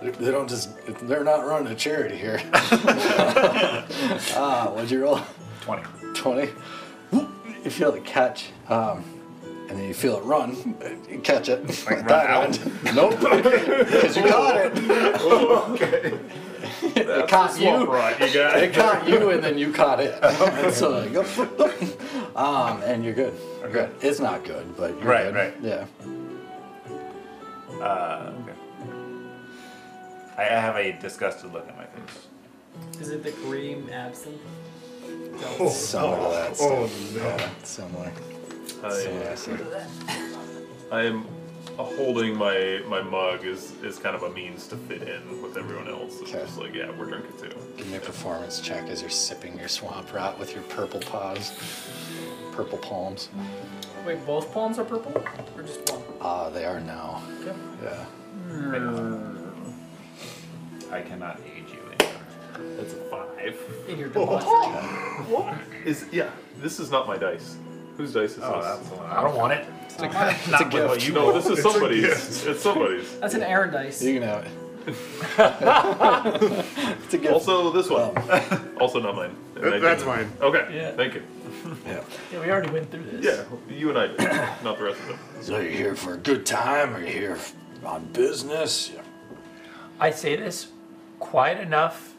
They- They don't just, they're not running a charity here. Ah, what'd you roll? 20. 20. You feel the catch, um, and then you feel it run. You catch it. Like run That out? one. Nope. Because you caught it. okay. It caught you. rot, you got It caught you, and then you caught it. And so like, go, um, and you're good. You're good. It's not good, but you're Right, good. right. Yeah. Uh, okay. I I have a disgusted look on my face. Is it the cream absinthe? oh, Similar to that. oh, stuff. no. Yeah, similar. Similar I. I am holding my my mug is is kind of a means to fit in with everyone else. It's Okay. just like, yeah, we're drinking too. Give me a performance check as you're sipping your swamp rot with your purple paws, purple palms. Wait, both palms are purple? Or just one? Ah, they are now. Okay. Yeah. I cannot aid you anymore. That's a five. In your deposit. What? Is yeah? This is not my dice. Whose dice is Oh, that's the one. I don't want it. Not with what you no, this is somebody's. gift. It's somebody's. That's an Aaron dice. You can have it. it's a gift. Also, this one. also not mine. And I That- that's didn't- mine. Okay. Yeah. Thank you. yeah. Yeah, we already went through this. Yeah, you and I did, not the rest of them. So you're here for a good time, or you're here on business? I say this quiet enough,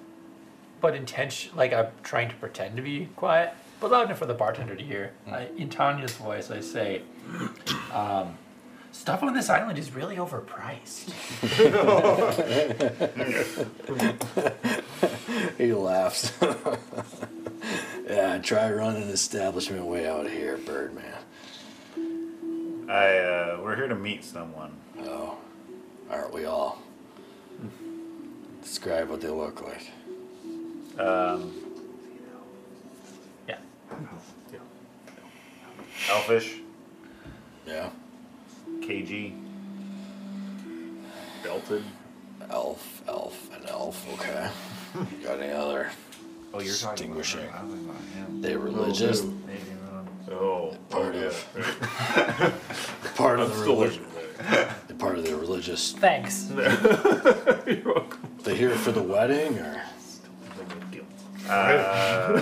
but intention like I'm trying to pretend to be quiet, but loud enough for the bartender to hear. I, in Tanya's voice, I say, um, "Stuff on this island is really overpriced." He laughs. yeah, try running an establishment way out here, Birdman. I, uh, we're here to meet someone. Oh, aren't we all? Describe what they look like. Um, Yeah. Elfish, Yeah. KG. Belted. Elf, elf, and elf. Okay. Got any other? Oh, you're talking about Distinguishing. her. I was about him. They religious? Maybe not. Oh, Part oh, of- yeah. Part I'm of the still religion. looking. Part of the religious. Thanks. You're welcome. They here for the wedding, or? Uh,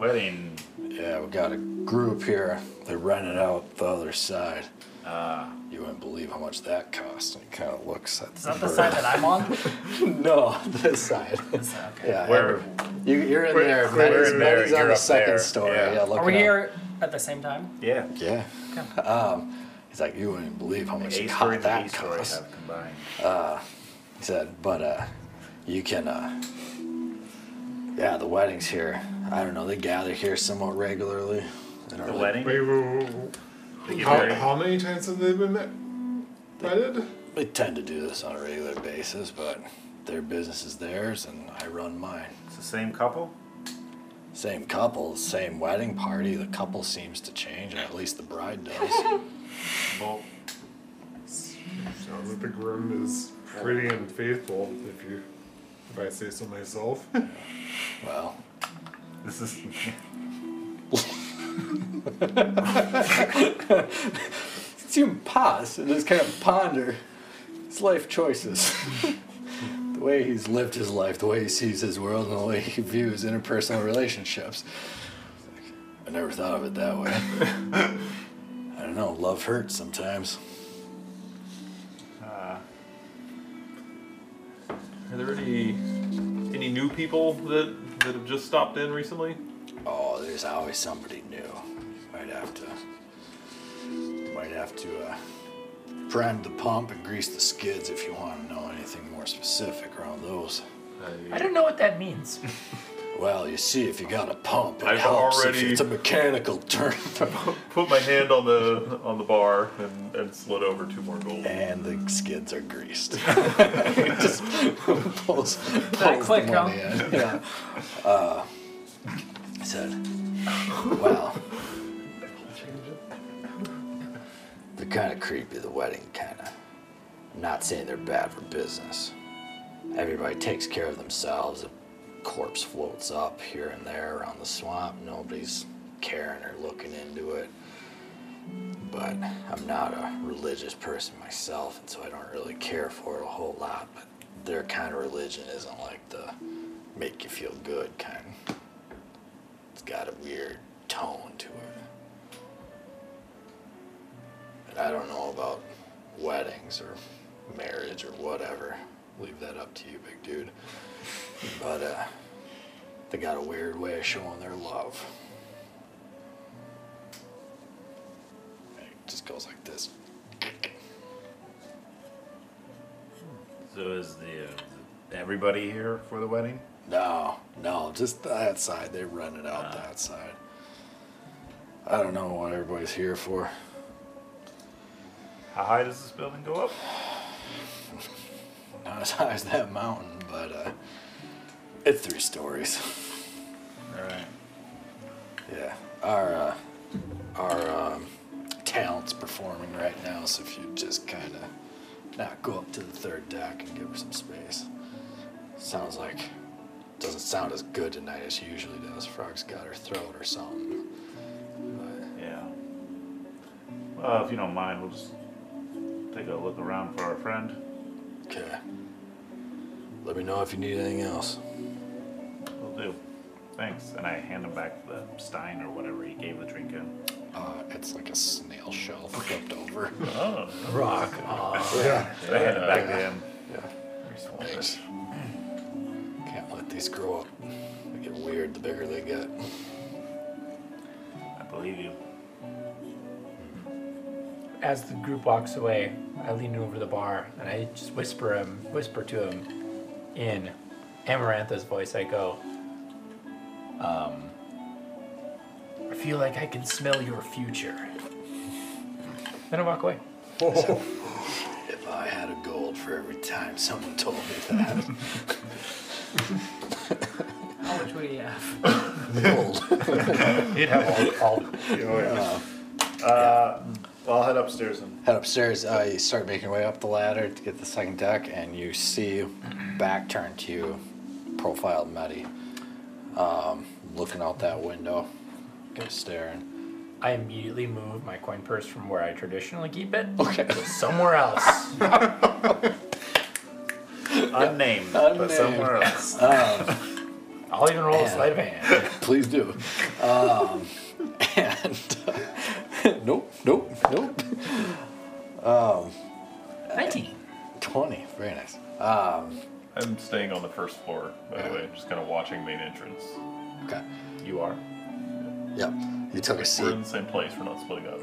wedding. Yeah, we got a group here. They rented out the other side. Uh, You wouldn't believe how much that cost. It kind of looks at Is that the side that I'm on? no, this side. This okay. Yeah, Where- you, you're in Where- there. where Maddie's, in there, on the second there. story. Yeah. Yeah, looking Are we up. here at the same time? yeah. Yeah. Um, he's like, you wouldn't believe how much A it cost and that B story cost. have combined. He said, but uh, you can, uh, yeah, the wedding's here. I don't know. They gather here somewhat regularly. They don't The really- wedding? Wait, wait, wait, wait. They How, how many times have they been met? Wedded? They tend to do this on a regular basis, but their business is theirs and I run mine. It's the same couple? Same couple, same wedding party. The couple seems to change, or at least the bride does. Well, Sounds like the groom is pretty unfaithful, if you, if I say so myself. well, this is. to pause and just kind of ponder his life choices. the way he's lived his life, the way he sees his world, and the way he views interpersonal relationships. I never thought of it that way. I don't know, love hurts sometimes. Are there any any new people that that have just stopped in recently? Oh, there's always somebody new. Might have to. Might have to uh, prime the pump and grease the skids if you want to know anything more specific around those. I don't know what that means. Well, you see, if you got a pump, it I've helps. already- If it's a mechanical turn, Put my hand on the on the bar and, and slid over two more gold. and the skids are greased. Just pulls, That pulls quick, the money in. Yeah. Uh, I said, well, they're kind of creepy. The wedding, kind of. I'm not saying they're bad for business. Everybody takes care of themselves. Corpse floats up here and there around the swamp. Nobody's caring or looking into it. But I'm not a religious person myself, and so I don't really care for it a whole lot. But their kind of religion isn't like the make you feel good kind. It's got a weird tone to it. And I don't know about weddings or marriage or whatever. Leave that up to you, big dude. But uh, they got a weird way of showing their love. It just goes like this. so is the, uh, everybody here for the wedding? No, no, just that side. They run it out that side. I don't know what everybody's here for. How high does this building go up? Not as high as that mountain, but uh, it's three stories. All right. Yeah, our uh, our um, talent's performing right now, so if you just kind of not go up to the third deck and give her some space. Sounds like doesn't sound as good tonight as she usually does. Frog's got her throat or something. But Yeah. Well, if you don't mind, we'll just take a look around for our friend. okay. Let me know if you need anything else. We'll do. Thanks. And I hand him back the stein or whatever he gave the drink in. Uh, it's like a snail shell flipped over. Oh, Rock. Aw. Yeah. So I hand it back to him. Yeah. nice. Can't let these grow up. They get weird the bigger they get. I believe you. As the group walks away, I lean over the bar and I just whisper him, whisper to him in Amarantha's voice. I go, um, I feel like I can smell your future. Then I walk away. If I had a gold for every time someone told me that. How much would he have? gold. He'd have all, all Oh, yeah. Uh, well, I'll head upstairs and Head upstairs, uh, you start making your way up the ladder to get the second deck, and you see back turned to you, profiled Medi, um, looking out that window, kind of staring. I immediately move my coin purse from where I traditionally keep it Okay. to somewhere else. unnamed, but Unnamed. somewhere else. Um, I'll even roll a Yeah. sleight of hand. please do. Um, and nope, nope, nope. Um, 19. 20, very nice. Um, I'm staying on the first floor, by the way, just kind of watching main entrance. okay. You are. Yep. You took a We're seat. in the same place. We're not splitting up.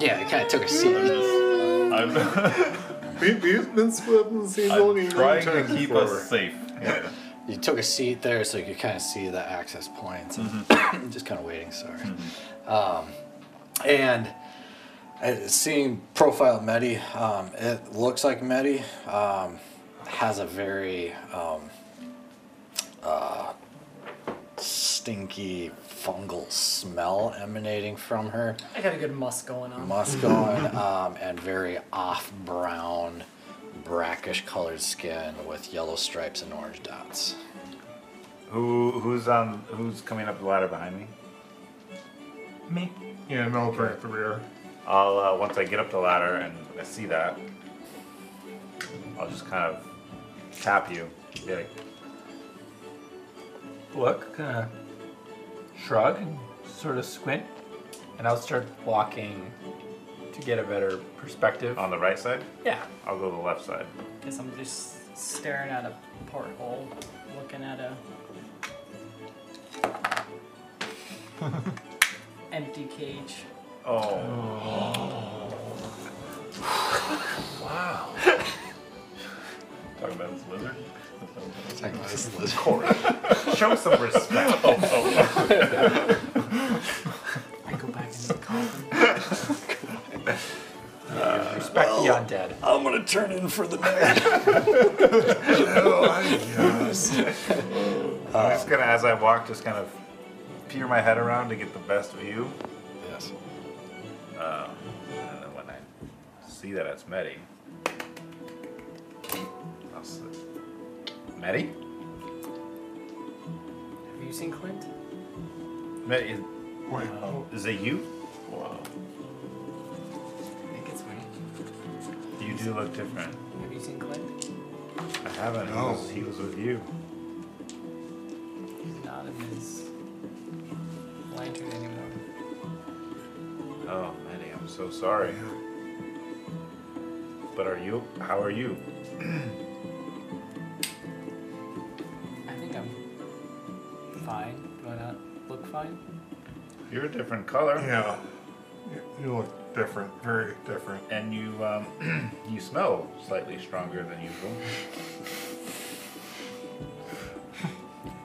Yeah, you kind of took a I'm seat. just. I'm, We, we've been split in the same I'm trying to keep before. us safe. Yeah. You took a seat there so you could kind of see the access points and just kind of waiting, sorry. Um, And uh, seeing profile Medi, um, it looks like Medi um, has a very um, uh, stinky fungal smell emanating from her. I got a good musk going on. Musk going, um, and very off brown, brackish colored skin with yellow stripes and orange dots. Who who's on who's coming up the ladder behind me? Me. Yeah, and I'll bring up the rear. I'll uh, once I get up the ladder and I see that, I'll just kind of tap you. Be like, Look, kind of shrug and sort of squint, and I'll start walking to get a better perspective. on the right side. Yeah. I'll go to the left side. Guess I'm just staring at a porthole, looking at a empty cage. Oh. Wow. Talking about this lizard. Show some respect. I go back into the coffin. Respect the undead. I'm gonna turn in for the night. oh, I'm just gonna, as I walk, just kind of peer my head around to get the best view. yes. Um, and then when I see that it's Medi, I'll say, Medi? Have you seen Clint? Medi, is, Wait, uh, is it you? Wow. I think it's me. You do look different. Have you seen Clint? I haven't. He, was, he was with you. He's not in his lantern anymore. Oh, Medi, I'm so sorry. But are you? How are you? fine. Do I not look fine? You're a different color. yeah. You, you look different, very different. And you, um, you smell slightly stronger than usual.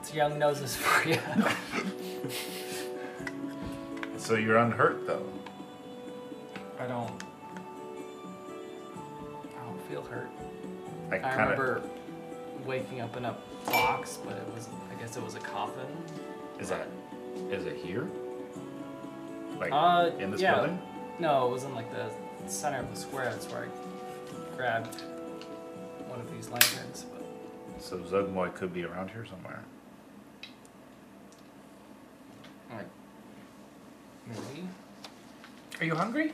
It's young noses for you. So you're unhurt though. I don't. I don't feel hurt. I I kind of. remember waking up in a box, but it was. I guess it was a coffin. Is that? Is it here? Like Uh, in this yeah. building? No, it was in like the center of the square. That's where I grabbed one of these lanterns. But So Zuggtmoy could be around here somewhere. like, maybe. Are you hungry?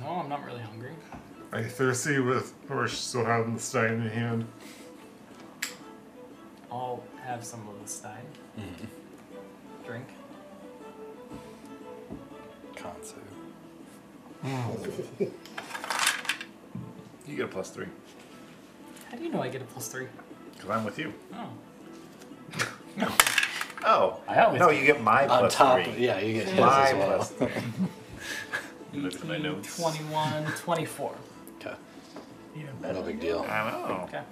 No, I'm not really hungry. Are you thirsty with, or still having the stein in hand? I'll have some of the stein. Mm-hmm. Drink. Consu. You get a plus three. How do you know I get a plus three? Because I'm with you. Oh. Oh. I always No, do. you get my On plus top, three. yeah, you get his My as well. plus three. Look at my 18, notes. 21, 24. Okay, Even no big deal. I know. Okay.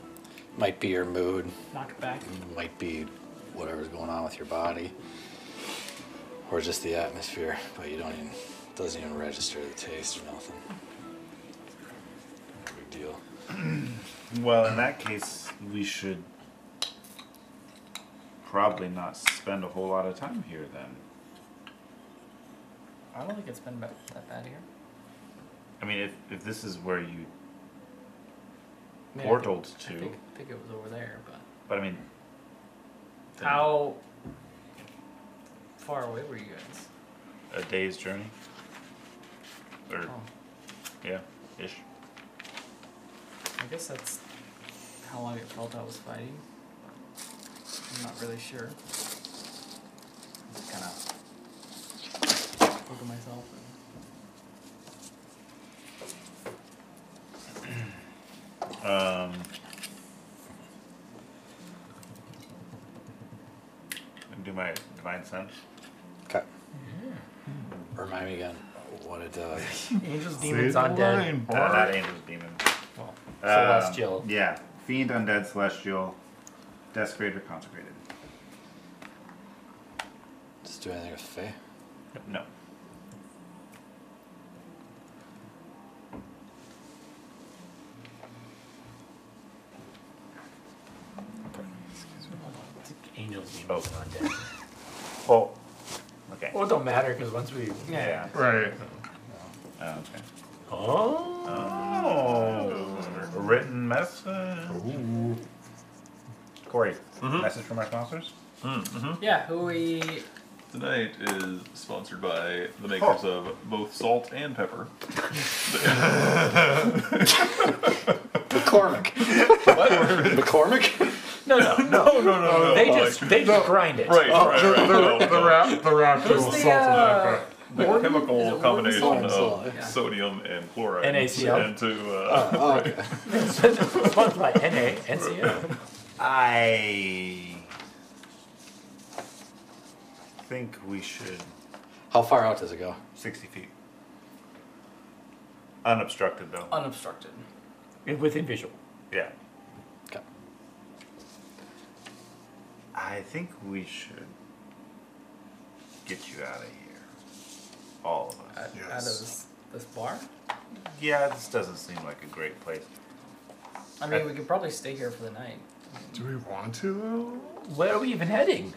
Might be your mood, Knock it back. might be whatever's going on with your body, or just the atmosphere, but you don't even doesn't even register the taste or nothing. Big deal. Well, in that case, we should probably not spend a whole lot of time here then. I don't think it's been ba- that bad here. I mean, if, if this is where you I mean, I think- to, I think, I think it was over there, but. but I mean, then How far away were you guys? a day's journey, or Oh, yeah, ish. I guess that's how long it felt I was fighting. I'm not really sure. Just kind of look at myself. Um, and do my divine sense. Okay. Remind me again. What it does. Angels, demons, the undead. line, Uh, Bart. that angel's demons. Well, Um, celestial. Yeah, fiend, undead, celestial, desecrated, consecrated. Just do anything with Faye. No. Angels being Oh. Well, okay. Well, it don't matter because once we. Yeah. Right. Oh, okay. Oh. Oh. Written message. Ooh. Corey, Mhm. message from our sponsors? Mm-hmm. Yeah, who we Tonight is sponsored by the makers Oh. of both salt and pepper. McCormick. What? McCormick? No, no, no. no, no, no, no. They just they just grind it. right, right, The, right. the, the, no. rap, the rap Who's will the, salt and uh, pepper. the Warden? Chemical combination of yeah. sodium and chloride NaCl. and to uh, Oh, okay. Sponsored by NA, NCO. I think we should How far out does it go? 60 feet. Unobstructed though. unobstructed. Within visual. Yeah. I think we should get you out of here. All of us. Out, out of this, this bar. Yeah, this doesn't seem like a great place. I mean, we could probably stay here for the night. Do we want to though? Where are we even heading?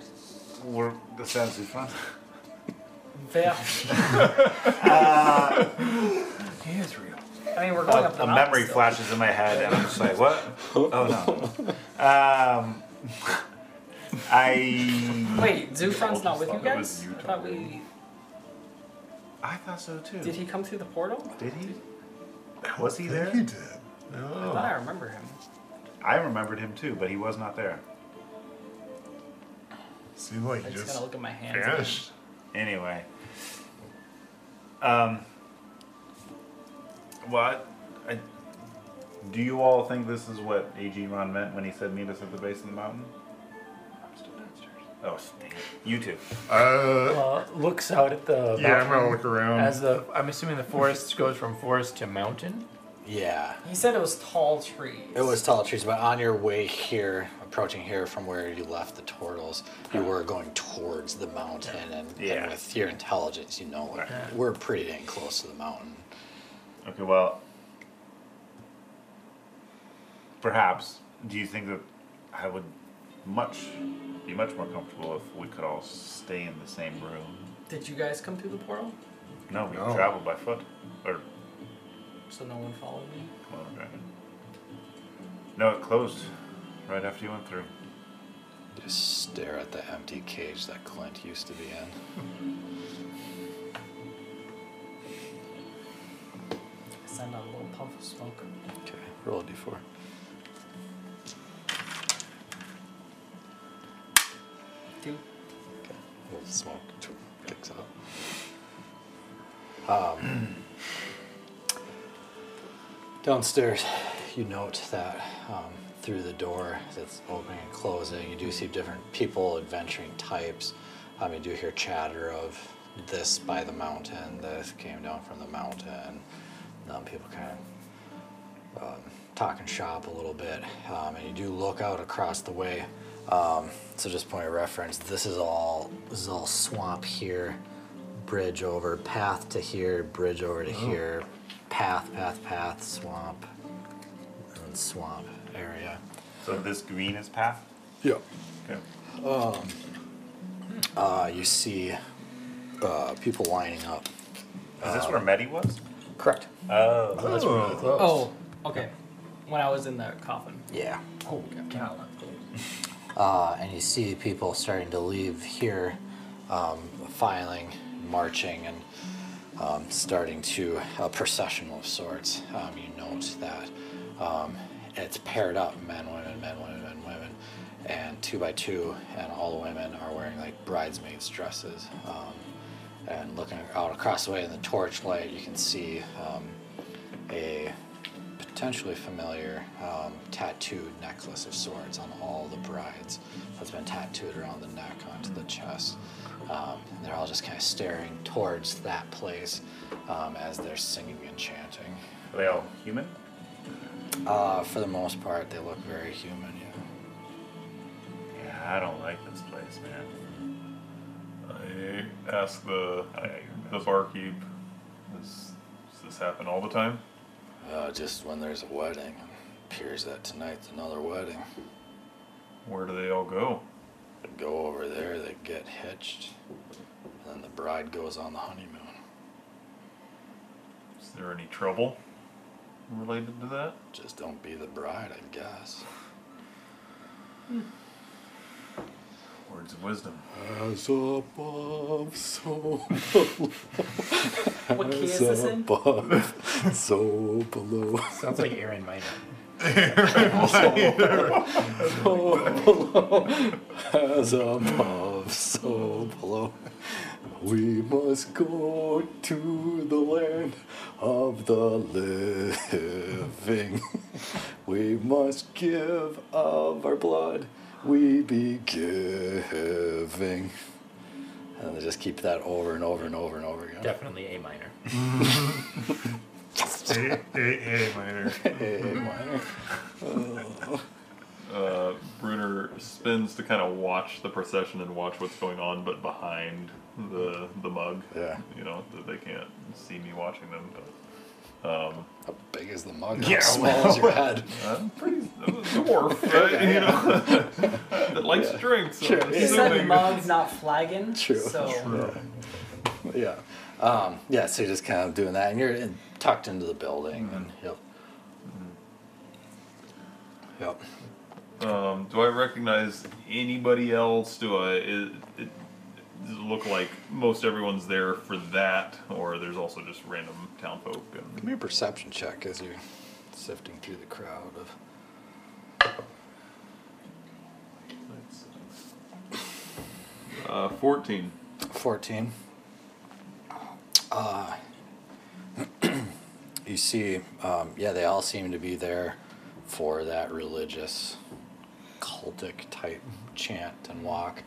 We're, this sounds too fun. Yeah. He is real. I mean, we're going up the a mountain memory still. flashes in my head, and I'm just like, what? Oh no. Um, I Wait, Zufron's not with you thought it was guys? you I thought we. I thought so too. Did he come through the portal? Did he? Was he I think there? He did. I thought I remember him. I remembered him too, but he was not there. Seemed like I he just just gotta look at my hands. vanished. Anyway. Um. What? I, do you all think this is what A.G. Ron meant when he said meet us at the base of the mountain? I'm still downstairs. Oh, dang it. You too. Uh, Uh, looks out at the. yeah, I'm gonna look around. As the, I'm assuming the forest goes from forest to mountain. Yeah. He said it was tall trees. It was tall trees, but on your way here, approaching here from where you left the turtles, you were going towards the mountain, and, Yeah. and with your intelligence, you know like, Right. we're pretty dang close to the mountain. Okay, well. Perhaps. Do you think that I would much be much more comfortable if we could all stay in the same room? Did you guys come through the portal? No, we No. traveled by foot. Or So no one followed me? Komodo dragon. No, it closed right after you went through. Just stare at the empty cage that Clint used to be in. Send out a little puff of smoke. Okay, roll a d4. Two. Okay, little smoke kicks out. Um, downstairs, you note that um, through the door that's opening and closing, you do see different people, adventuring types. Um, you do hear chatter of this by the mountain, this came down from the mountain. Um, people kind of um, talking shop a little bit, um, and you do look out across the way. Um, so just point of reference, this is all this is all swamp here, bridge over, path to here, bridge over to here, path, path, path, swamp, and swamp area. So this green is path? Yep. Okay. Uh, you see uh, people lining up. Is this where Medi was? Correct. Oh. That's really close. Oh, okay. When I was in the coffin. Yeah. oh cow. Uh, and you see people starting to leave here, um, filing, marching, and um, starting to a procession of sorts. Um, you note that um, it's paired up: men, women, men, women, men, women, and two by two, and all the women are wearing like bridesmaids' dresses. Um, and looking out across the way in the torchlight, you can see um, a potentially familiar um, tattooed necklace of swords on all the brides that's been tattooed around the neck onto the chest. Um, and they're all just kind of staring towards that place um, as they're singing and chanting. Are they all human? Uh, for the most part, they look very human. Yeah. Yeah, I don't like this place, man. I ask the the barkeep, does, does this happen all the time? Uh, just when there's a wedding. It Appears that tonight's another wedding. Where do they all go? They go over there, they get hitched, and then the bride goes on the honeymoon. Is there any trouble related to that? Just don't be the bride, I guess. Words of wisdom. As above, so What key is this in? above, so below. Sounds like Aaron Minor. So below, as above, so below. We must go to the land of the living. We must give of our blood. We be giving. And they just keep that over and over and over and over again. Definitely A minor. A, A, A minor. A minor. Uh, Bruner spins to kind of watch the procession and watch what's going on, but behind the the mug. Yeah. You know that they can't see me watching them, but. Um, How big is the mug? Yeah, How small is your head? I'm pretty I'm a dwarf, right? You know, that likes to drink. So I'm He said mug's not flagon. True. So Yeah. Um, yeah, so you're just kind of doing that, and you're in, tucked into the building, and yep. Yep. Um, do I recognize anybody else? Do I? It, it, does it look like most everyone's there for that, or there's also just random town folk? Give me a perception check as you're sifting through the crowd of. uh, fourteen. 14. Uh, you see, um, yeah, they all seem to be there for that religious, cultic type chant and walk.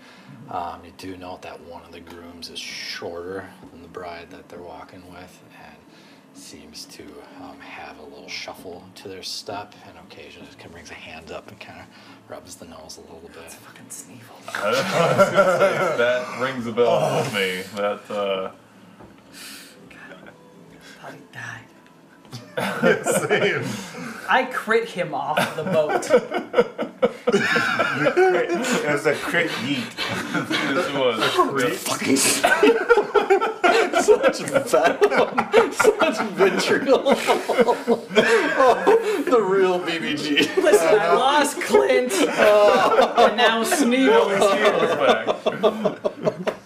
Um, you do note that one of the grooms is shorter than the bride that they're walking with seems to um, have a little shuffle to their step and occasionally just kind of brings a hand up and kind of rubs the nose a little bit. It's a fucking Sneevil. I was gonna say, that rings a bell with me. That uh, Thought he died. Same. I crit him off the boat. It was a crit yeet. this was a crit. fucking such venom, such vitriol. Oh, the real BBG. Listen, I lost Clint, and now Sneevil is here. back.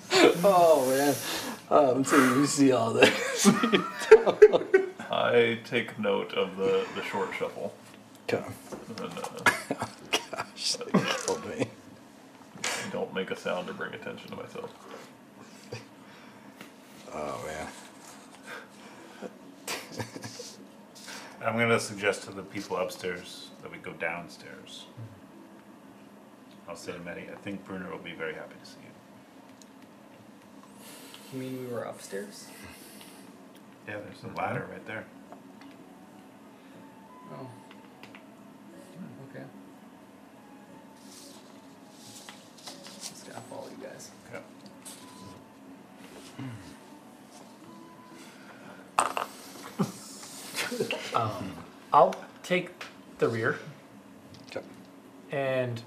Oh man. Um, so you see all this. I take note of the the short shuffle. Okay. And, uh, Gosh, that killed me. don't make a sound or bring attention to myself. Oh man. I'm gonna suggest to the people upstairs that we go downstairs. I'll say to Maddie, I think Bruner will be very happy to see you. You mean we were upstairs? Yeah, there's a ladder right there. Oh. Okay. Just gotta follow you guys. Okay. Um, I'll take the rear Okay. and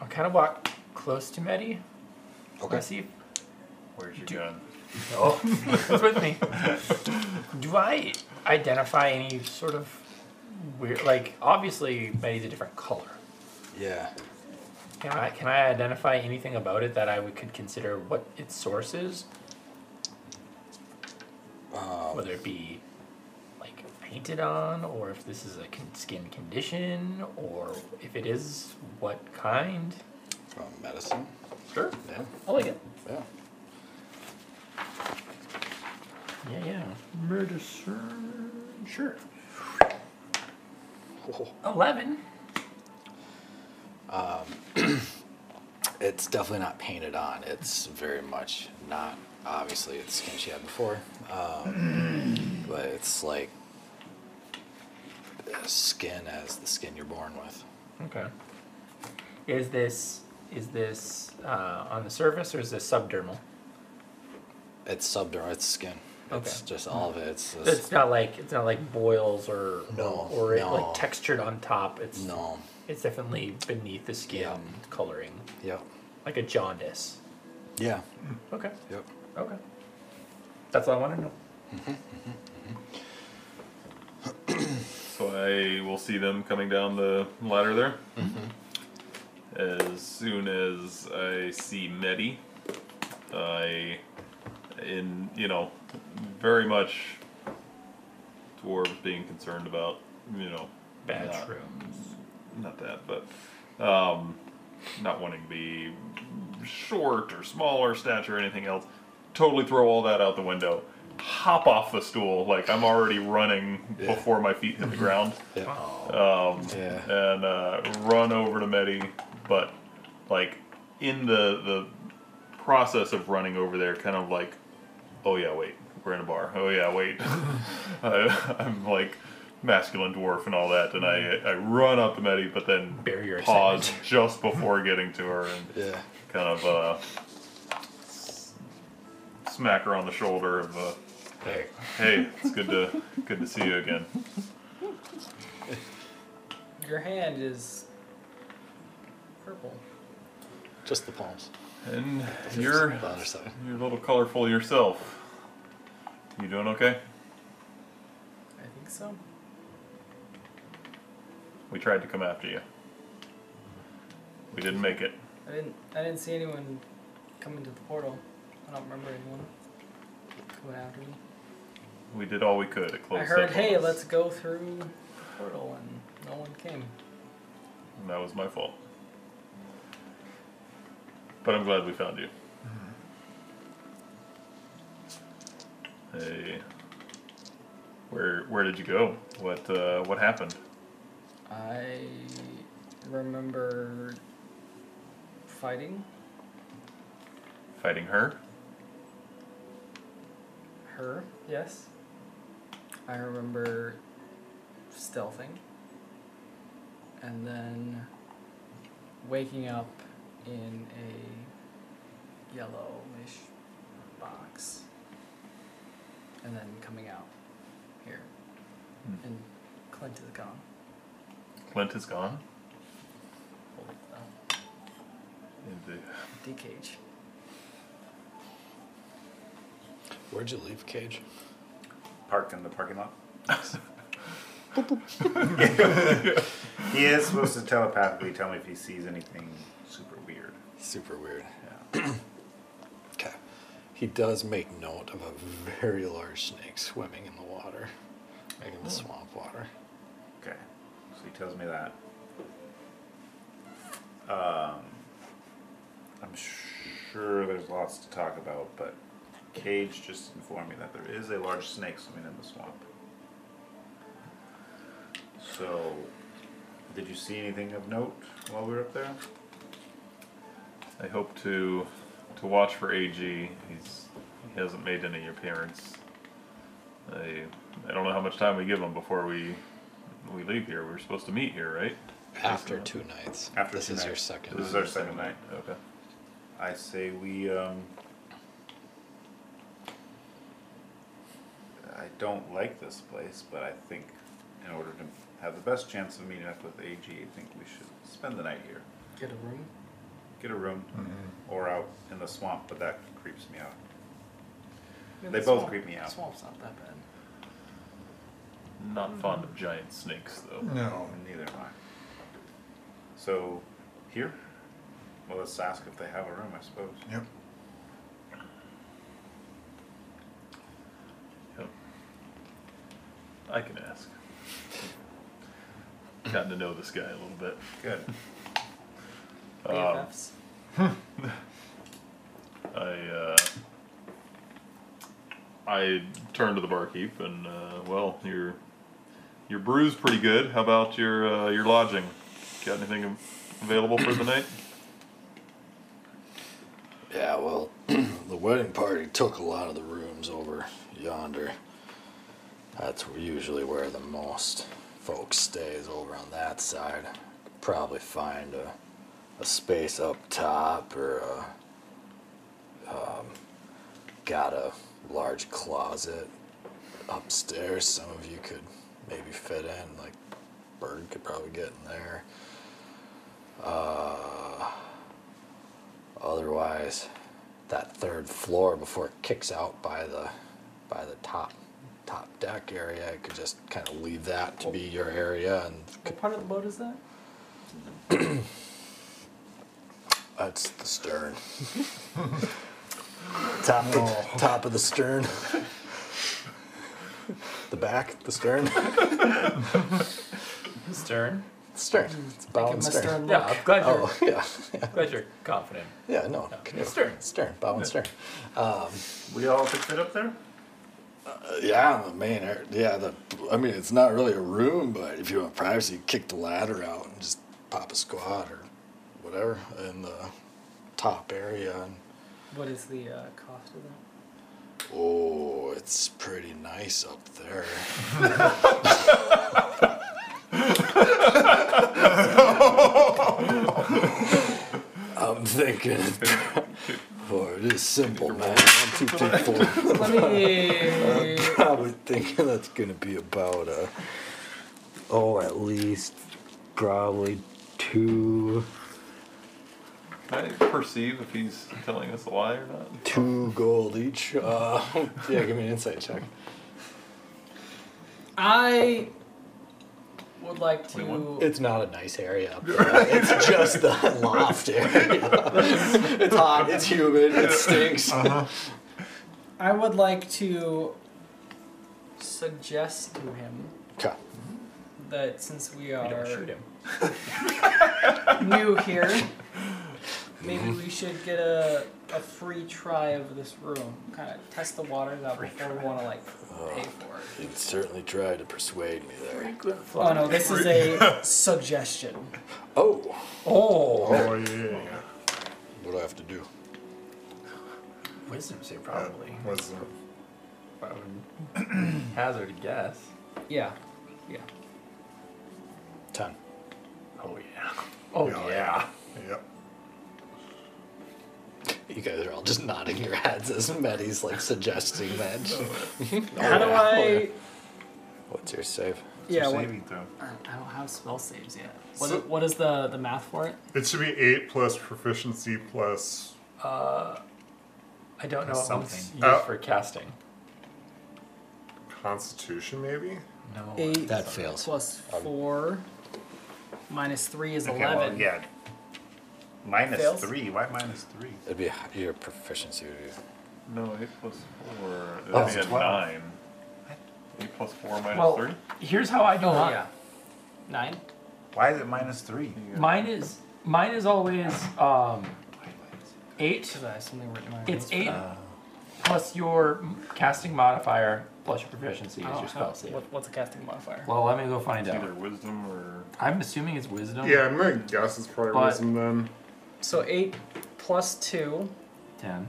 I'll kind of walk close to Medi. Okay. See if Where's your Do- gun? Oh, it's with me. Do I identify any sort of weird, like, obviously Betty's a different color. Yeah. Can I, can I identify anything about it that I would could consider what its source is? Um, Whether it be like painted on, or if this is a con- skin condition, or if it is, what kind? from medicine. Sure. Yeah. I like it. Yeah. Yeah, yeah. Medicine. Sure. Eleven. Um, It's definitely not painted on. It's very much not. Obviously, it's skin she had before, um, but it's like skin as the skin you're born with. Okay. Is this is this uh, on the surface or is this subdermal? It's subdermal. It's skin. It's Okay. just all of it. It's, just, It's not like it's not like boils or No, or no. like textured on top. It's no. It's definitely beneath the skin Yeah. coloring, Yeah. like a jaundice. Yeah. Okay. Yep. Okay. That's all I want to know. Mm-hmm, mm-hmm, mm-hmm. So I will see them coming down the ladder there. As soon as I see Medi, I, in you know, very much dwarves being concerned about you know Bad not- not that, but um, not wanting to be short or smaller stature or anything else. Totally throw all that out the window. Hop off the stool like I'm already running Yeah. before my feet hit the ground, Yeah. um, Yeah. and uh, run over to Medi. But like in the the process of running over there, kind of like, oh yeah, wait, we're in a bar. Oh yeah, wait, I, I'm like masculine dwarf and all that, and I I run up to Medi, but then Bear your pause just before getting to her and Yeah. kind of uh, s- smack her on the shoulder of uh, Hey. hey, it's good to good to see you again. Your hand is purple. Just the palms. And you're the other side. you're a little colorful yourself. You doing okay? I think so. We tried to come after you. We didn't make it. I didn't. I didn't see anyone come into the portal. I don't remember anyone coming after me. We did all we could. It closed I heard, up on "Hey, us, let's go through the portal," and no one came. And that was my fault. But I'm glad we found you. Hey, where where did you go? What uh, what happened? I remember fighting Fighting her? Her. Yes. I remember stealthing, and then waking up in a yellowish box, and then coming out here, Hmm. and Clint is gone. Clint is gone. In the empty cage. Where'd you leave Cage? Parked in the parking lot. he is supposed to telepathically tell me if he sees anything super weird. Super weird. Yeah. Okay. He does make note of a very large snake swimming in the water, like in the swamp water. Okay. So he tells me that. Um, I'm sure there's lots to talk about, but Cage just informed me that there is a large snake swimming in the swamp. So, did you see anything of note while we were up there? I hope to to watch for AG. He's he hasn't made any appearance. I I don't know how much time we give him before we we leave here. We're supposed to meet here, right? After two nights. After this is your second. This is our second night. Okay. I say we, um. I don't like this place, but I think in order to have the best chance of meeting up with AG, I think we should spend the night here. Get a room. Get a room mm-hmm. or out in the swamp, but that creeps me out. I mean, They the both swamp- creep me out. the Swamp's not that bad. Not fond of giant snakes though. No. Neither am I. So, here? Well, let's ask if they have a room, I suppose. Yep. Yep. I can ask. Gotten to know this guy a little bit. Good. Um, BFFs. I uh, I turned to the barkeep and uh, well, your your brew's pretty good. How about your uh, your lodging? Got anything av- available for the night? Yeah, well, the wedding party took a lot of the rooms over yonder. That's usually where the most folks stay is over on that side. Probably find a a space up top or a, um, got a large closet upstairs. Some of you could maybe fit in, like Bird could probably get in there. Uh, otherwise, that third floor before it kicks out by the by the top top deck area, I could just kind of leave that to be your area, and What part of the boat is that? that's the stern. top the, top of the stern. the back, the stern. Stern. Stern. It's bow and stern. stern Yeah. I'm glad you're, Oh yeah, yeah, glad you're confident. yeah. No, Yeah. canoe. Stern. stern, bow and stern. Um, We all could fit up there? Yeah, the main area. Yeah, the. I mean, it's not really a room, but if you want privacy, kick the ladder out and just pop a squat or whatever in the top area. And What is the uh, cost of that? oh, it's pretty nice up there. I'm thinking. Boy, it is simple, man. One, two, three, four. Let me. probably thinking that's gonna be about a oh at least probably two Can I perceive if he's telling us a lie or not? two gold each uh yeah give me an insight check I would like to. 21? it's not a nice area up there. it's just the loft area it's hot it's humid it stinks uh-huh. I would like to suggest to him okay that since we You don't are shoot him. new here, maybe we should get a, a free try of this room. Kind of test the waters out before we want to like pay for it. you can certainly try to persuade me there Oh no, this is a suggestion. oh Oh, Oh yeah, yeah, yeah. what do i have to do wisdom save probably. Uh, was I would hazard a guess. Yeah, yeah. 10 Oh yeah. Oh Yeah. yeah. Yep. you guys are all just nodding your heads as Medi's like suggesting that. How do I? What's your save? Yeah, Your what, saving throw. I don't have spell saves yet. What, So- is, what is the the math for it? It should be eight plus proficiency plus. Uh, I don't know what one's Something. used Uh, for casting. Constitution, maybe? No. Eight That fails. plus four minus three is Okay, eleven. well, yeah. Minus Fails? three. Why minus three? It'd be your proficiency would be No, 8 plus 4. Oh, That'd be a 12. 9. 8 plus 4 minus Well, 3? here's how I do Oh mine. yeah, nine. Why is it minus three? Mine is mine is always um, eight Because I have something written in my It's eight Uh, plus your casting modifier plus your proficiency I is your spell have- save. what, what's a casting modifier? Well, let me go find It's out. either wisdom or. I'm assuming it's wisdom. Yeah, I'm guess it's probably But- wisdom then. So eight plus two, Ten.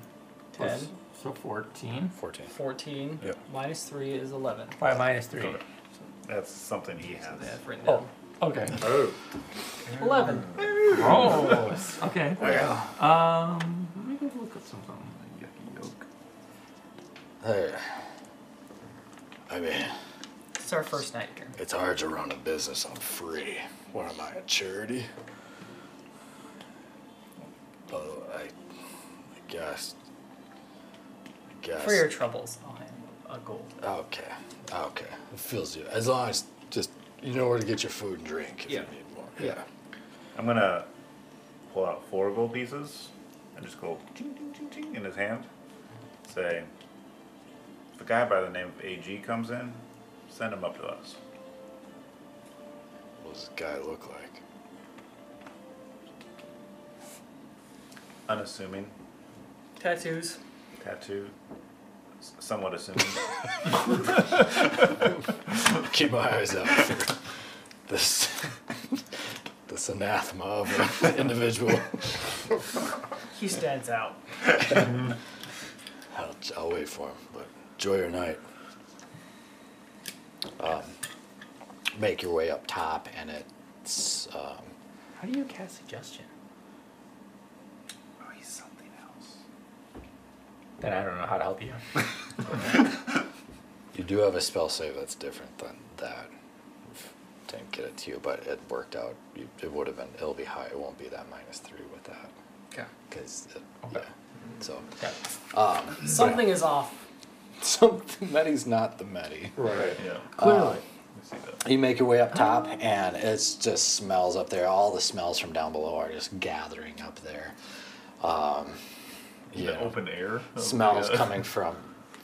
10, Plus- so fourteen. 14. 14, Yep. minus three is eleven. Five minus three. Okay. That's something he has. So that's written Oh, down. okay. Oh. Eleven. Gross. okay. Okay. Um, let me go look at something. Yucky yolk. Hey. I mean, It's our first night here. it's hard to run a business on free. What am I, a charity? But I, I guess. I guess. For your troubles, I'll hand a gold. Okay. Okay. It feels good. As long as just you know where to get your food and drink if Yeah. you need more. Yeah. I'm gonna pull out four gold pieces and just go ching, ching, ching, ching in his hand. Say, if a guy by the name of AG comes in, send him up to us. What does this guy look like? Unassuming, Tattoos. tattoo, s- somewhat assuming. Keep my eyes out for this this anathema of an individual. He stands out. I'll, I'll wait for him, but enjoy your night. Um, make your way up top, and it's um, How do you cast suggestion? Then I don't know how to help you. You do have a spell save that's different than that. Didn't get it to you, but it worked out. You, it would have been. It'll be high. It won't be that minus three with that. Okay. Because Okay. yeah. So Okay. um, Something is off. something Medi's not the Medi. Right. Yeah. Clearly. Um, I see that. You make your way up top, and it just smells up there. All the smells from down below are just gathering up there. Um, you The open air. the, smells uh, coming from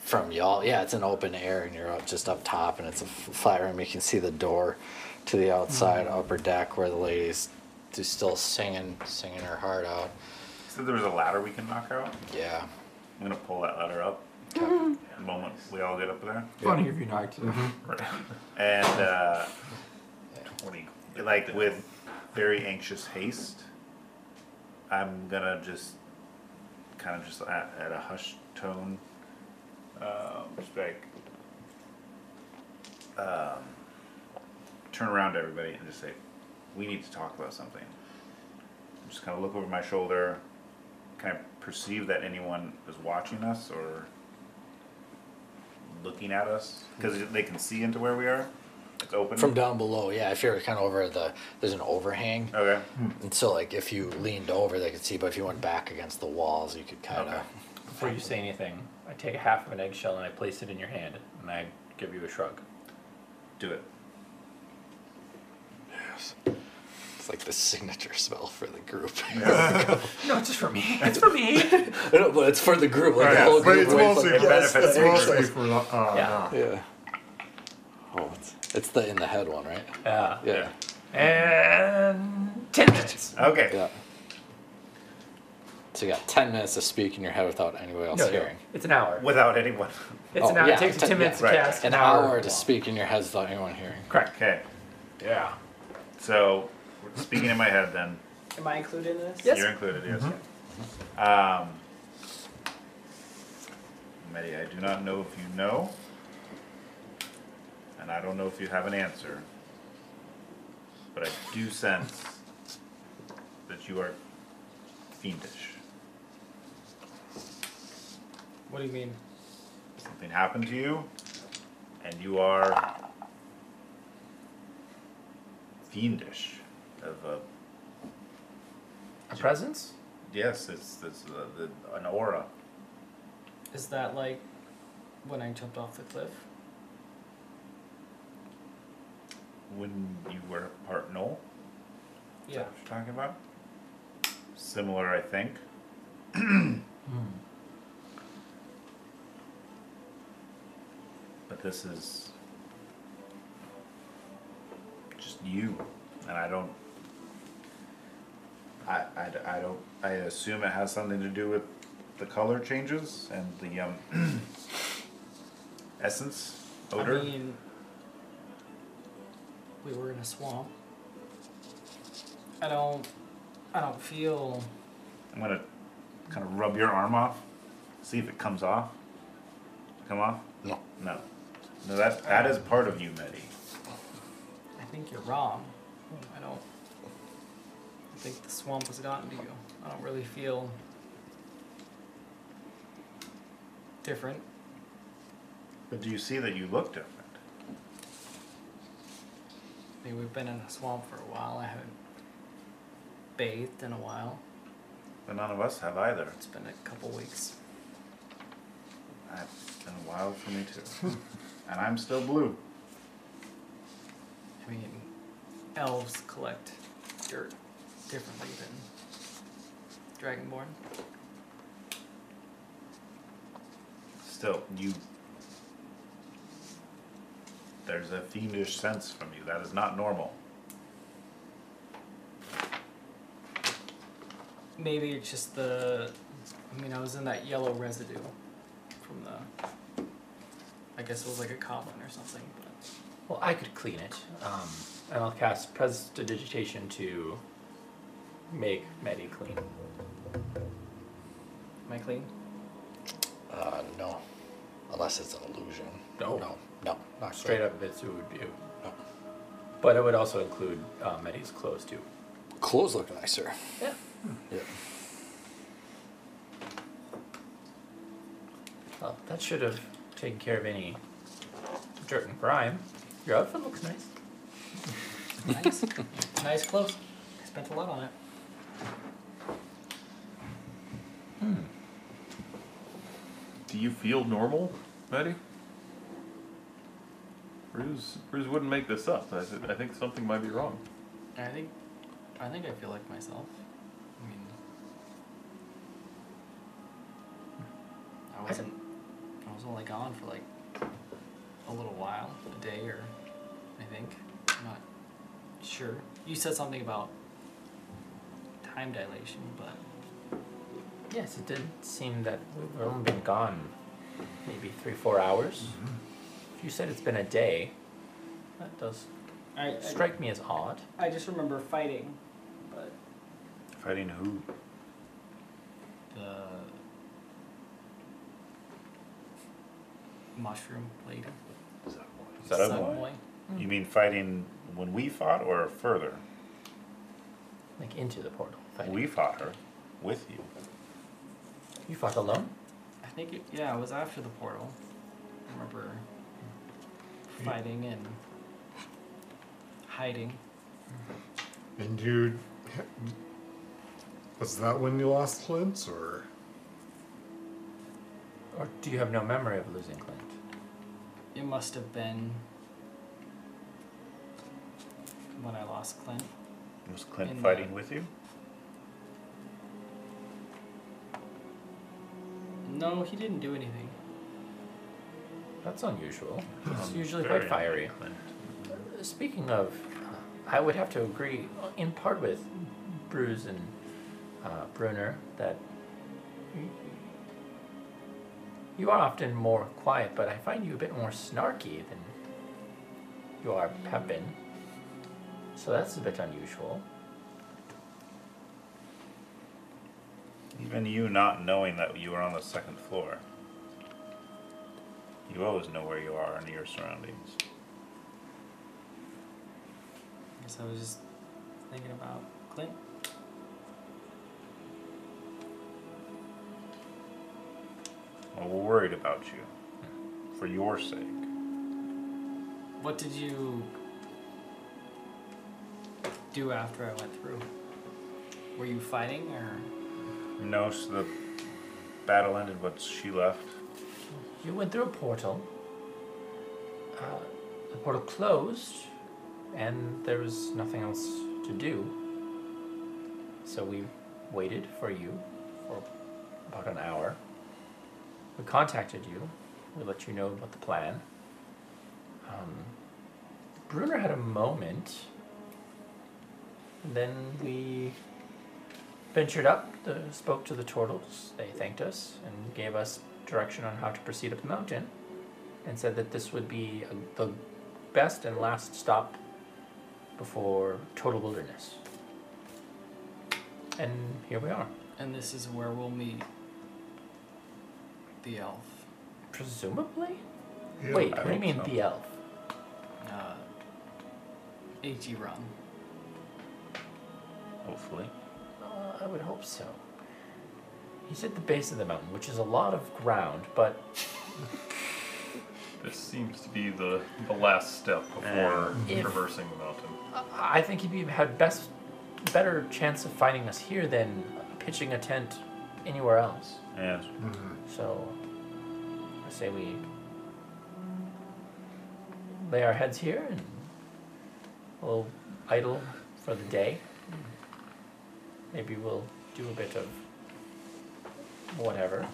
from y'all. Yeah, it's an open air, and you're up, just up top, and it's a flat room. You can see the door to the outside upper deck where the ladies just still singing, singing her heart out. So there was a ladder we can knock out. Yeah. I'm gonna pull that ladder up. Okay. The moment we all get up there. Funny if you knocked it. And uh, like with very anxious haste, I'm gonna just kind of just at, at a hushed tone, um, just like um, turn around to everybody and just say, "We need to talk about something." Just kind of look over my shoulder. Can I perceive that anyone is watching us or looking at us? Because they can see into where we are. It's open. From down below, yeah. If you're kind of over the, there's an overhang, Okay. and so like if you leaned over, they could see. But if you went back against the walls, you could kind of. Okay. Before you say anything, I take a half of an eggshell and I place it in your hand, and I give you a shrug. Do it. Yes. It's like the signature spell for the group. No, it's just for me. It's for me. No, but it's for the group, like the whole but group. it's waits mostly, like- It it's, benefits the mostly group. for the, uh, Yeah. no. Yeah. Oh, it's, it's the in the head one, right? Yeah. Yeah. And ten minutes. Okay. Yeah. So you got ten minutes to speak in your head without anybody else No, no, hearing. it's an hour. Without anyone. It's an Oh, hour. yeah, it takes you ten- ten minutes yeah, to right. cast. An hour to speak in your head without anyone hearing. Correct. Okay. Yeah. So, speaking in my head, then Am I included in this? Yes. you're included. Yes. Um, Medi, I do not know if you know, and I don't know if you have an answer, but I do sense that you are fiendish. What do you mean? Something happened to you, and you are fiendish of a A presence? Yes, it's, it's uh, the, an aura. Is that like when I jumped off the cliff? When you were part Gnoll, is Yeah. that what you're talking about? Similar, I think. But this is just you, and I don't. I, I, I don't. I assume it has something to do with the color changes and the um, essence odor. I mean, we were in a swamp. I don't. I don't feel. I'm gonna kind of rub your arm off, see if it comes off. Come off? No. No. No, that that is part of you, Medi. I think you're wrong. I don't. I think the swamp has gotten to you. I don't really feel different. But do you see that you look different? I mean, we've been in a swamp for a while. I haven't bathed in a while. But none of us have either. It's been a couple weeks. It's been a while for me too. and I'm still blue. I mean, elves collect dirt differently than Dragonborn. Still, you. There's a fiendish sense from you. That is not normal. Maybe it's just the. I mean, I was in that yellow residue from the. I guess it was like a coffin or something, but Well, I could clean it. Um, and I'll cast Prestidigitation to make Medi clean. am I clean? Uh, no. Unless it's an illusion. No. No. No. Not Straight up, it's, it would be. No. But it would also include uh, Medi's clothes too. Clothes look nicer. Yeah. Yeah. Well, that should have taken care of any dirt and grime. Your outfit looks nice. Nice. nice clothes. I spent a lot on it. Do you feel normal, Maddie? Bruce, Bruce wouldn't make this up. I, said, I think something might be wrong. I think, I think I feel like myself. I mean, I wasn't, I was only gone for like a little while, a day or, I think. I'm not sure. You said something about time dilation, but Yes, it did seem that we've only been gone maybe three, four hours. Mm-hmm. If you said it's been a day, that does I, I, strike me as odd. I just remember fighting, but Fighting who? the mushroom lady. Is that a Sun boy? boy. You hmm. mean fighting when we fought or further? Like into the portal. Fighting. We fought her with you. You fought alone? I think it, yeah, it was after the portal. I remember fighting and hiding. Mm-hmm. And you. Was that when you lost Clint, or? Or do you have no memory of losing Clint? It must have been when I lost Clint. Was Clint In the- fighting with you? No, he didn't do anything. That's unusual. It's Um, usually very quite fiery. Clint. Speaking of, uh, I would have to agree in part with Bruce and uh, Brunner that you, you are often more quiet, but I find you a bit more snarky than you are have been. So that's a bit unusual. Even you not knowing that you were on the second floor. You always know where you are and your surroundings. I guess I was just thinking about Clint. Well, we're worried about you. For your sake. What did you do after I went through? Were you fighting or? No, so the battle ended once she left. You went through a portal. Uh, the portal closed, and there was nothing else to do. So we waited for you for about an hour. We contacted you. We let you know about the plan. Um, Bruner had a moment. Then we ventured up, the, spoke to the turtles. They thanked us and gave us direction on how to proceed up the mountain, and said that this would be a, the best and last stop before total wilderness. And here we are. And this is where we'll meet the elf. Presumably? Yeah. Wait, I what do you mean so. the elf? Uh, H.E. Run. Hopefully. Uh, I would hope so. He's at the base of the mountain, which is a lot of ground, but This seems to be the, the last step before If- traversing the mountain. I I think he'd be, had best, better chance of finding us here than pitching a tent anywhere else. And mm-hmm. So, I say we lay our heads here and we'll idle for the day. Mm. Maybe we'll do a bit of whatever.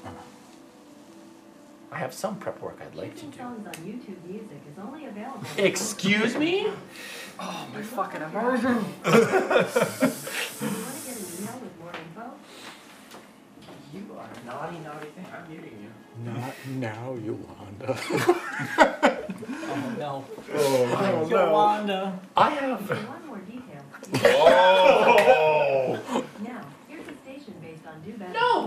I have some prep work I'd like to do. songs on YouTube Music is only available. Excuse me? Oh my fucking immersion! You want to get an email with more info, You are a naughty, naughty thing. I'm muting you. Not now, Yolanda. Oh no. Oh, Yolanda. I have. if you want more details, Oh!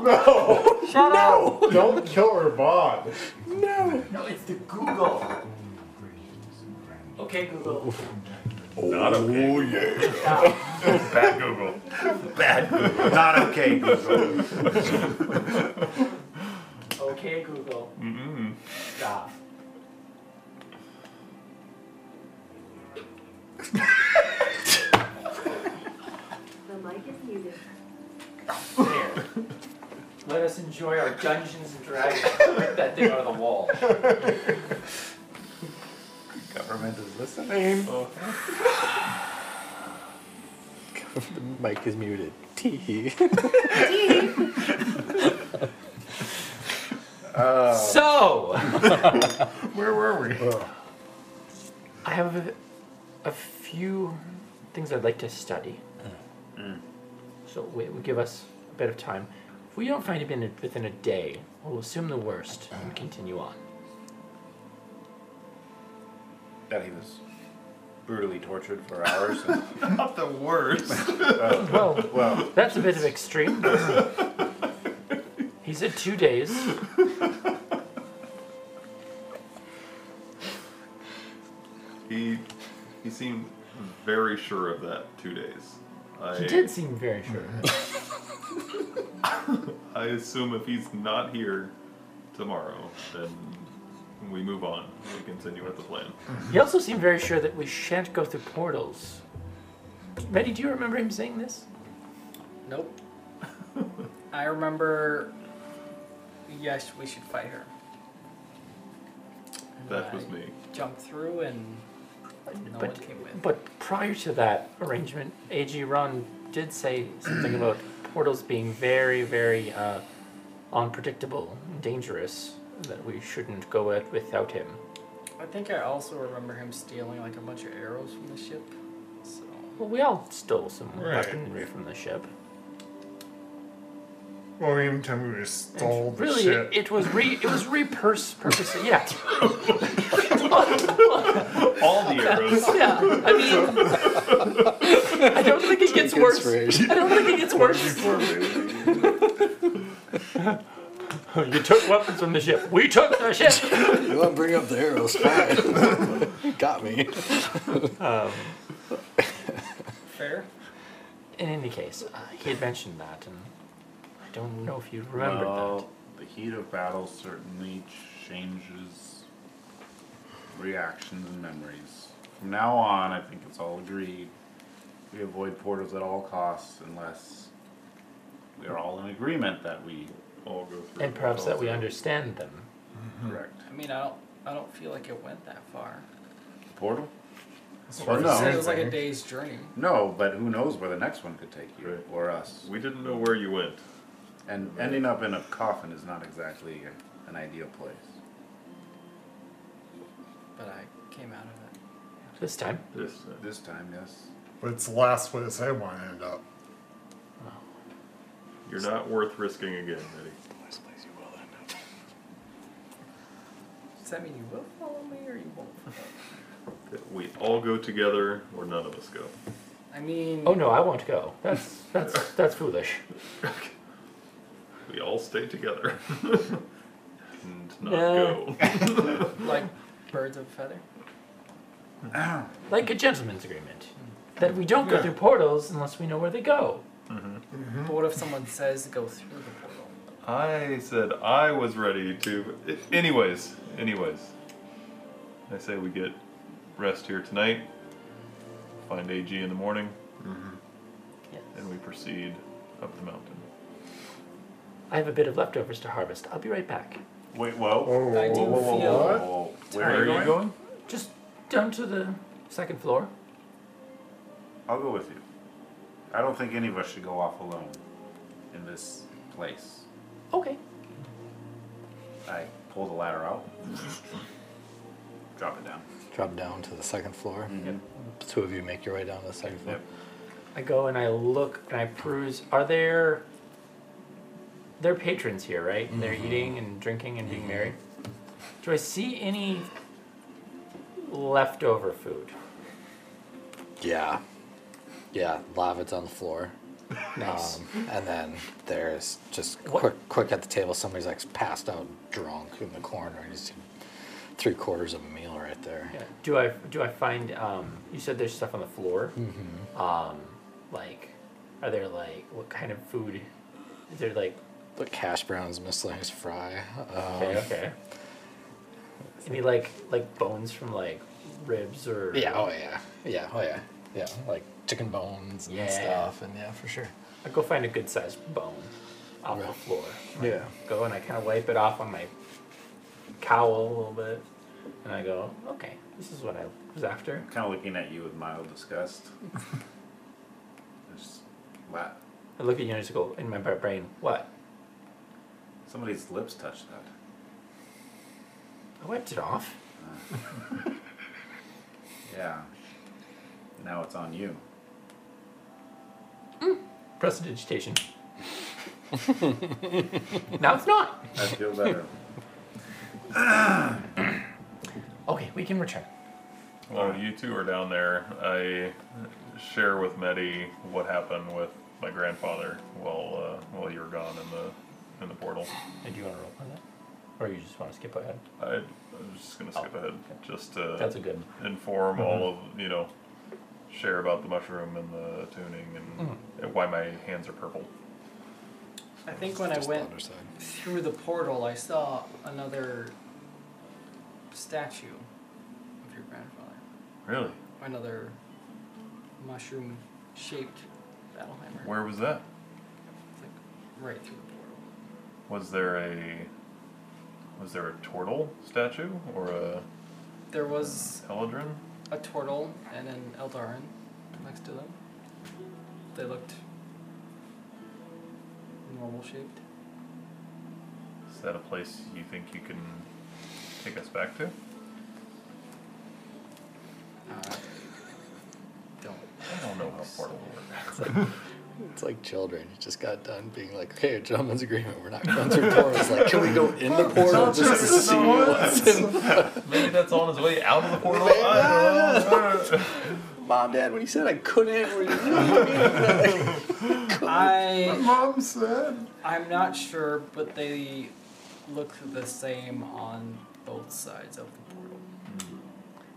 No. No. Shut no. up. Don't kill her bond. No. No, it's the Google. Okay, Google. Not okay. Oh, yeah. Bad Google. Bad Google. Not okay, Google. okay, Google. Mm-mm. Stop. the mic is muted. There. Let us enjoy our Dungeons and Dragons. Rip that thing out of the wall. Government is listening. the mic is muted. Tee. T so, Where were we? I have a, a few things I'd like to study. Mm. So wait, will give us a bit of time. If we don't find him in a, within a day, we'll assume the worst and continue on. That he was brutally tortured for hours. And, Not the worst. uh, Well, well, that's a bit of extreme. he said two days. he he seemed very sure of that two days. I, He did seem very sure. I assume if he's not here tomorrow, then we move on. We continue with the plan. He also seemed very sure that we shan't go through portals. Betty, do you remember him saying this? Nope. I remember. Yes, we should fight her. And That I was me. Jump through and no but, one came with. but prior to that arrangement, AG Ron did say something about portals being very, very uh, unpredictable, and dangerous, that we shouldn't go it without him. I think I also remember him stealing like a bunch of arrows from the ship. So Well, we all stole some Right. weaponry from the ship. Well, even time we stole the really, shit. it was re it was repurse purpose. Yeah, All the arrows. yeah. I mean, I don't think it gets worse. Inspiration. I don't think it gets worse. you took weapons from the ship. We took the ship. You want to bring up the arrows? Fine. Got me. Um, fair. in any case, uh, he had mentioned that, and I don't know if you remembered well, the heat of battle certainly changes reactions and memories. From now on, I think it's all agreed. We avoid portals at all costs unless we are all in agreement that we All go through. and perhaps that we also. understand them. Mm-hmm. correct. I mean, I don't. I don't feel like it went that far. Portal? As Or far as no. It was like a eh? day's journey. No, but who knows where the next one could take you Right. or us. We didn't know where you went. And ending up in a coffin is not exactly a, an ideal place. But I came out of it. This time, This uh, This time, yes. But it's the last place I want to end up. you're not worth risking again, Eddie. Last place you will end up. Does that mean you will follow me or you won't? That We all go together, or none of us go. I mean, oh no, I won't go. That's that's that's foolish. We all stay together. and not No. go. like birds of a feather. Like a gentleman's agreement, that we don't go Yeah. through portals unless we know where they go. Mm-hmm. Mm-hmm. But what if someone says go through the portal? I said I was ready to. Anyways, anyways. I say we get rest here tonight, find AG in the morning, Yes. and we proceed up the mountain. I have a bit of leftovers to harvest. I'll be right back. Wait, whoa. Oh, I do Whoa, whoa, whoa, feel- whoa, whoa. Where are you going? Just down to the second floor. I'll go with you. I don't think any of us should go off alone in this place. Okay. I pull the ladder out. Drop it down. Drop down to the second floor. Mhm. Two of you make your way down to the second floor. Yep. I go and I look and I peruse. Are there? There are patrons here, right? And they're eating and drinking and being merry. Do I see any leftover food? Yeah. Yeah, lava's on the floor. Nice. Um, and then there's just What- quick, quick at the table. Somebody's like passed out drunk in the corner, and you see three quarters of a meal right there. Yeah. Do I do I find? Um, you said there's stuff on the floor. Mm-hmm. Um, like, are there like what kind of food? Is there like But cash browns, miscellaneous fry. Um, okay okay? Any like like bones from like ribs or Yeah. Oh yeah. Yeah. Oh yeah. Yeah. Like chicken bones and Yeah. stuff, and yeah, for sure. I go find a good sized bone off the Right. floor. Yeah. Go and I kind of wipe it off on my cowl a little bit, and I go, okay, this is what I was after. Kind of looking at you with mild disgust. Just, what? I look at you and I just go in my brain, what? Somebody's lips touched that. I wiped it off. Yeah. Now it's on you. Prestidigitation. now it's not. I feel better. Okay, we can return. While you two are down there, I share with Medi what happened with my grandfather while uh, while you were gone in the in the portal. And do you want to roll for that? Or you just want to skip ahead? I, I was just gonna skip Oh, ahead, just to That's a good. inform mm-hmm. all of you know, share about the mushroom and the tuning and mm. and why my hands are purple. I think when I Just the went underside. through the portal, I saw another statue of your grandfather. Really? Another mushroom shaped battle hammer. Where was that? It's like right through the portal. Was there a was there a turtle statue or a There was Eladrin? a turtle and an Eladrin next to them. They looked normal shaped. Is that a place you think you can take us back to? Uh, don't. I don't know how portal works. It's like children. You just got done being like, okay, a gentleman's agreement. We're not going through portals. Like, can we go in the portal just to see what's in? Maybe that's on his way out of the portal. I don't know. Mom, Dad, when you said I couldn't, were you I Mom said. I'm not sure, but they look the same on both sides of the portal. Hmm.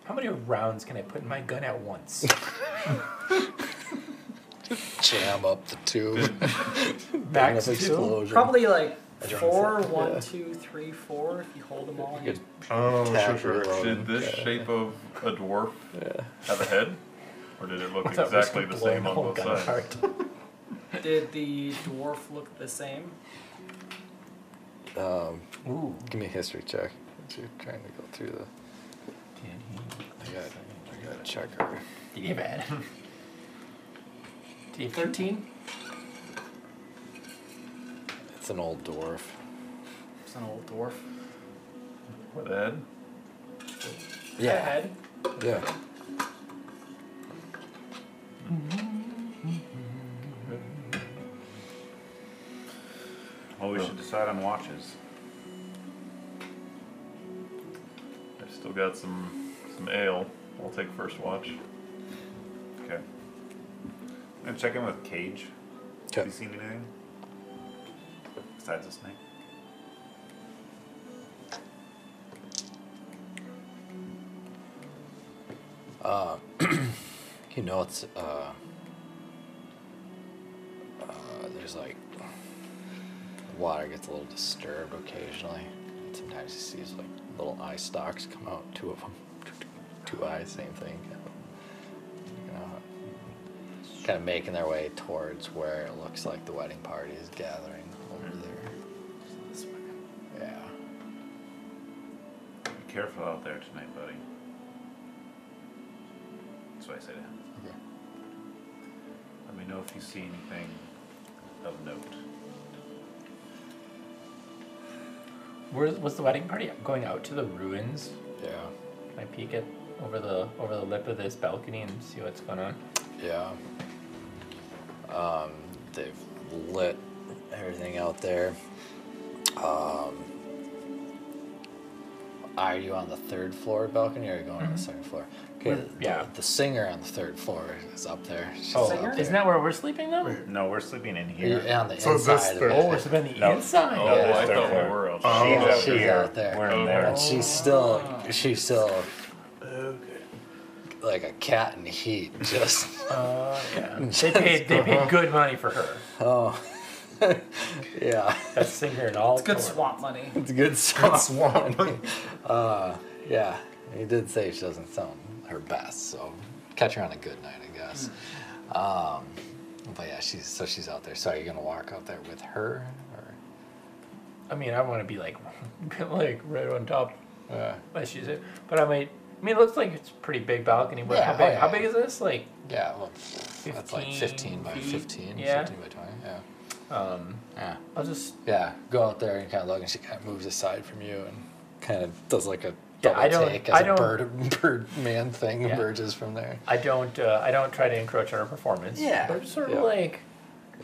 How many rounds can I put in my gun at once? jam up the tube? Max Big enough two? explosion. Probably like Adrenaline four, set, one, yeah. two, three, four. If you hold them all. You could Oh, sure, tack sure. your own, Did this yeah. shape of a dwarf Yeah. have a head? Or did it look Without risk exactly of the blowing same the on whole both gun sides? apart. Did the dwarf look the same? Um, Ooh. give me a history check. As You're trying to go through the. Did I got, I got a checker. he? Did he bad? Did he have thirteen? It's an old dwarf. It's an old dwarf. With a head? Yeah. Head. Yeah. Well, we should decide on watches. I've still got some some ale. I'll take first watch. I'm gonna check in with Cage. Okay. he seen anything? Besides the snake? Uh, you know, it's uh, uh, there's like water gets a little disturbed occasionally. And sometimes he sees like little eye stalks come out, two of them, two eyes, same thing. You know, kind of making their way towards where it looks like the wedding party is gathering over mm-hmm. there. This way. Yeah. Be careful out there tonight, buddy. That's what I say to him. Okay. Let me know if you see anything of note. Where's what's the wedding party? Going out to the ruins. Yeah. Can I peek it over the over the lip of this balcony and see what's going on? Yeah. Um, they've lit everything out there. Um, are you on the third floor balcony or are you going on the second floor? Okay, We're- the, yeah. the singer on the third floor is up there. She's Oh, up there. isn't that where we're sleeping though? No, we're sleeping in You're here. on the So this inside of third- it. Oh, it's been the No. inside. Oh, Yeah, I thought floor. we were She's Oh. up She's here. out there. We're in there. And she's still, she's still like a cat in heat. Just Uh, yeah. They paid they paid good money for her. oh, yeah. That's singer and all. It's good for- swamp money. It's a good song. swamp. Uh, yeah, he did say she doesn't sound her best, so catch her on a good night, I guess. Um, but yeah, she's so she's out there. So are you gonna walk out there with her, or I mean, I want to be like, like right on top uh, as she's it. But I might. I mean, it looks like it's a pretty big balcony. But Yeah, how oh, big? yeah. How big is this? Like, yeah, well, that's like 15 fifteen by feet? 15, Yeah. 15 by twenty. Yeah, um, yeah, I'll just. yeah. Go out there and kind of look, and she kind of moves aside from you and kind of does like a Yeah, double I don't- take as I a don't- bird bird man thing Yeah. emerges from there. I don't. Uh, I don't try to encroach on her performance. Yeah, But just sort of yeah. like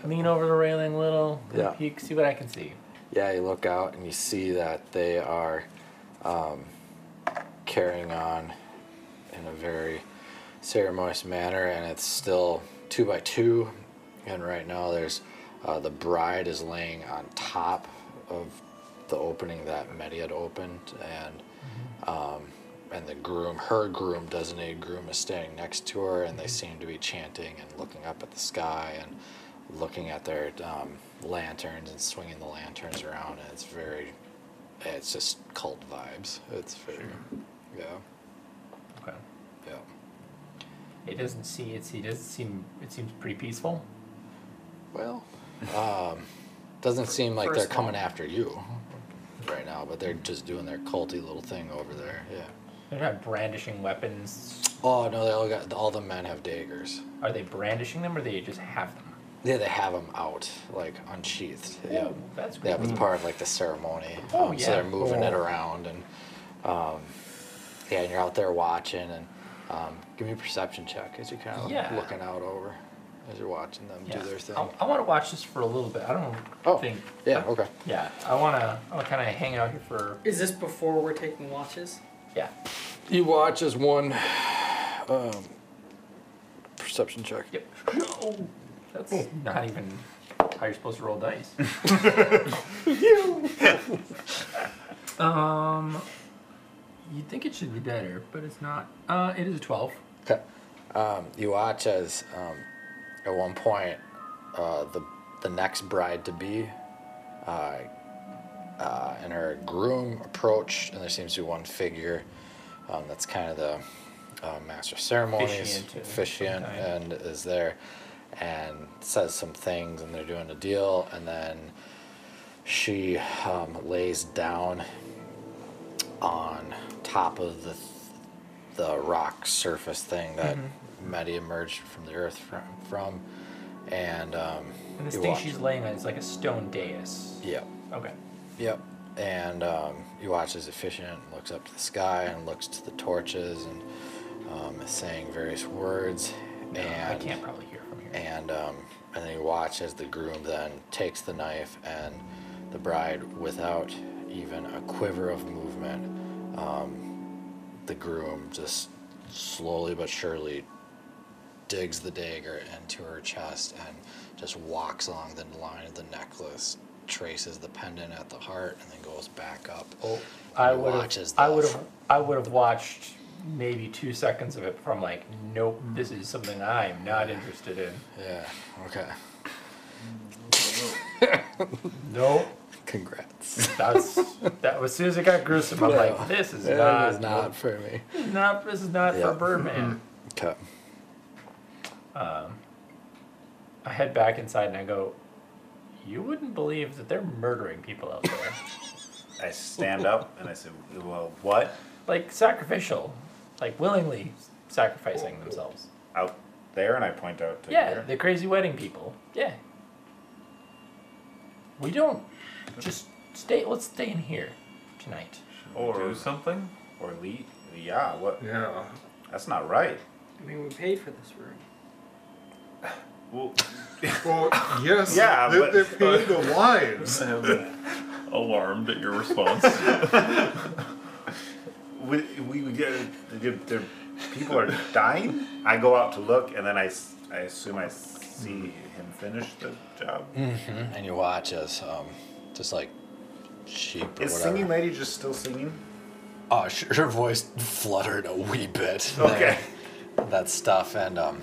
lean over the railing a little. Yeah. Peek, see what I can see. Yeah, you look out and you see that they are um, carrying on in a very ceremonious manner, and it's still two by two. And right now, there's uh, the bride is laying on top of the opening that Medi had opened, and um, and the groom, her groom, designated groom, is standing next to her, and they seem to be chanting and looking up at the sky and looking at their um, lanterns and swinging the lanterns around, and it's very, it's just cult vibes. It's very, yeah, Okay. yeah. It doesn't see. It's. It doesn't seem. It seems pretty peaceful. Well, um, doesn't seem like they're First coming after you right now, but they're just doing their culty little thing over there. Yeah. They're not brandishing weapons. Oh no, they all got all the men have daggers. Are they brandishing them, or they just have them? Yeah, they have them out, like unsheathed. Yeah. Oh, that's Yeah, great. it's part of like the ceremony. Oh, um, So they're moving it around and um, yeah, and you're out there watching and um, give me a perception check as you're kind of Yeah. looking out over as you're watching them Yeah. do their thing. I, I want to watch this for a little bit. I don't Oh, think. yeah, okay. Yeah, I want to. I want to kind of hang out here for. Is this before we're taking watches? Yeah. You watch as one um, perception check. Yep. Oh, that's not even how you're supposed to roll dice. um, you'd think it should be better, but it's not. Uh, it is a twelve. Okay. Um, you watch as um, at one point uh, the the next bride to be uh, uh, and her groom approach, and there seems to be one figure um, that's kind of the uh, master of ceremonies, Officiant of officiant, some kind. and is there and says some things, and they're doing a deal, and then she um, lays down on top of the the rock surface thing that Mm-hmm. Medi emerged from the earth from, from and um, And this thing watch- she's laying on is like a stone dais. Yep, Okay. yep. And um, you watch as officiant and looks up to the sky and looks to the torches and um, is saying various words. No, and I can't probably hear from here. and um, and then you watch as the groom then takes the knife and the bride, without even a quiver of movement, um, the groom just slowly but surely digs the dagger into her chest and just walks along the line of the necklace, traces the pendant at the heart, and then goes back up. Oh, I would have. I would have. I would have watched maybe two seconds of it from like, nope, this is something I'm not interested in. Yeah. Okay. Nope. Congrats. That's that as soon as it got gruesome. I'm Yeah. like, this is not, is not for me. not this is not Yeah. for Birdman. Okay. Um, I head back inside and I go, you wouldn't believe that they're murdering people out there, I stand up and I say, well, what? like sacrificial, like willingly sacrificing themselves. Out there? And I point out to Yeah, here. the crazy wedding people. Yeah. We don't just stay. Let's stay in here tonight. Or Or- do something? Or leave. Yeah, what? Yeah. That's not right. I mean, we paid for this room. Well, Well, yes. Yeah, they, but- they're paying the lives. I am alarmed at your response. we, we, we get, there, there, people are dying. I go out to look, and then I, I assume I see him finish the job. Mm-hmm. And you watch as, um, just like sheep or Is whatever. singing lady just still singing? Oh, sh- her voice fluttered a wee bit. Okay. there. That stuff, and um,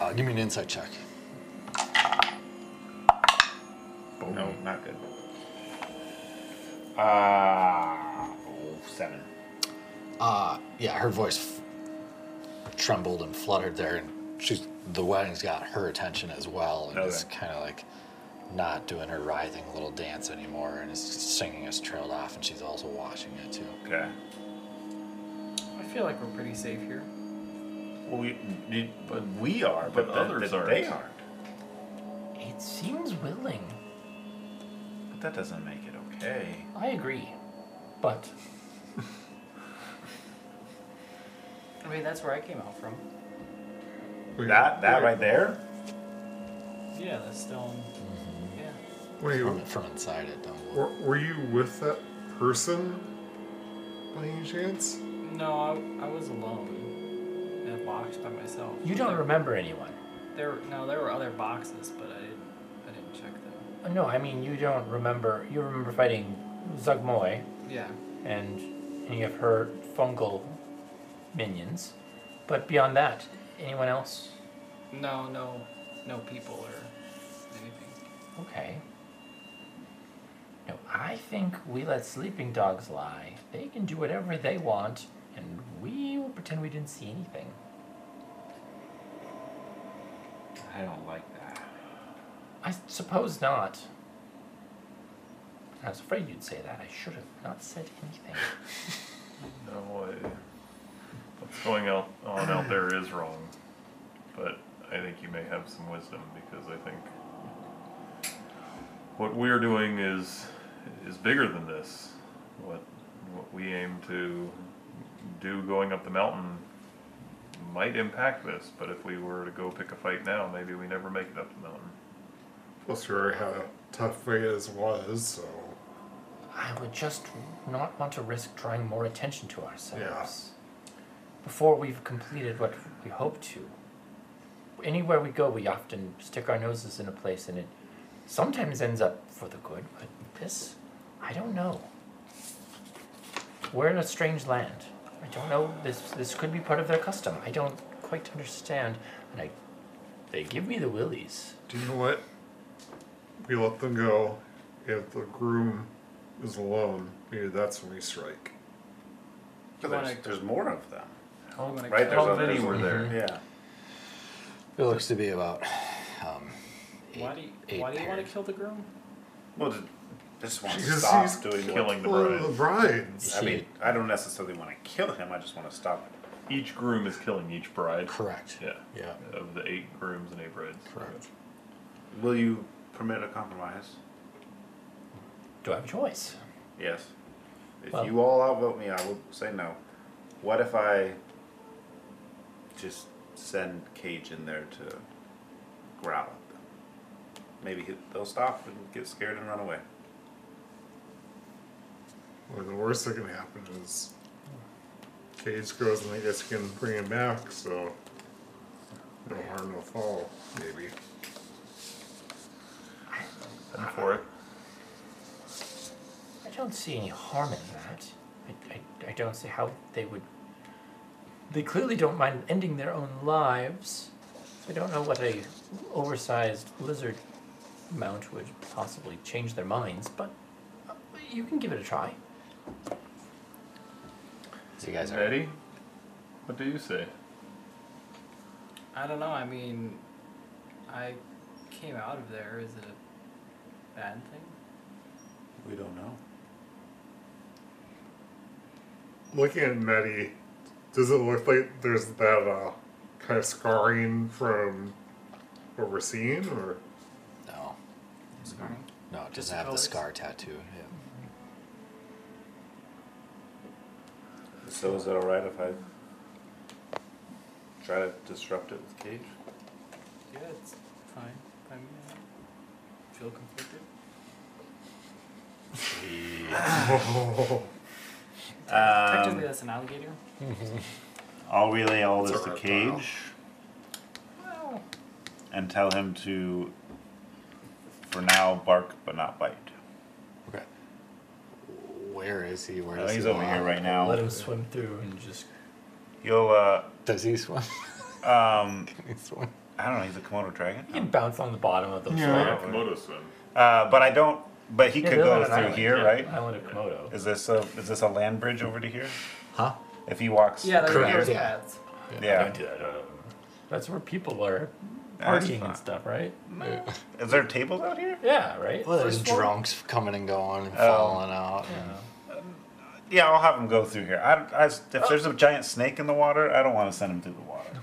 uh, give me an insight check. No, not good. Ah, oh, seven. Uh, yeah, her voice f- trembled and fluttered there, and she's the wedding's got her attention as well, and is Okay. kind of like not doing her writhing little dance anymore, and is singing is trailed off, and she's also watching it too. Okay. I feel like we're pretty safe here. Well, we, you- but we are, but but, the- others the- aren't. They aren't. It seems willing. But that doesn't make it okay. I agree. But I mean, that's where I came out from. Wait, That that right there. Yeah, the stone. Yeah. Wait, From, from inside it, don't were, were you with that person by any chance? No, I, I was alone in a box by myself. you don't There- remember anyone. There, no, there were other boxes, but I didn't, I didn't check them. Uh, No, I mean you don't remember. You remember fighting Zuggtmoy Yeah. and any of her fungal minions, but beyond that, anyone else? No, no, no people or anything. Okay. No, I think we let sleeping dogs lie. They can do whatever they want, and we will pretend we didn't see anything. I don't like that. I suppose not. I was afraid you'd say that. I should have not said anything. No, I, what's going on out there is wrong, but I think you may have some wisdom because I think what we're doing is is bigger than this. What what we aim to do going up the mountain might impact this, but if we were to go pick a fight now, maybe we never make it up the mountain. Plus, you already had a tough fight as was, so. I would just not want to risk drawing more attention to ourselves. Before we've completed what we hope to. Anywhere we go, we often stick our noses in a place and it sometimes ends up for the good, but this, I don't know. We're in a strange land. I don't know, this, this could be part of their custom. I don't quite understand, and I, they give me the willies. Do you know what? We let them go. If the groom is alone, maybe that's when we strike. But wanna- there's, there's more of them. I'm gonna Right? There's How many there's a- were there? Yeah. It looks to be about um, eight, Why do you, why do you want to kill the groom? Well, just, just want to Because stop he's doing killing the bride. the brides. I mean, I don't necessarily want to kill him. I just want to stop it. Each groom is killing each bride. Correct. Yeah. Yeah. Of the eight grooms and eight brides. Correct. Will you permit a compromise? Do I have a choice? Yes. If Well- you all outvote me, I will say no. What if I just send Cage in there to growl at them? Maybe he- they'll stop and get scared and run away. Well, the worst that can happen is Cage goes and I guess you can bring him back, so no harm, no foul, maybe. I'm for it. I don't see any harm in that. I, I, I don't see how they would. They clearly don't mind ending their own lives. So I don't know what a oversized lizard mount would possibly change their minds, but uh, you can give it a try. So you guys are Eddie, what do you say? I don't know. I mean, I came out of there. Is it a bad thing? We don't know. Looking at Nettie, does it look like there's that uh, kind of scarring from what we're seeing, or no, Scarring. no, it Just doesn't have the scar tattoo. Yeah. So is it alright if I try to disrupt it with Cage? Yeah, it's fine. I mean, feel conflicted. Technically, Um, that's an alligator. I'll relay all It's this a to reptile. Cage and tell him to, for now, bark but not bite. Okay. Where is he? Where is Uh, does he's he over here right now. Let him swim through and just. He'll, uh, Does he swim? um, Can he swim? I don't know, he's a Komodo dragon. You can bounce on the bottom of the Yeah, floor. Komodo swim. Uh, but I don't, but he Yeah, could go through island, here, yeah. right? Island of Komodo. Is this a, is this a land bridge over to here? Huh? If he walks Yeah, there's through Correct, there's here? yeah. paths. Yeah. Don't do that. uh, That's where people are That's partying fine. and stuff, right? Is there tables out here? Yeah, right. Well, there's First floor? drunks coming and going and Oh. falling out. and- Yeah, I'll have him go through here. I, I, if there's a giant snake in the water, I don't want to send him through the water.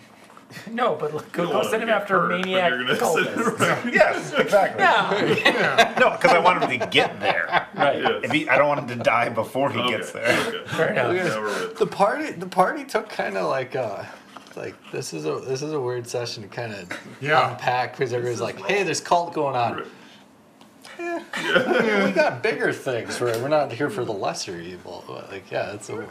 No, but look, go, don't go want send him him get after a hurt, but maniac you're gonna send him cultist. yes, exactly. Yeah, No, because I want him to get there. right. Yes. If he, I don't want him to die before he Okay, gets there. okay. Fair enough. Now we're with. The party, the party took kind of like uh like this is a this is a weird session to kind of Yeah. unpack because everybody's like, hey, there's cult going on. Right. we got bigger things. We're, we're not here for the lesser evil. But, Like, yeah, it's a,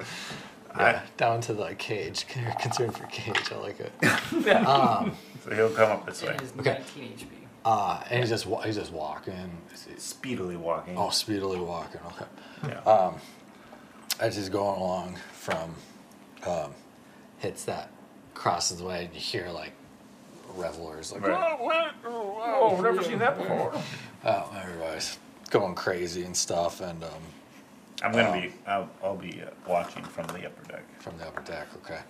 yeah, down to the cage. You're concerned for cage. I like it. Yeah. Um, So he'll come up this way, Okay. 19 HP. uh, and he's just wa- he's just walking. speedily walking. Oh, speedily walking. Okay. Yeah. Um, as he's going along from, um, hits that crosses the way, and you hear like revelers like, Right. "Oh, what? Oh, I've never seen that before. Oh, everybody's going crazy and stuff, and um, I'm gonna um, be. I'll, I'll be uh, watching from the upper deck. from the upper deck. Okay.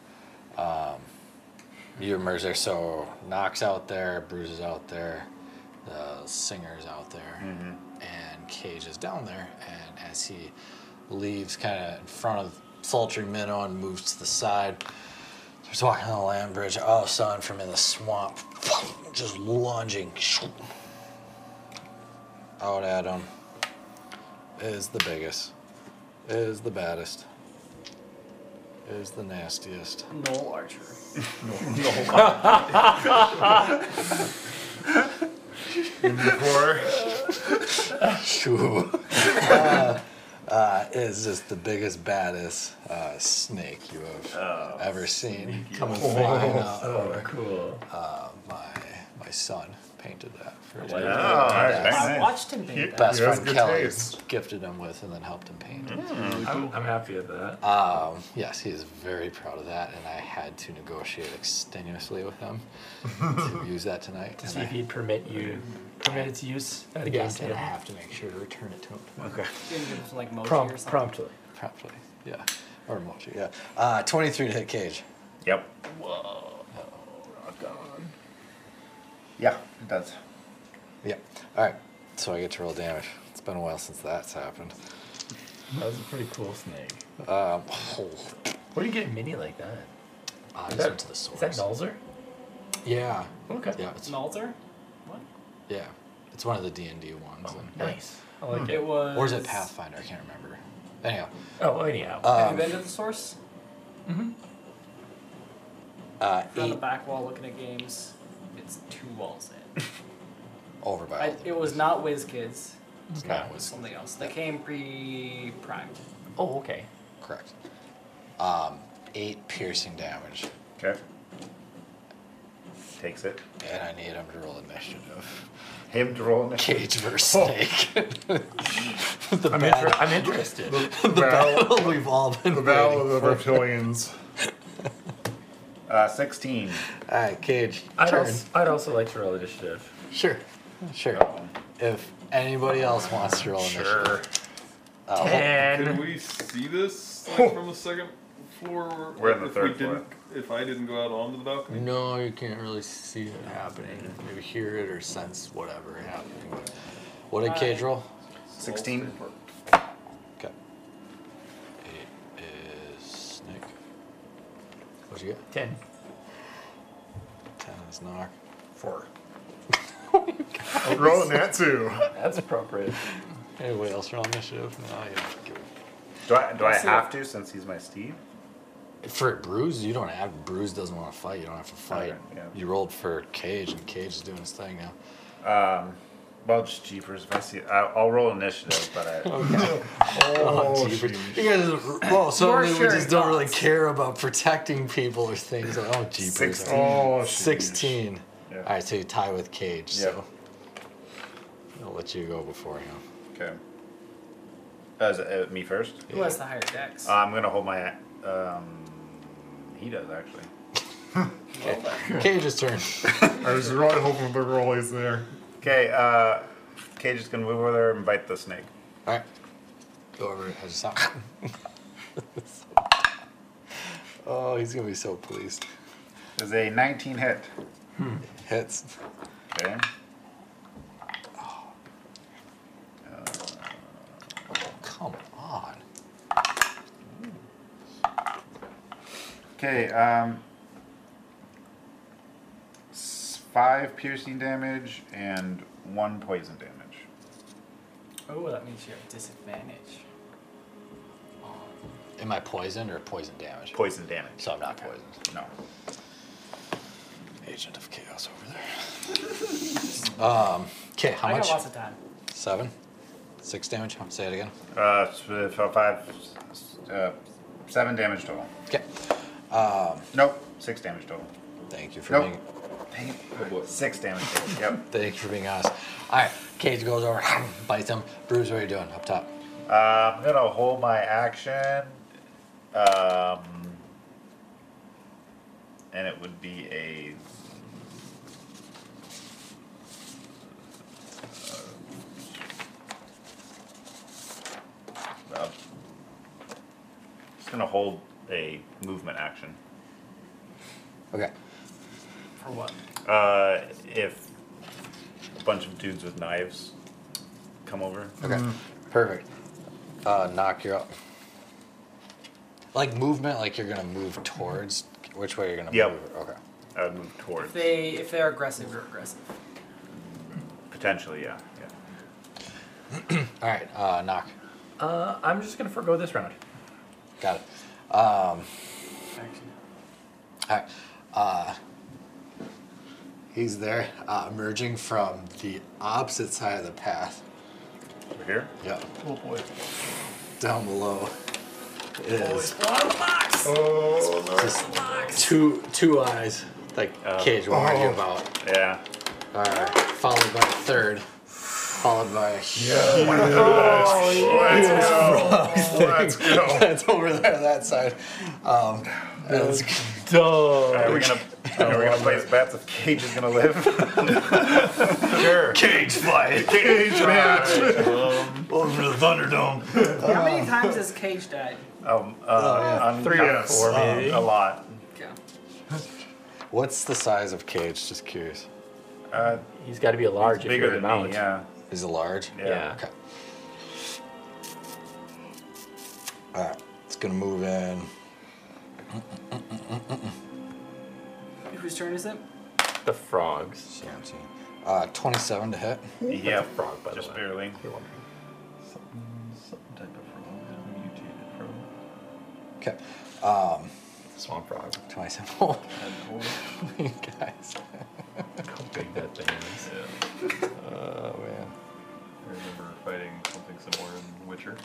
Um, you and Mercer, so Knox out there, Bruce is out there, the singer's out there, and Cage is down there. And as he leaves, kind of in front of Sultry Minnow and moves to the side, starts walking on the land bridge. All of a sudden, from in the swamp, just lunging out at him is the biggest, is the baddest is the nastiest. Noel Archer. Before Shoo. uh, uh, is just the biggest, baddest uh, snake you have ever seen coming flying out. Oh, cool. Uh, my my son painted that for his Oh, it. alright, very I watched him paint that. best He friend Kelly taste. gifted him with and then helped him paint. I'm, I'm happy with that. Um, yes, he is very proud of that, and I had to negotiate extenuously with him to use that tonight. To see if he'd permit you, permit its use at the game Yes, and I have to make sure to return it to him. Okay. You didn't give him some, like mochi or Prompt, promptly. Promptly, yeah. Or emoji, yeah. Uh, 23 to hit Cage. Yep. Whoa. Oh, rock on. Yeah, it does. Yeah. Alright, so I get to roll damage. It's been a while since that's happened. That was a pretty cool snake. Um, oh, Where do you get mini like that? I Is just went to the source. is source. that Nolzur? Yeah. Okay. Yeah, it's, Nolzur? What? yeah. It's one of the D&D ones. Oh, and- nice. I like it. It was. Or is it Pathfinder? I can't remember. Anyhow. Oh, anyhow. Have Um, you been to the source? uh, If you're on the eight back wall looking at games, it's two walls in. over by I, all the- it was not WizKids. It's No, not it was Wiz- something else. They came pre-Prime. oh, okay. Correct. Um, eight piercing damage. Okay. Takes it. And I need him to roll initiative. Him to roll initiative. Cage versus snake. the I'm, battle, inter- I'm interested. the battle, battle we've all been the battle of waiting the for. reptilians. Uh, 16. All right, Cage, I'd turn. also, I'd also like to roll initiative. Sure, sure. If anybody else wants to roll initiative, uh, Ten. Can we see this like, from the second floor? We're on the if third we didn't, If I didn't go out onto the balcony? No, you can't really see it happening. Maybe hear it or sense whatever happening. But what did Cage roll? 16. Okay. Eight is snake. What'd you get? Ten. Ten is knock. Four. Rolling that too. That's appropriate. Anybody else roll initiative? No, you don't give. Do I, do I have it. to since he's my Steve? For Bruise, you don't have. Bruise doesn't want to fight. You don't have to fight. Okay, yeah. You rolled for Cage, and Cage is doing his thing now. Um, well, just jeepers. If I see, I, I'll roll initiative, but I. Oh, jeepers. jeez. You guys, well, suddenly we sharing just don't really thoughts. care about protecting people or things. Like, oh, jeepers. Sixteen. Oh, jeez. 16. Yeah. All right, so you tie with Cage. So I'll let you go before him. Okay. Uh, is it uh, me first? Who has the higher dex? Uh, I'm gonna hold my. Um, he does actually. Cage's turn. I was really hoping the rollies there. Okay. Uh, Cage is gonna move over there and bite the snake. All right. Go over it. I just saw. oh, he's gonna be so pleased. Does a 19 hit? Hits. Okay. Come on. Okay, um, five piercing damage and one poison damage. Oh, that means you have disadvantage. Am I poisoned or poison damage? Poison damage. So I'm not poisoned. No. Agent of Chaos over there. Um. Okay, how I much? got lots of time. Seven. Six damage. Say it again. Uh, s- uh, five, s- uh, seven damage total. Okay. Um. Nope, six damage total. Thank you for Nope. being. Dang it. Six damage total. Yep. Thank you for being honest. All right. Cage goes over, bites him. Bruce, what are you doing up top? Uh, I'm gonna hold my action. Um, and it would be a. Uh, just gonna hold a movement action. Okay. For what? Uh, if a bunch of dudes with knives come over. Okay. Perfect. Uh, knock you up. Like movement, like you're gonna move towards. Which way you're gonna Yep. move? Okay. I would move towards. If they if they're aggressive, you're aggressive. Potentially, yeah. yeah. All right. Uh, knock. Uh, I'm just gonna forego this round. Got it. Um. All right. Uh, he's there, uh, emerging from the opposite side of the path. Over here? Yep. Oh boy. Down below is Oh, no. just two two eyes, like Oh. Cage warned you Oh. about. Yeah. All right. Followed by a third. Followed by a huge. Let's go. Let's go. that's over there on that side. Um, that's- Are we gonna, are we gonna place bets if Cage is gonna live? Sure. Cage fight. Cage match. Over the Thunderdome. How many times has Cage died? Um, uh, yeah. on Three or four, maybe. A lot. Okay. What's the size of Cage? Just curious. Uh, He's got to be a large it's if bigger you're than an out. me, yeah. Is it large? Yeah. Yeah. Okay. Alright, it's gonna move in. Whose turn is it? The frogs. 17. Uh, 27 to hit. Yeah, frog, by the just way. barely. Something, some type of frog. Mutated frog. Okay. Um, Swamp frog. 27. Oh, Tadpole. guys. How big that thing is. Yeah. Fighting something similar in Witcher.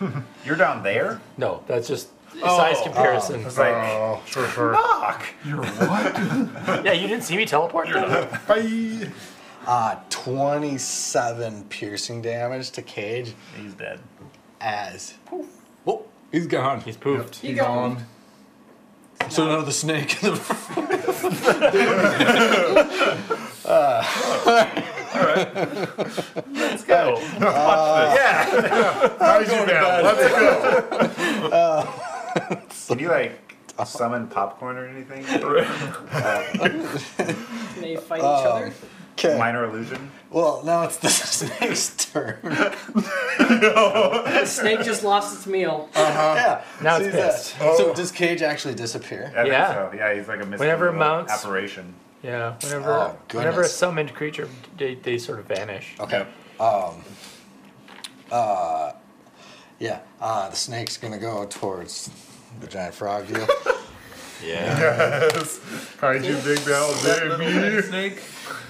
You're down there? No, that's just a size comparison. It's like, Oh, sure, sure. yeah, you didn't see me teleport. Bye. Uh, 27 piercing damage to Cage he's dead. as. Poof. Oh, he's gone. He's poofed. You gone. So now the snake. Let's go. Uh, yeah! How'd you? Let's go. Uh, Can you like uh-huh. summon popcorn or anything? Can uh, they fight each other? Okay. Minor illusion? Well, now it's the snake's turn. The snake just lost its meal. Uh-huh. yeah. Now it's see that? pissed. Oh. So does Cage actually disappear? I think Yeah. so. Yeah, he's like a mystical Whenever it mounts- apparition. Yeah, whenever Oh, whenever a goodness. summoned creature, they, they sort of vanish. Okay. Um. Uh. Yeah. Uh, the snake's gonna go towards the giant frog deal. Yeah. Yes. Kaiju Big Battel, baby. Snake.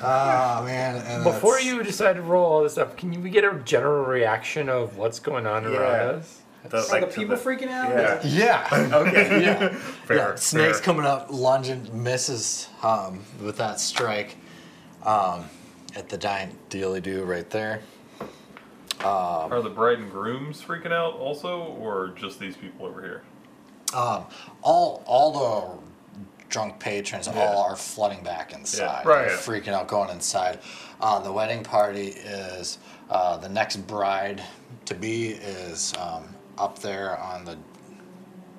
Ah man. And Before that's- you decide to roll all this stuff, can you we get a general reaction of what's going on Yeah. around us? The, Are the to people freaking out? Yeah. Yeah. Okay. Yeah. Fair, yeah. Snake's fair. coming up, lunging, misses um, with that strike um, at the giant dealy do right there. Are the bride and grooms freaking out also, or just these people over here? Um, all all the drunk patrons Yeah. all are flooding back inside. yeah, Right. They're freaking out going inside. Uh, the wedding party is uh, the next bride to be is um, up there on the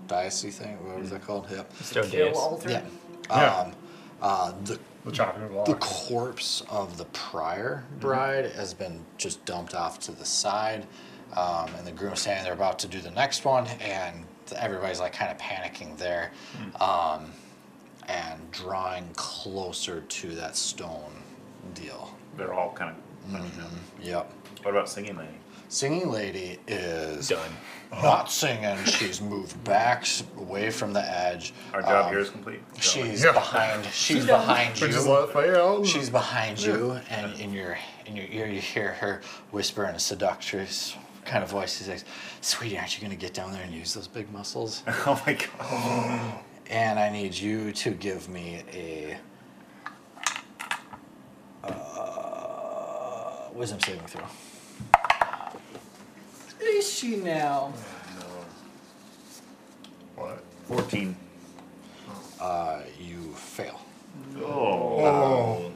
diocese thing. What was that called? Yep. Stone Kill Days. altar. Yeah. Yeah. Um, uh, the The chopping block. the corpse of the prior bride has been just dumped off to the side, um, and the groom groom's standing there about to do the next one, and everybody's like kind of panicking there, um, and drawing closer to that stone deal. They're all kind of bunching up. Yep. What about singing lady? Singing lady is Done. Not singing. She's moved back s- away from the edge. Our job Um, here is complete. She's Yeah. behind. She's behind We you. just let it play out. She's behind you, and in your in your ear you hear her whisper in a seductress kind of voice. She says, "Sweetie, aren't you gonna get down there and use those big muscles?" oh my god. and I need you to give me a uh, wisdom saving throw. Is she now? What? 14. Uh, you fail, Oh. Oh.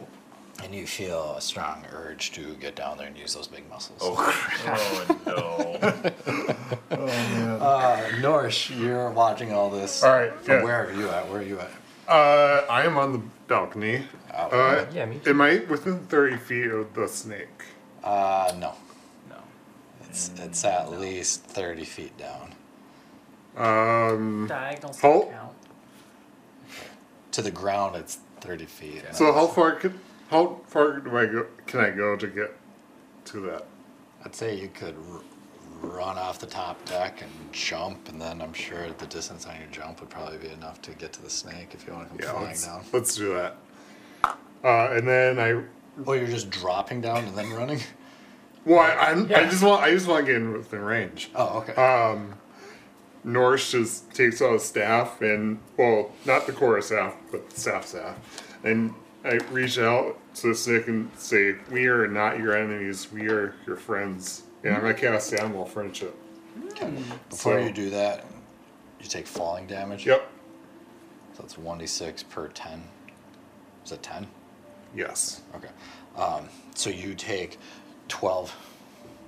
and you feel a strong urge to get down there and use those big muscles. Oh, crap. Oh no. Oh man. Uh, Norsh, you're watching all this. All right. From Yeah. where are you at? Where are you at? Uh, I am on the balcony. Out. Uh, Yeah, me too. Am I within 30 feet of the snake? Uh, no. No. It's it's at least thirty feet down Um, Diagonals Halt. don't count. to the ground. It's thirty feet. so how far could how far do I go? Can I go to get to that? I'd say you could r- run off the top deck and jump, and then I'm sure the distance on your jump would probably be enough to get to the snake if you want to come Yeah, flying let's, down. let's do that. Uh, and then I, Oh, you're just dropping down and then running? well, I, I'm, I just want, I just want to get in within range. Oh, okay. Um, Norse just takes out a staff and, well, not the chorus staff, but the staff staff, and I reach out to the snake and say, "We are not your enemies. We are your friends." And I'm gonna cast animal friendship. Before so- you do that, you take falling damage. Yep. So it's one d six per ten. Is it ten? Yes. Okay. Um, so you take twelve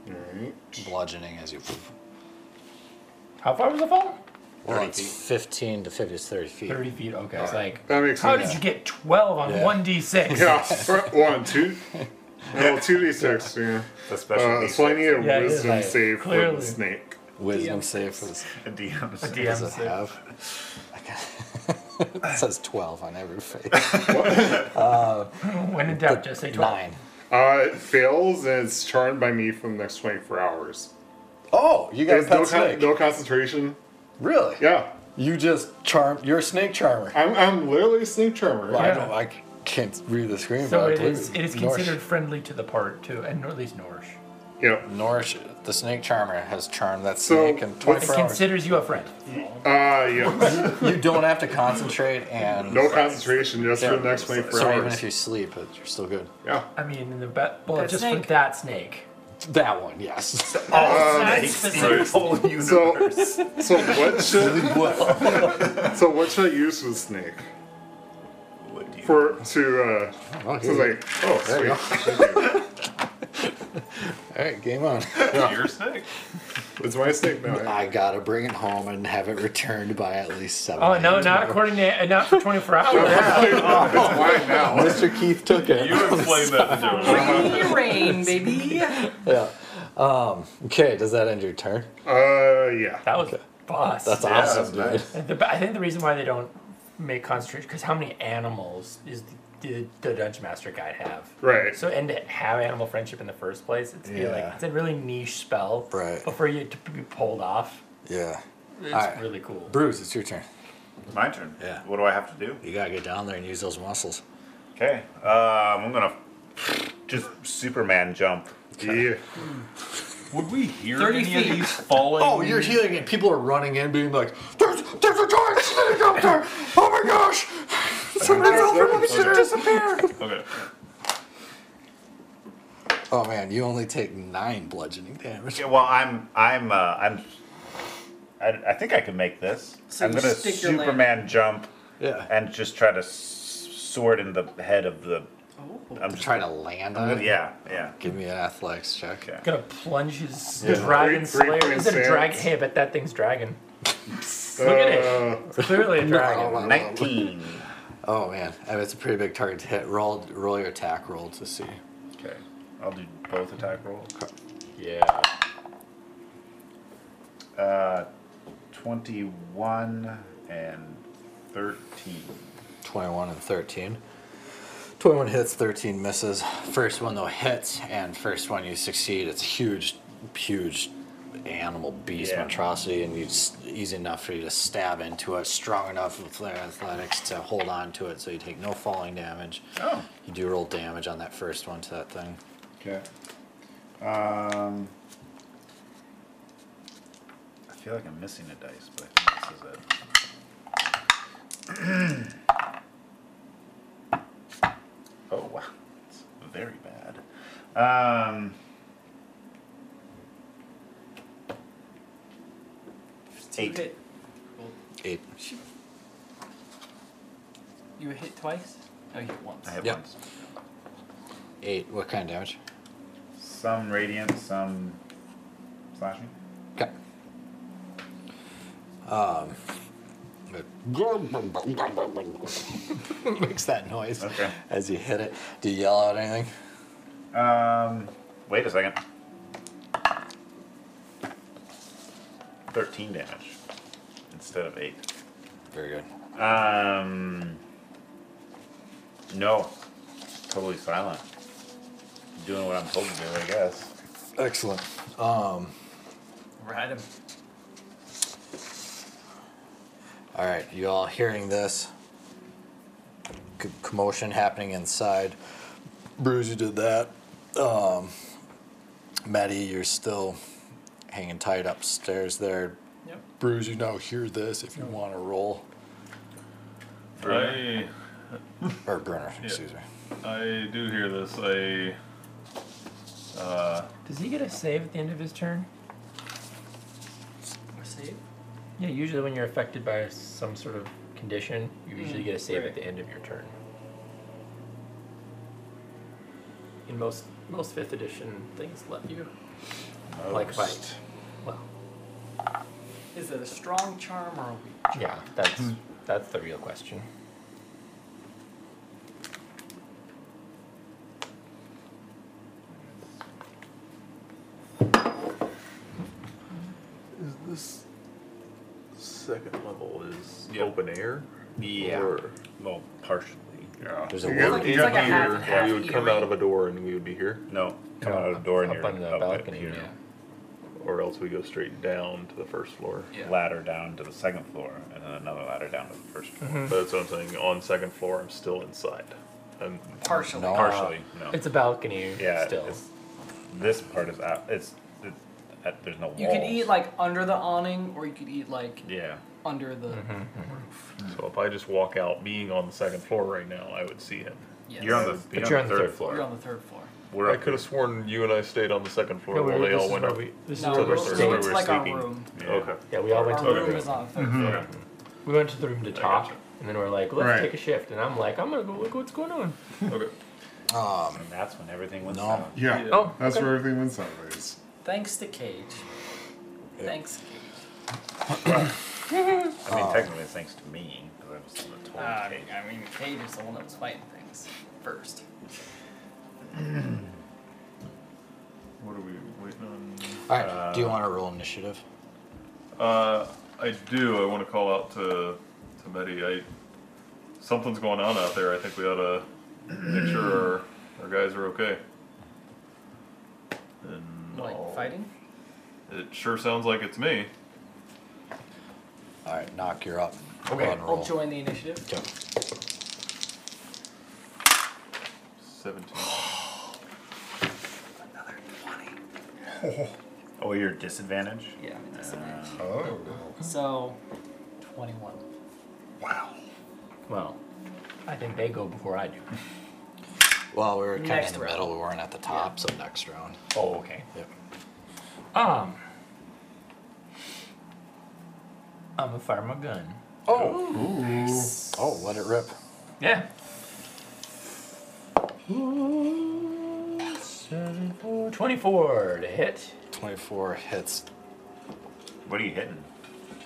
All right. bludgeoning as you. How far was the fall? Well, 30 it's feet. fifteen to fifty. It's thirty feet. 30 feet. Okay. It's like, That makes how sense. did you get 12 on Yeah. 1d6? Yeah. for- One, two. No, two d six. Yeah. The special Uh, needs so I need a Yeah, it is wisdom high. save for Clearly. the snake. Wisdom save for this. a DM. A says. DM. Does it save. have? I got- it says twelve on every face. When in doubt, just say 12. Nine. Uh, it fails and it's charmed by me for the next 24 hours. Oh, you got a There's no, pet snake. con- no concentration. Really? Yeah. You just charm. You're a snake charmer. I'm, I'm literally a snake charmer. Well, I Yeah. don't. I can't read the screen. So but I it believe is, it is Norsh- considered friendly to the part, too, and at least Norsh. Yep. Norsh, the snake charmer, has charmed that So, snake in what's- 24 It hours. considers you a friend. Uh, yeah. you don't have to concentrate and. No concentration just for the next 24 So even hours. if you sleep, it- you're still good. yeah. I mean, in the ba- well, That just snake. for that snake. That one, yes. That's The whole So, universe. so what should so what should I use for the snake? What do you- For to uh, Oh, so here like oh There you sweet. Thank you. All right, game on. Your snake. It's my snake now. I gotta bring it home and have it returned by at least seven. Oh, no, a.m. not according to, uh, not for 24 hours. it's mine now. Mr. Keith took it. You explain that to Joe. Bring your rain, baby. yeah. Um, okay, does that end your turn? Uh, yeah. That was boss. That's Yeah, awesome, that's dude. The, I think the reason why they don't make concentration because how many animals is the, the, the dungeon master guide have? Right. So and to have animal friendship in the first place, it's be like Yeah. it's a really niche spell. Right. But for you to be pulled off, Yeah. it's Alright. really cool. Bruce, it's your turn. My turn. Yeah. What do I have to do? You gotta get down there and use those muscles. Okay. Um, I'm gonna just Superman jump. Yeah. Would we hear 30 any feet. of these falling? Oh, you're healing it. People are running in, being like, "There's, there's a giant snake up there! Oh my gosh! Somebody help me! Let me see disappear!" Okay. Oh man, you only take nine bludgeoning damage. Yeah, well, I'm, I'm, uh, I'm. I, I think I can make this. So I'm you gonna stick your Superman jump Yeah. and just try to s- sword in the head of the. Oh. I'm just Try to land on it. yeah, yeah. Give me an athletics check. Okay. Gonna plunge his Yeah. dragon Three- three slayer. Is it a point dragon? six. Hey, I bet that thing's dragon. Look at it. Uh, It's clearly a dragon. Nineteen. Oh man, I mean, it's a pretty big target to hit. Roll, roll your attack roll to see. Okay. I'll do both attack rolls. Yeah. Uh, 21 and 13. 21 and 13. 21 hits, 13 misses. First one though hits, and first one you succeed. It's a huge, huge animal beast Yeah. monstrosity, and it's easy enough for you to stab into it. Strong enough with athletics to hold on to it, so you take no falling damage. Oh. You do roll damage on that first one to that thing. Okay. Um, I feel like I'm missing a dice, but I think this is it. oh wow, it's very bad. Um, Eight. hit. Well, Eight. you were hit twice? No, you hit once. I hit Yep. once. Eight. What kind of damage? Some radiant, some slashing. Okay. Um. it makes that noise Okay. as you hit it. Do you yell out anything? Um, wait a second. Thirteen damage instead of eight. Very good. Um, no, totally silent. Doing what I'm told to do, I guess. Excellent. Um. Ride him. All right, you all hearing this? C- commotion happening inside. Bruce, you did that. Um, Maddie, you're still hanging tight upstairs there. Yep. Bruce, you now hear this if you want to roll. I Or Brunner, Yeah. excuse me. I do hear this. I uh, Does he get a save at the end of his turn? Or save? Yeah, usually when you're affected by some sort of condition, you usually Mm, get a save right. at the end of your turn. In most most fifth edition things let you like Most. Fight. Well, Is it a strong charm or a weak charm? yeah, that's that's the real question. Is this second level is Yep. open air? Yeah. Or Well, partially. Yeah. There's a You wall. got- It's like got a the- half- here, half or you would come eerie. out of a door and we would be here, No, come out of the door and up you're on the up balcony. here. Yeah. Or else we go straight down to the first floor. Yeah. Ladder down to the second floor, and then another ladder down to the first floor. But that's what I'm saying. On second floor, I'm still inside. I'm Partially. No. Partially, no. It's a balcony yeah, still. It's, this part is out. It's, it's uh, there's no walls. You could eat like under the awning, or you could eat like Yeah. under the. Mm-hmm, mm-hmm. Roof. So if I just walk out, being on the second floor right now, I would see him. Yes. You're on the, But you're on the third floor. You're on the third floor. We're I up could have sworn you and I stayed on the second floor No, while we- they this all is went where up. we, this no, is where we we're we staying. went like our sleeping. room. Yeah. Okay. Yeah, we all went Our to the room room. is on the 3rd Mhm. floor. Okay. We went to the room to talk, gotcha. and then we're like, let's Right. take a shift. And I'm like, I'm gonna go look what's going on. Okay. Um, And that's when everything went No. south. Yeah. Yeah. Oh, That's okay. where everything went sideways. Thanks to Cage. Thanks, Cage. I mean, technically, it's thanks to me because I was the one that told Uh, Kate. I mean, Cage is the one that was fighting things first. What are we waiting on? all right. do you want to roll initiative? Uh, I do. I want to call out to to Medi. I something's going on out there. I think we ought to make sure our, our guys are okay. And Like I'll- fighting? It sure sounds like it's me. All right, knock. You're up. Go Okay, ahead and I'll join the initiative. Okay. Seventeen. Oh, you're disadvantage. Yeah, I'm in disadvantage. Oh. So, 21. Wow. Well, I think they go before I do. Well, we were kind of Next in the round. middle. We weren't at the top, so next round. Oh, okay. Yep. Um, I'm gonna fire my gun. Oh. Oh, let it rip. Yeah. Seven, four, 24 to hit. 24 hits. What are you hitting?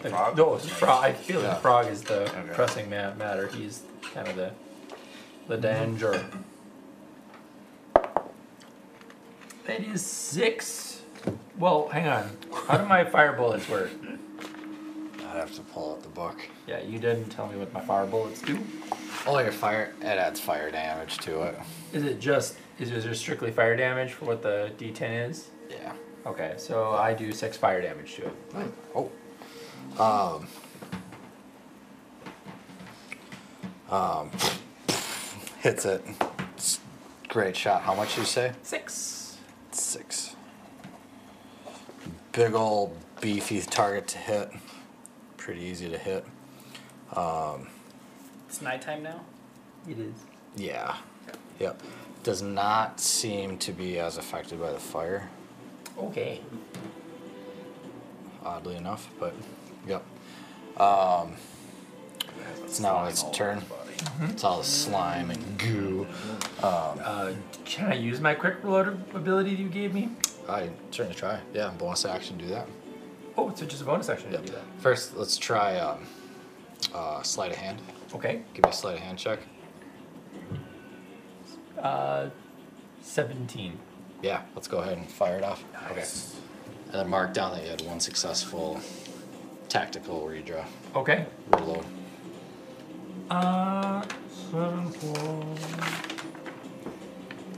The, uh, Frog? No, it's frog. I feel Yeah. the frog is the Okay. pressing ma- matter. He's kind of the the danger. That is six. Well, hang on. How do my fire bullets work? I'd have to pull out the book. Yeah, you didn't tell me what my fire bullets do. All your fire, it adds fire damage to it. Is it just is it just strictly fire damage for what the D10 is? Yeah. Okay, so I do six fire damage to it. Oh. Um. Um. Hits it. It's great shot. How much do you say? Six. Six. Big old beefy target to hit. Pretty easy to hit. Um. It's nighttime now. It is. Yeah. Yep. Does not seem to be as affected by the fire, Okay. oddly enough, but yep. Um, it's now its turn. It's all slime and goo. Um, Uh, can I use my quick reload ability you gave me? I certainly try. Yeah, bonus action, do that. Oh, it's just a bonus action to do that. First, let's try um, uh, sleight of hand. Okay. Give me a sleight of hand check. Uh, seventeen. Yeah, let's go ahead and fire it off. Okay. And then mark down that you had one successful tactical redraw. Okay. Reload. Uh, seven, four.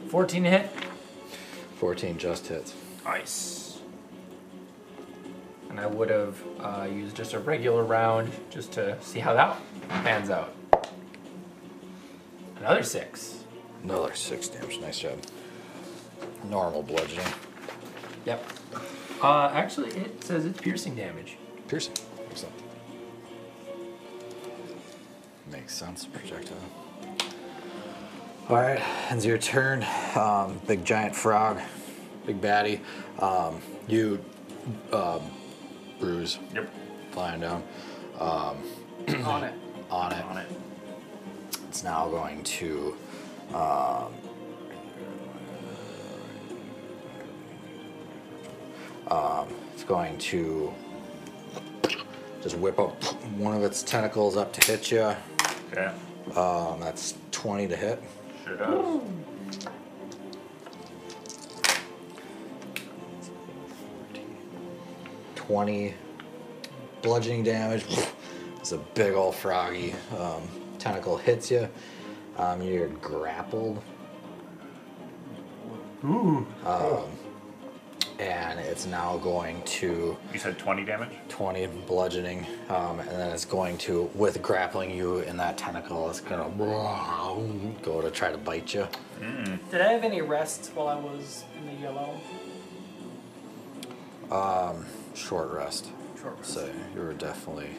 Fourteen hit. 14 just hits. Nice. And I would have uh, used just a regular round just to see how that pans out. Another six. Another six damage. Nice job. Normal bludgeoning. Yep. Uh, actually, it says it's piercing damage. Piercing. Excellent. Makes sense. Projectile. All right, ends your turn. Um, big giant frog, big baddie. Um, you um, bruise Yep. flying down um, On it. on it. On it. It's now going to. Um, um, it's going to just whip up one of its tentacles up to hit you. Okay. Um, that's 20 to hit. Sure does. 20 bludgeoning damage. It's a big old froggy um, tentacle hits you. Um, you're grappled. Ooh. Um, and it's now going to You said 20 damage? 20 bludgeoning, um, and then it's going to, with grappling you in that tentacle, it's gonna go to try to bite you. Did I have any rest while I was in the yellow? Um, short rest. Short rest. So you were definitely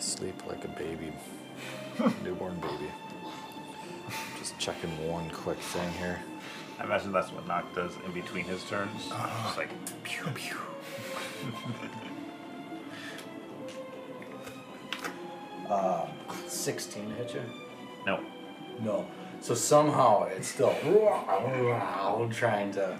asleep like a baby, newborn baby. Just checking one quick thing here. I imagine that's what Nock does in between his turns. Uh-huh. Just like pew pew. Um, 16 hit you? No. No. So somehow it's still trying to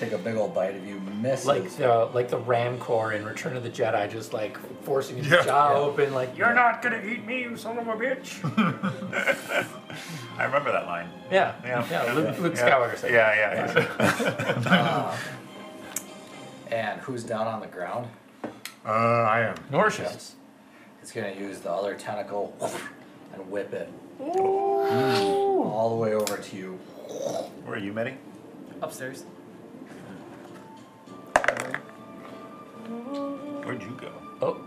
take a big old bite of you, misses. Like the like the Rancor in Return of the Jedi, just like forcing his Yeah. jaw Yeah. open, like you're not gonna eat me, you son of a bitch. I remember that line. yeah, Yeah. yeah. Luke, Luke yeah. Skywalker said. Yeah, yeah, yeah. and who's down on the ground? Uh, I am. Norshus. It's gonna use the other tentacle and whip it all the way over to you. Where are you, Mitty? Upstairs. Where'd you go? Oh,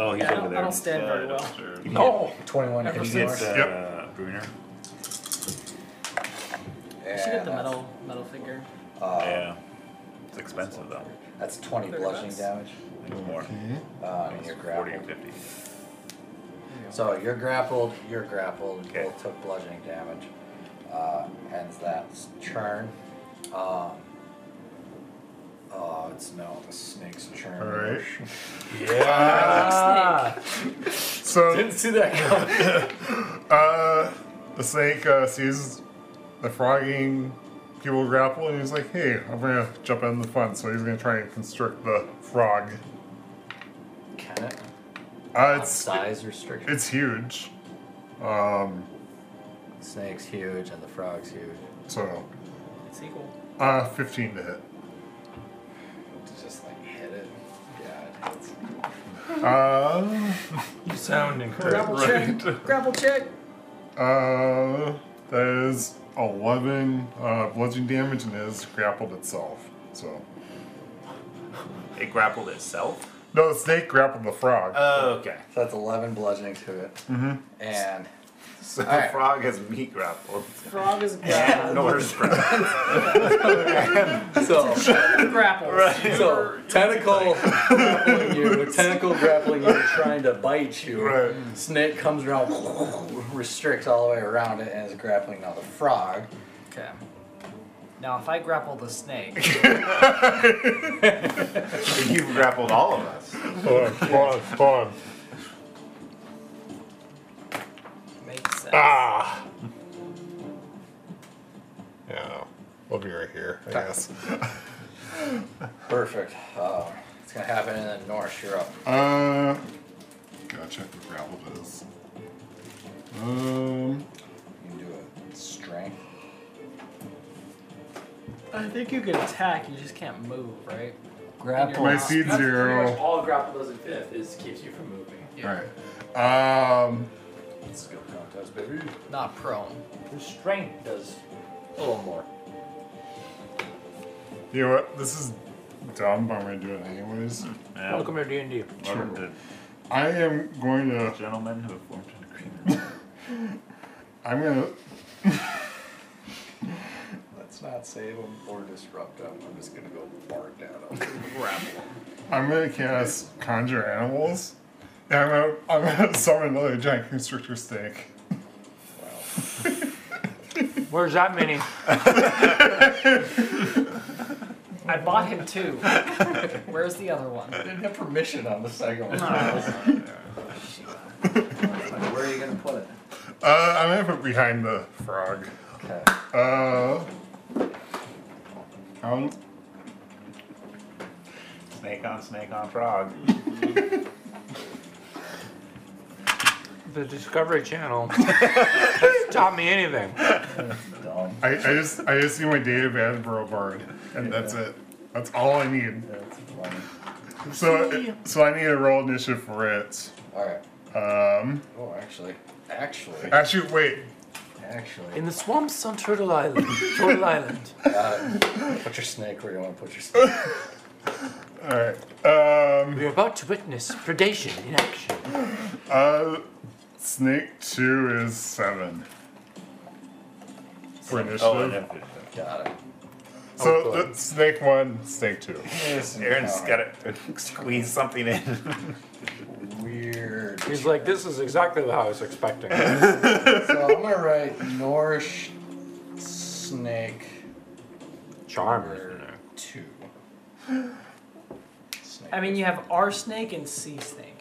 Oh, he's Yeah, I over don't, there. I don't stand very well. You can no. 21 Ever hits Get, since- north. uh, Yep. Bruner. You should get the metal metal figure. Uh, yeah. It's expensive though. That's 20 bludgeoning damage. It's more. Uh, and you're 40 or grappled. 50. So you're grappled, you're grappled, Okay. both took bludgeoning damage. Uh, ends that turn. Um, oh, it's no, the snake's turn. Alright. Yeah. So, Didn't see that coming. uh, the snake uh, sees the frogging people grapple, and he's like, "Hey, I'm gonna jump in the fun." So he's gonna try and constrict the frog. Can it? Uh, it's size restriction. it's huge. Um, the Snake's huge and the frog's huge. so It's equal. uh, 15 to hit. Uh, You sound Grapple incredible. check. Grapple check. uh, that is 11 uh, bludgeoning damage and it is grappled itself. So It grappled itself. no, the snake grappled the frog. Oh, okay. So that's 11 bludgeoning to it. Mm-hmm. And So the Alright. frog has meat grappled. Frog is And grappled. Norse grappled. so, Grapples. so tentacle grappling you, tentacle grappling you, trying to bite you. Right. Snake comes around, restricts all the way around it, and is grappling now the frog. Okay. Now, if I grapple the snake, You've grappled all of us. Hold on, hold on, hold on. Sense. Ah! Yeah, we'll be right here, I guess. Perfect. Um, it's gonna happen in the north. You're up. Uh, gotta check what grapple is. Um, You can do a strength. I think you can attack, you just can't move, right? Grapple. my Wow. seed That's pretty zero. much all grapple does in fifth is keeps you from moving. Right. Um, Skill contest, baby. Not prone. Your strength does a little more. you know what? This is dumb, but I'm gonna do it anyways. Yeah. Welcome to D and D. Welcome to I am going to. gentlemen who have formed an agreement. I'm gonna. Let's not save him or disrupt him. I'm just gonna go bark at him. Grapple. I'm gonna cast conjure animals. And I'm gonna, I'm gonna summon another giant constrictor snake. Where's that mini? I bought him two. Where's the other one? I didn't have permission on the second one. Where are you gonna put it? Uh, I'm gonna put behind the frog. Okay. Uh, um, Snake on snake on frog. The Discovery Channel has taught me anything. Dumb. I, I just I just need my David Attenborough Bard, and that's it. That's all I need. That's funny. So so I need a roll initiative for it. Alright. Um, Oh, actually. Actually. actually, wait. Actually. In the swamps on Turtle Island. Turtle Island. Got it. Put your snake where you want to put your snake. All right. Um, We are about to witness predation in action. uh, snake two is seven for oh, initiative. Oh, and then Got it. so Oh, uh, good. the snake one, snake two. Aaron's got to squeeze something in. Weird. He's like, this is exactly what I was expecting. So I'm gonna write Norse snake charmer two. Snake. I mean, you have R snake and C snake.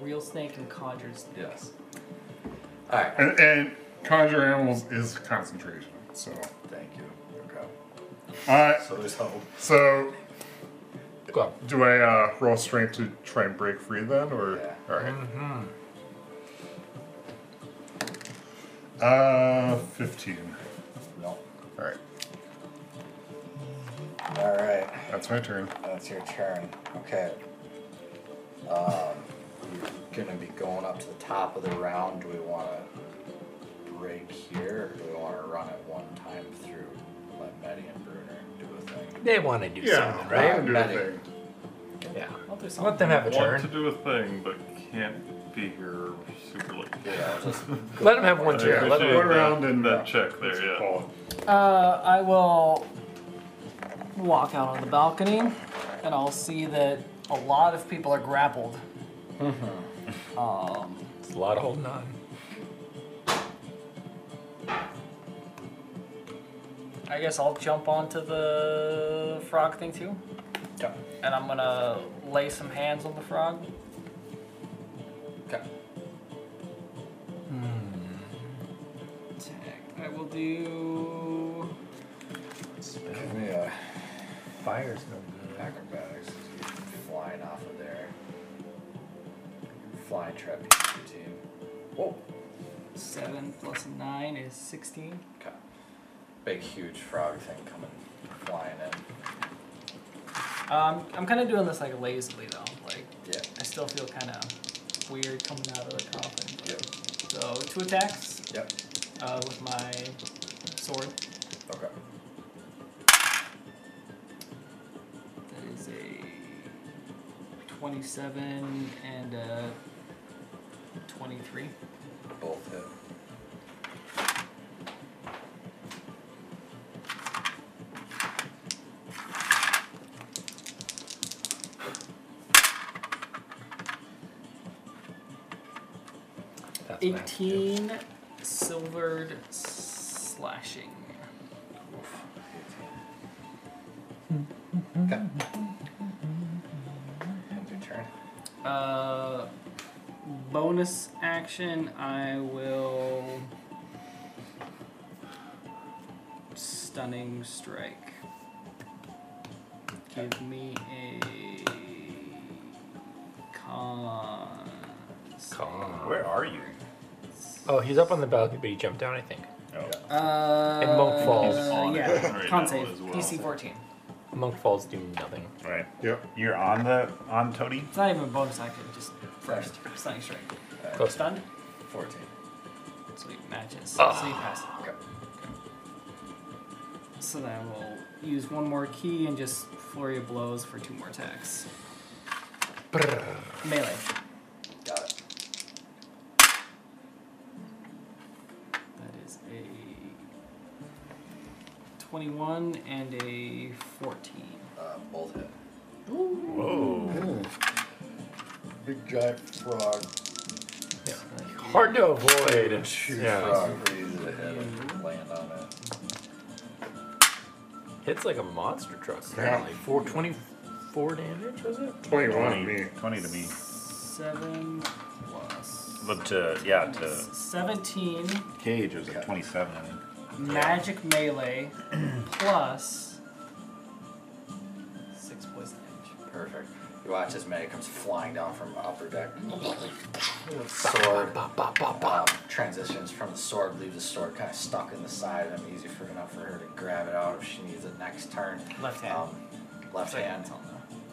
A real snake and conjured snake. Yes. Alright. And, and conjure animals is concentration. So, Thank you. Okay. uh, So there's hope. so Go. do I uh, roll strength to try and break free then, or Yeah. all right? Uh, fifteen. No. All right, Alright. that's my turn. That's your turn. Okay. Um, you're gonna be going up to the top of the round. Do we want to break here, or do we want to run it one time through? Let Betty and Bruner do a thing. They want to do Yeah, something, I right? can do a Betty. thing. Yeah. I'll do something. Let them have a Want to turn. do a thing, but can't be here super late. Yeah, just Let them have one I turn. Let appreciate them. Go around that, and, that uh, check there, yeah. Call Uh, I will walk out on the balcony, and I'll see that a lot of people are grappled. Um, It's a lot of holding on. I guess I'll jump onto the frog thing too, yeah. and I'm gonna lay some hands on the frog. Okay. Attack. I will do Give me a Fire's no good. acrobatics. You're flying off of there. Flying trapeze routine. Whoa. Seven plus nine is sixteen. Okay. Big, huge frog thing coming flying in. Um, I'm kind of doing this like lazily though. Like Yeah. I still feel kind of weird coming out of the coffin. Yep. So two attacks Yep. uh, with my sword. Okay. That is a twenty-seven and a twenty-three. Both hit. That's max, too. Eighteen silvered slashing. Okay. End your turn. Uh, bonus action, I will stunning strike. Give me a con. Con. Where are you? Oh, he's up on the balcony, but he jumped down, I think. Oh. Uh, And Monk Falls. He's on it yeah, right con save. well. DC 14. Monk Falls do nothing. Right. Yep. You're on the on Toady. It's not even a bonus action, just first. Stunning strike. Close. Stunned? 14. Sweet, matches. So you pass. Okay. So then we'll use one more key and just flurry of blows for two more attacks. Melee. Got it. That is a 21 and a 14. Uh, both hit. Whoa. Big giant frog. Hard to avoid. Shoot Yeah. frog. Pretty easy to and land on it. Hits like a monster truck. Yeah. Like 424 damage, was it? 21 on me. 20 to me. 7 plus. But to, yeah, to 17 Cage, it was a 27, I think. magic melee plus 6 poison damage. Perfect. You watch as May comes flying down from upper deck. Sword. Um, transitions from the sword, leaves the sword kind of stuck in the side of him, easy for enough for her to grab it out if she needs it next turn. Left hand. Um, left hand.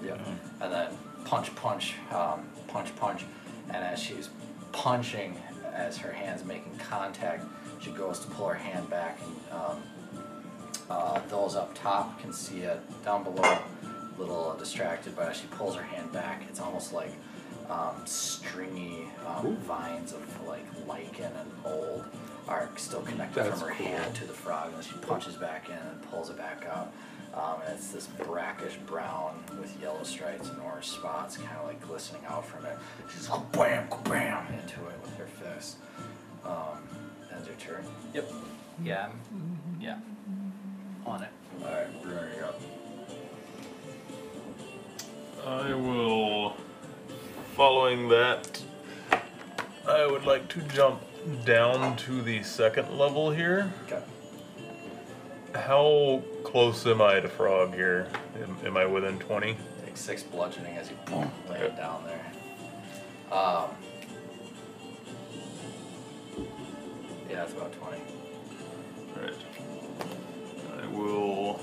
Yeah. And then punch, punch, um, punch, punch. And as she's punching, as her hand's making contact, she goes to pull her hand back, and um, uh, those up top can see it. Down below, a little distracted, but as she pulls her hand back, it's almost like um, stringy um, vines of like lichen and mold are still connected That's from her cool. hand to the frog, and she punches back in and pulls it back out. Um, and it's this brackish brown with yellow stripes and orange spots, kind of like glistening out from it. She's go bam, bam into it with her fist. Um, ends your turn. Yep. Yeah. Yeah. On it. All right, Bruner, you're up. I will. Following that, I would like to jump down to the second level here. Okay. How close am I to Frog here? Am, am I within 20? Take six bludgeoning as you boom, land down there. Um, yeah, it's about 20. Alright. I will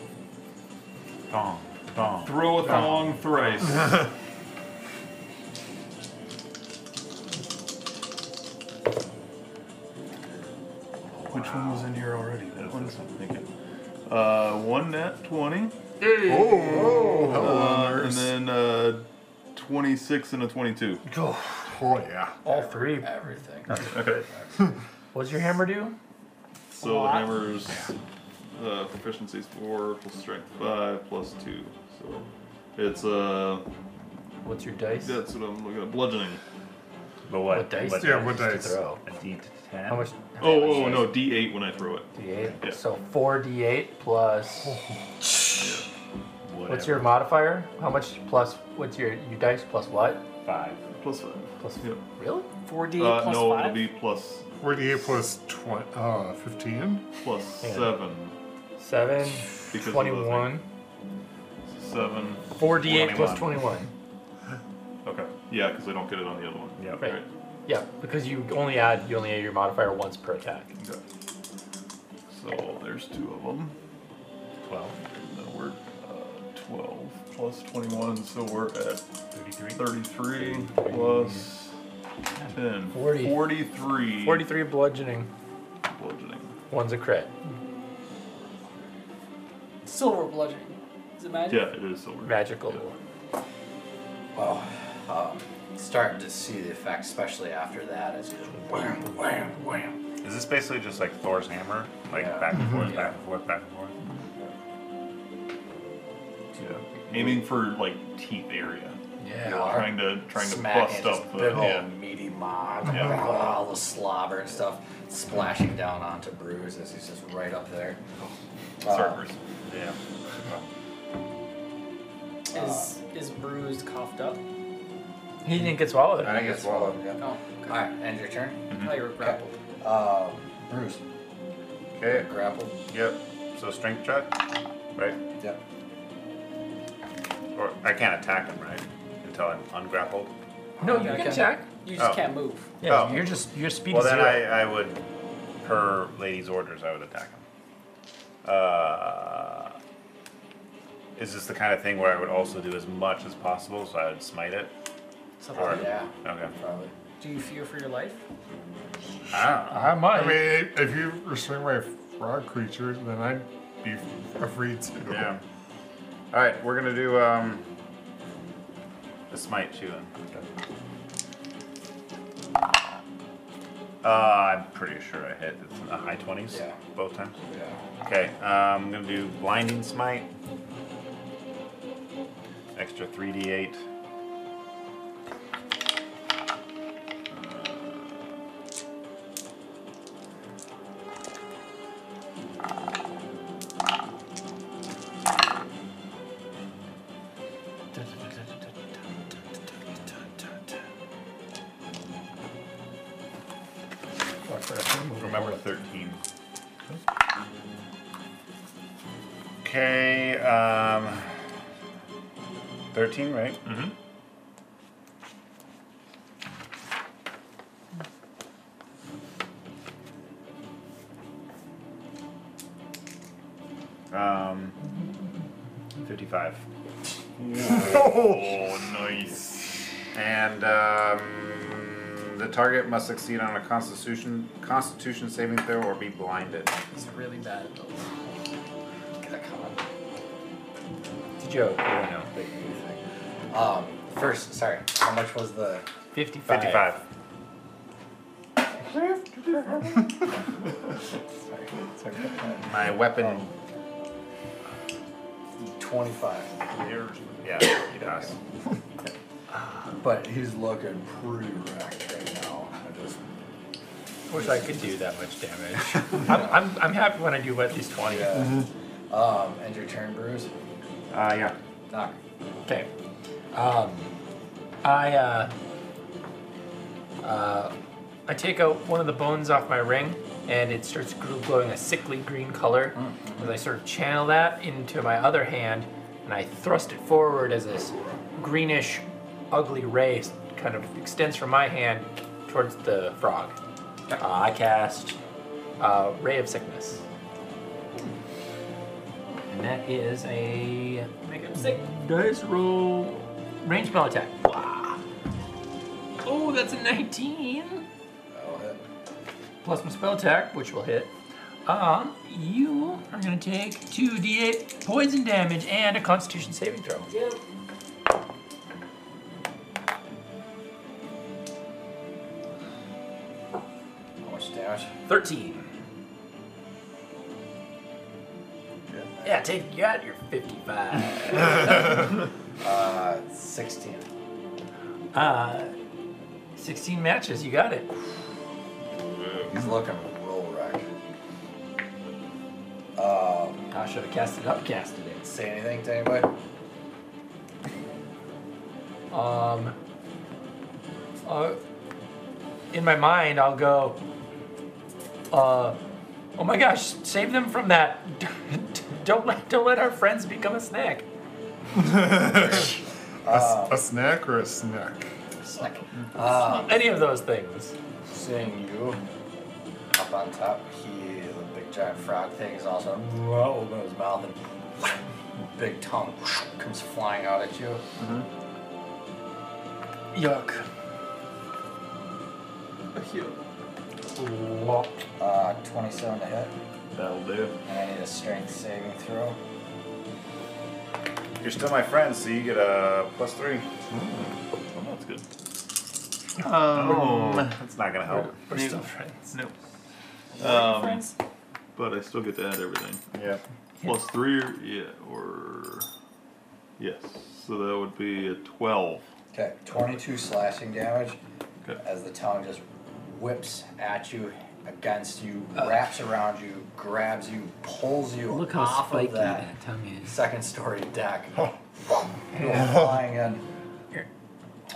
Thong. Thong. throw a thong thrice. Which one was in here already? That one's I'm thinking. Uh, one net 20. Oh, hello, Uh, and nurse. then uh, 26 and a 22. Oh, yeah. All three. Everything. Okay. What's your hammer do? So the hammer's uh, proficiency is 4 plus strength 5 plus 2. So it's, uh, What's your dice? that's what I'm looking at. Bludgeoning. But what? What dice? Yeah, what to dice? throw? A D10? How much? Oh, oh, no, D8 when I throw it. D8. Yeah. So 4d8 plus. Whatever. What's your modifier? How much plus? What's your your dice plus what? Five. Plus 5. Plus. Yep. Really? 4d Uh, plus no, 5? it'll be plus, 48 plus 20, uh, 15? plus Hang 7. Seven, Because of the 21. Seven. 4d8 plus 21. 21. Okay. Yeah, because I don't get it on the other one. Yep. Right. Yeah, because you only add you only add your modifier once per attack. Okay. So there's two of them. 12. And then we're uh, 12 plus 21, so we're at 33. 33 plus 10. 40. 43. 43 bludgeoning. bludgeoning. One's a crit. Silver bludgeoning. Is it magic? Yeah, it is silver. Magical. Well, um, starting to see the effect, especially after that, as you just wham, wham, wham. Is this basically just like Thor's hammer? Like Yeah. back and forth, Mhm. back and forth, back and forth? Yeah. Aiming for like teeth area. Yeah. Trying to trying to Smacking bust this up the big yeah. meaty mob, Yeah. all the slobber and stuff splashing down onto Bruce as he's just right up there. Sorry, Uh, Bruce. Yeah. Is is bruised, coughed up? He didn't get swallowed. I think it's swallowed. Yeah. Oh, All right, end your turn. Mm-hmm. oh, you were grappled. Um, Bruce, Okay. grappled. Yep. So strength check, right? Yep. Or I can't attack him, right? Until I'm ungrappled. No, you Yeah, can okay. attack. You just Oh. can't move. Yeah, Oh. you're just your speed Well, is then zero. I, I would, per lady's orders, I would attack him. Uh, is this the kind of thing where I would also do as much as possible, so I would smite it? Something Or- like that. Yeah, Okay. probably. Do you fear for your life? I don't know. I might. I mean, if you restrain my frog creature, then I'd be afraid too. Yeah. All right, we're gonna do um the smite too. Then. Uh, I'm pretty sure I hit. It's in the high twenties. Yeah. Both times. Yeah. Okay. Um, I'm gonna do blinding smite extra 3d8 right? Mm-hmm. Um, 55. oh, nice. And um, the target must succeed on a Constitution Constitution saving throw or be blinded. It's really bad. Did you? Oh, no. Big new thing. Um, first, sorry, how much was the? 55. Fifty-five. Sorry, sorry. My weapon. Twenty-five. Yeah, he does. But he's looking pretty wrecked right now. I just. Wish I could do that much damage. I'm, I'm, I'm happy when I do at least 20. Yeah. Um, end your turn, Bruce. Uh, yeah. Knock. Okay. Um, I uh, uh, I take out one of the bones off my ring, and it starts glowing a sickly green color. As I sort of channel that into my other hand, and I thrust it forward as this greenish, ugly ray kind of extends from my hand towards the frog. Uh, I cast uh, Ray of Sickness. And that is a Make him sick. Dice roll. Range spell attack. Wow. Oh, that's a 19. That'll hit. Plus my spell attack, which will hit. Um, you are gonna take 2d8 poison damage and a constitution saving throw. How much damage? 13. Yeah, take you out your 55. Uh, sixteen. uh, 16 matches, you got it. He's looking real wrecked. Um, I should have cast it up, casted it. say anything to anybody? Um, uh, in my mind, I'll go. Uh, Oh my gosh, save them from that. Don't let don't let our friends become a snack. A, s- a snack or a snack? Snack. Uh, Any of those things. seeing you up on top, he, the big giant frog thing, is also open his mouth and big tongue comes flying out at you. Yuck. A Uh, 27 to hit, That'll do. and I need a strength saving throw. You're still my friend, so you get a plus three. Well, that's good. Oh, that's not gonna help. We're still friends. Nope. Um, friends? but I still get to add everything. Yeah. Plus three, or, yeah, or yes. So that would be a twelve. Okay, 22 slashing damage Okay. as the tongue just whips at you, against you, wraps around you, grabs you, pulls you Look how off spiky of that that tongue is. second story deck. You go flying in.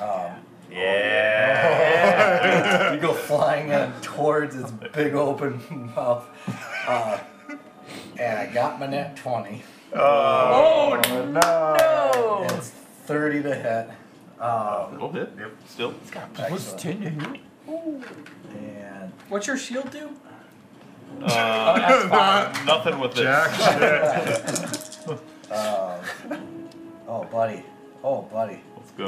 Um, Yeah. you go flying in towards its big open mouth. Uh, and I got my net 20. Oh, no. Oh, it's 30 to hit. Um, Will hit. Yep. Still. plus ten to hit. And What's your shield do? Uh, nothing with this. Jack shit. um, oh, buddy. Oh, buddy. Let's go.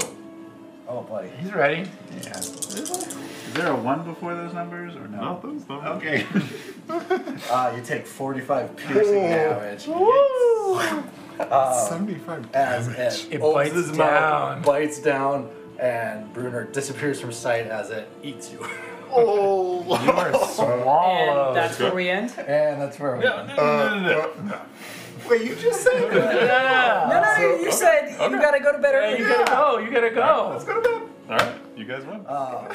Oh, buddy. He's ready. Yeah. Is there a one before those numbers or no? Not those numbers. Okay. Uh, you take 45 piercing damage. Um, 75 as damage. it, It bites down. bites down, and Bruner disappears from sight as it eats you. Oh. You are swallowed. And that's where we end? and that's where we No, no, no, no, no, no. Wait, you just said that. yeah. No, no, you said you gotta go to bed Yeah, early. you gotta go. You gotta go. Let's go to bed. All right, you guys win. Uh,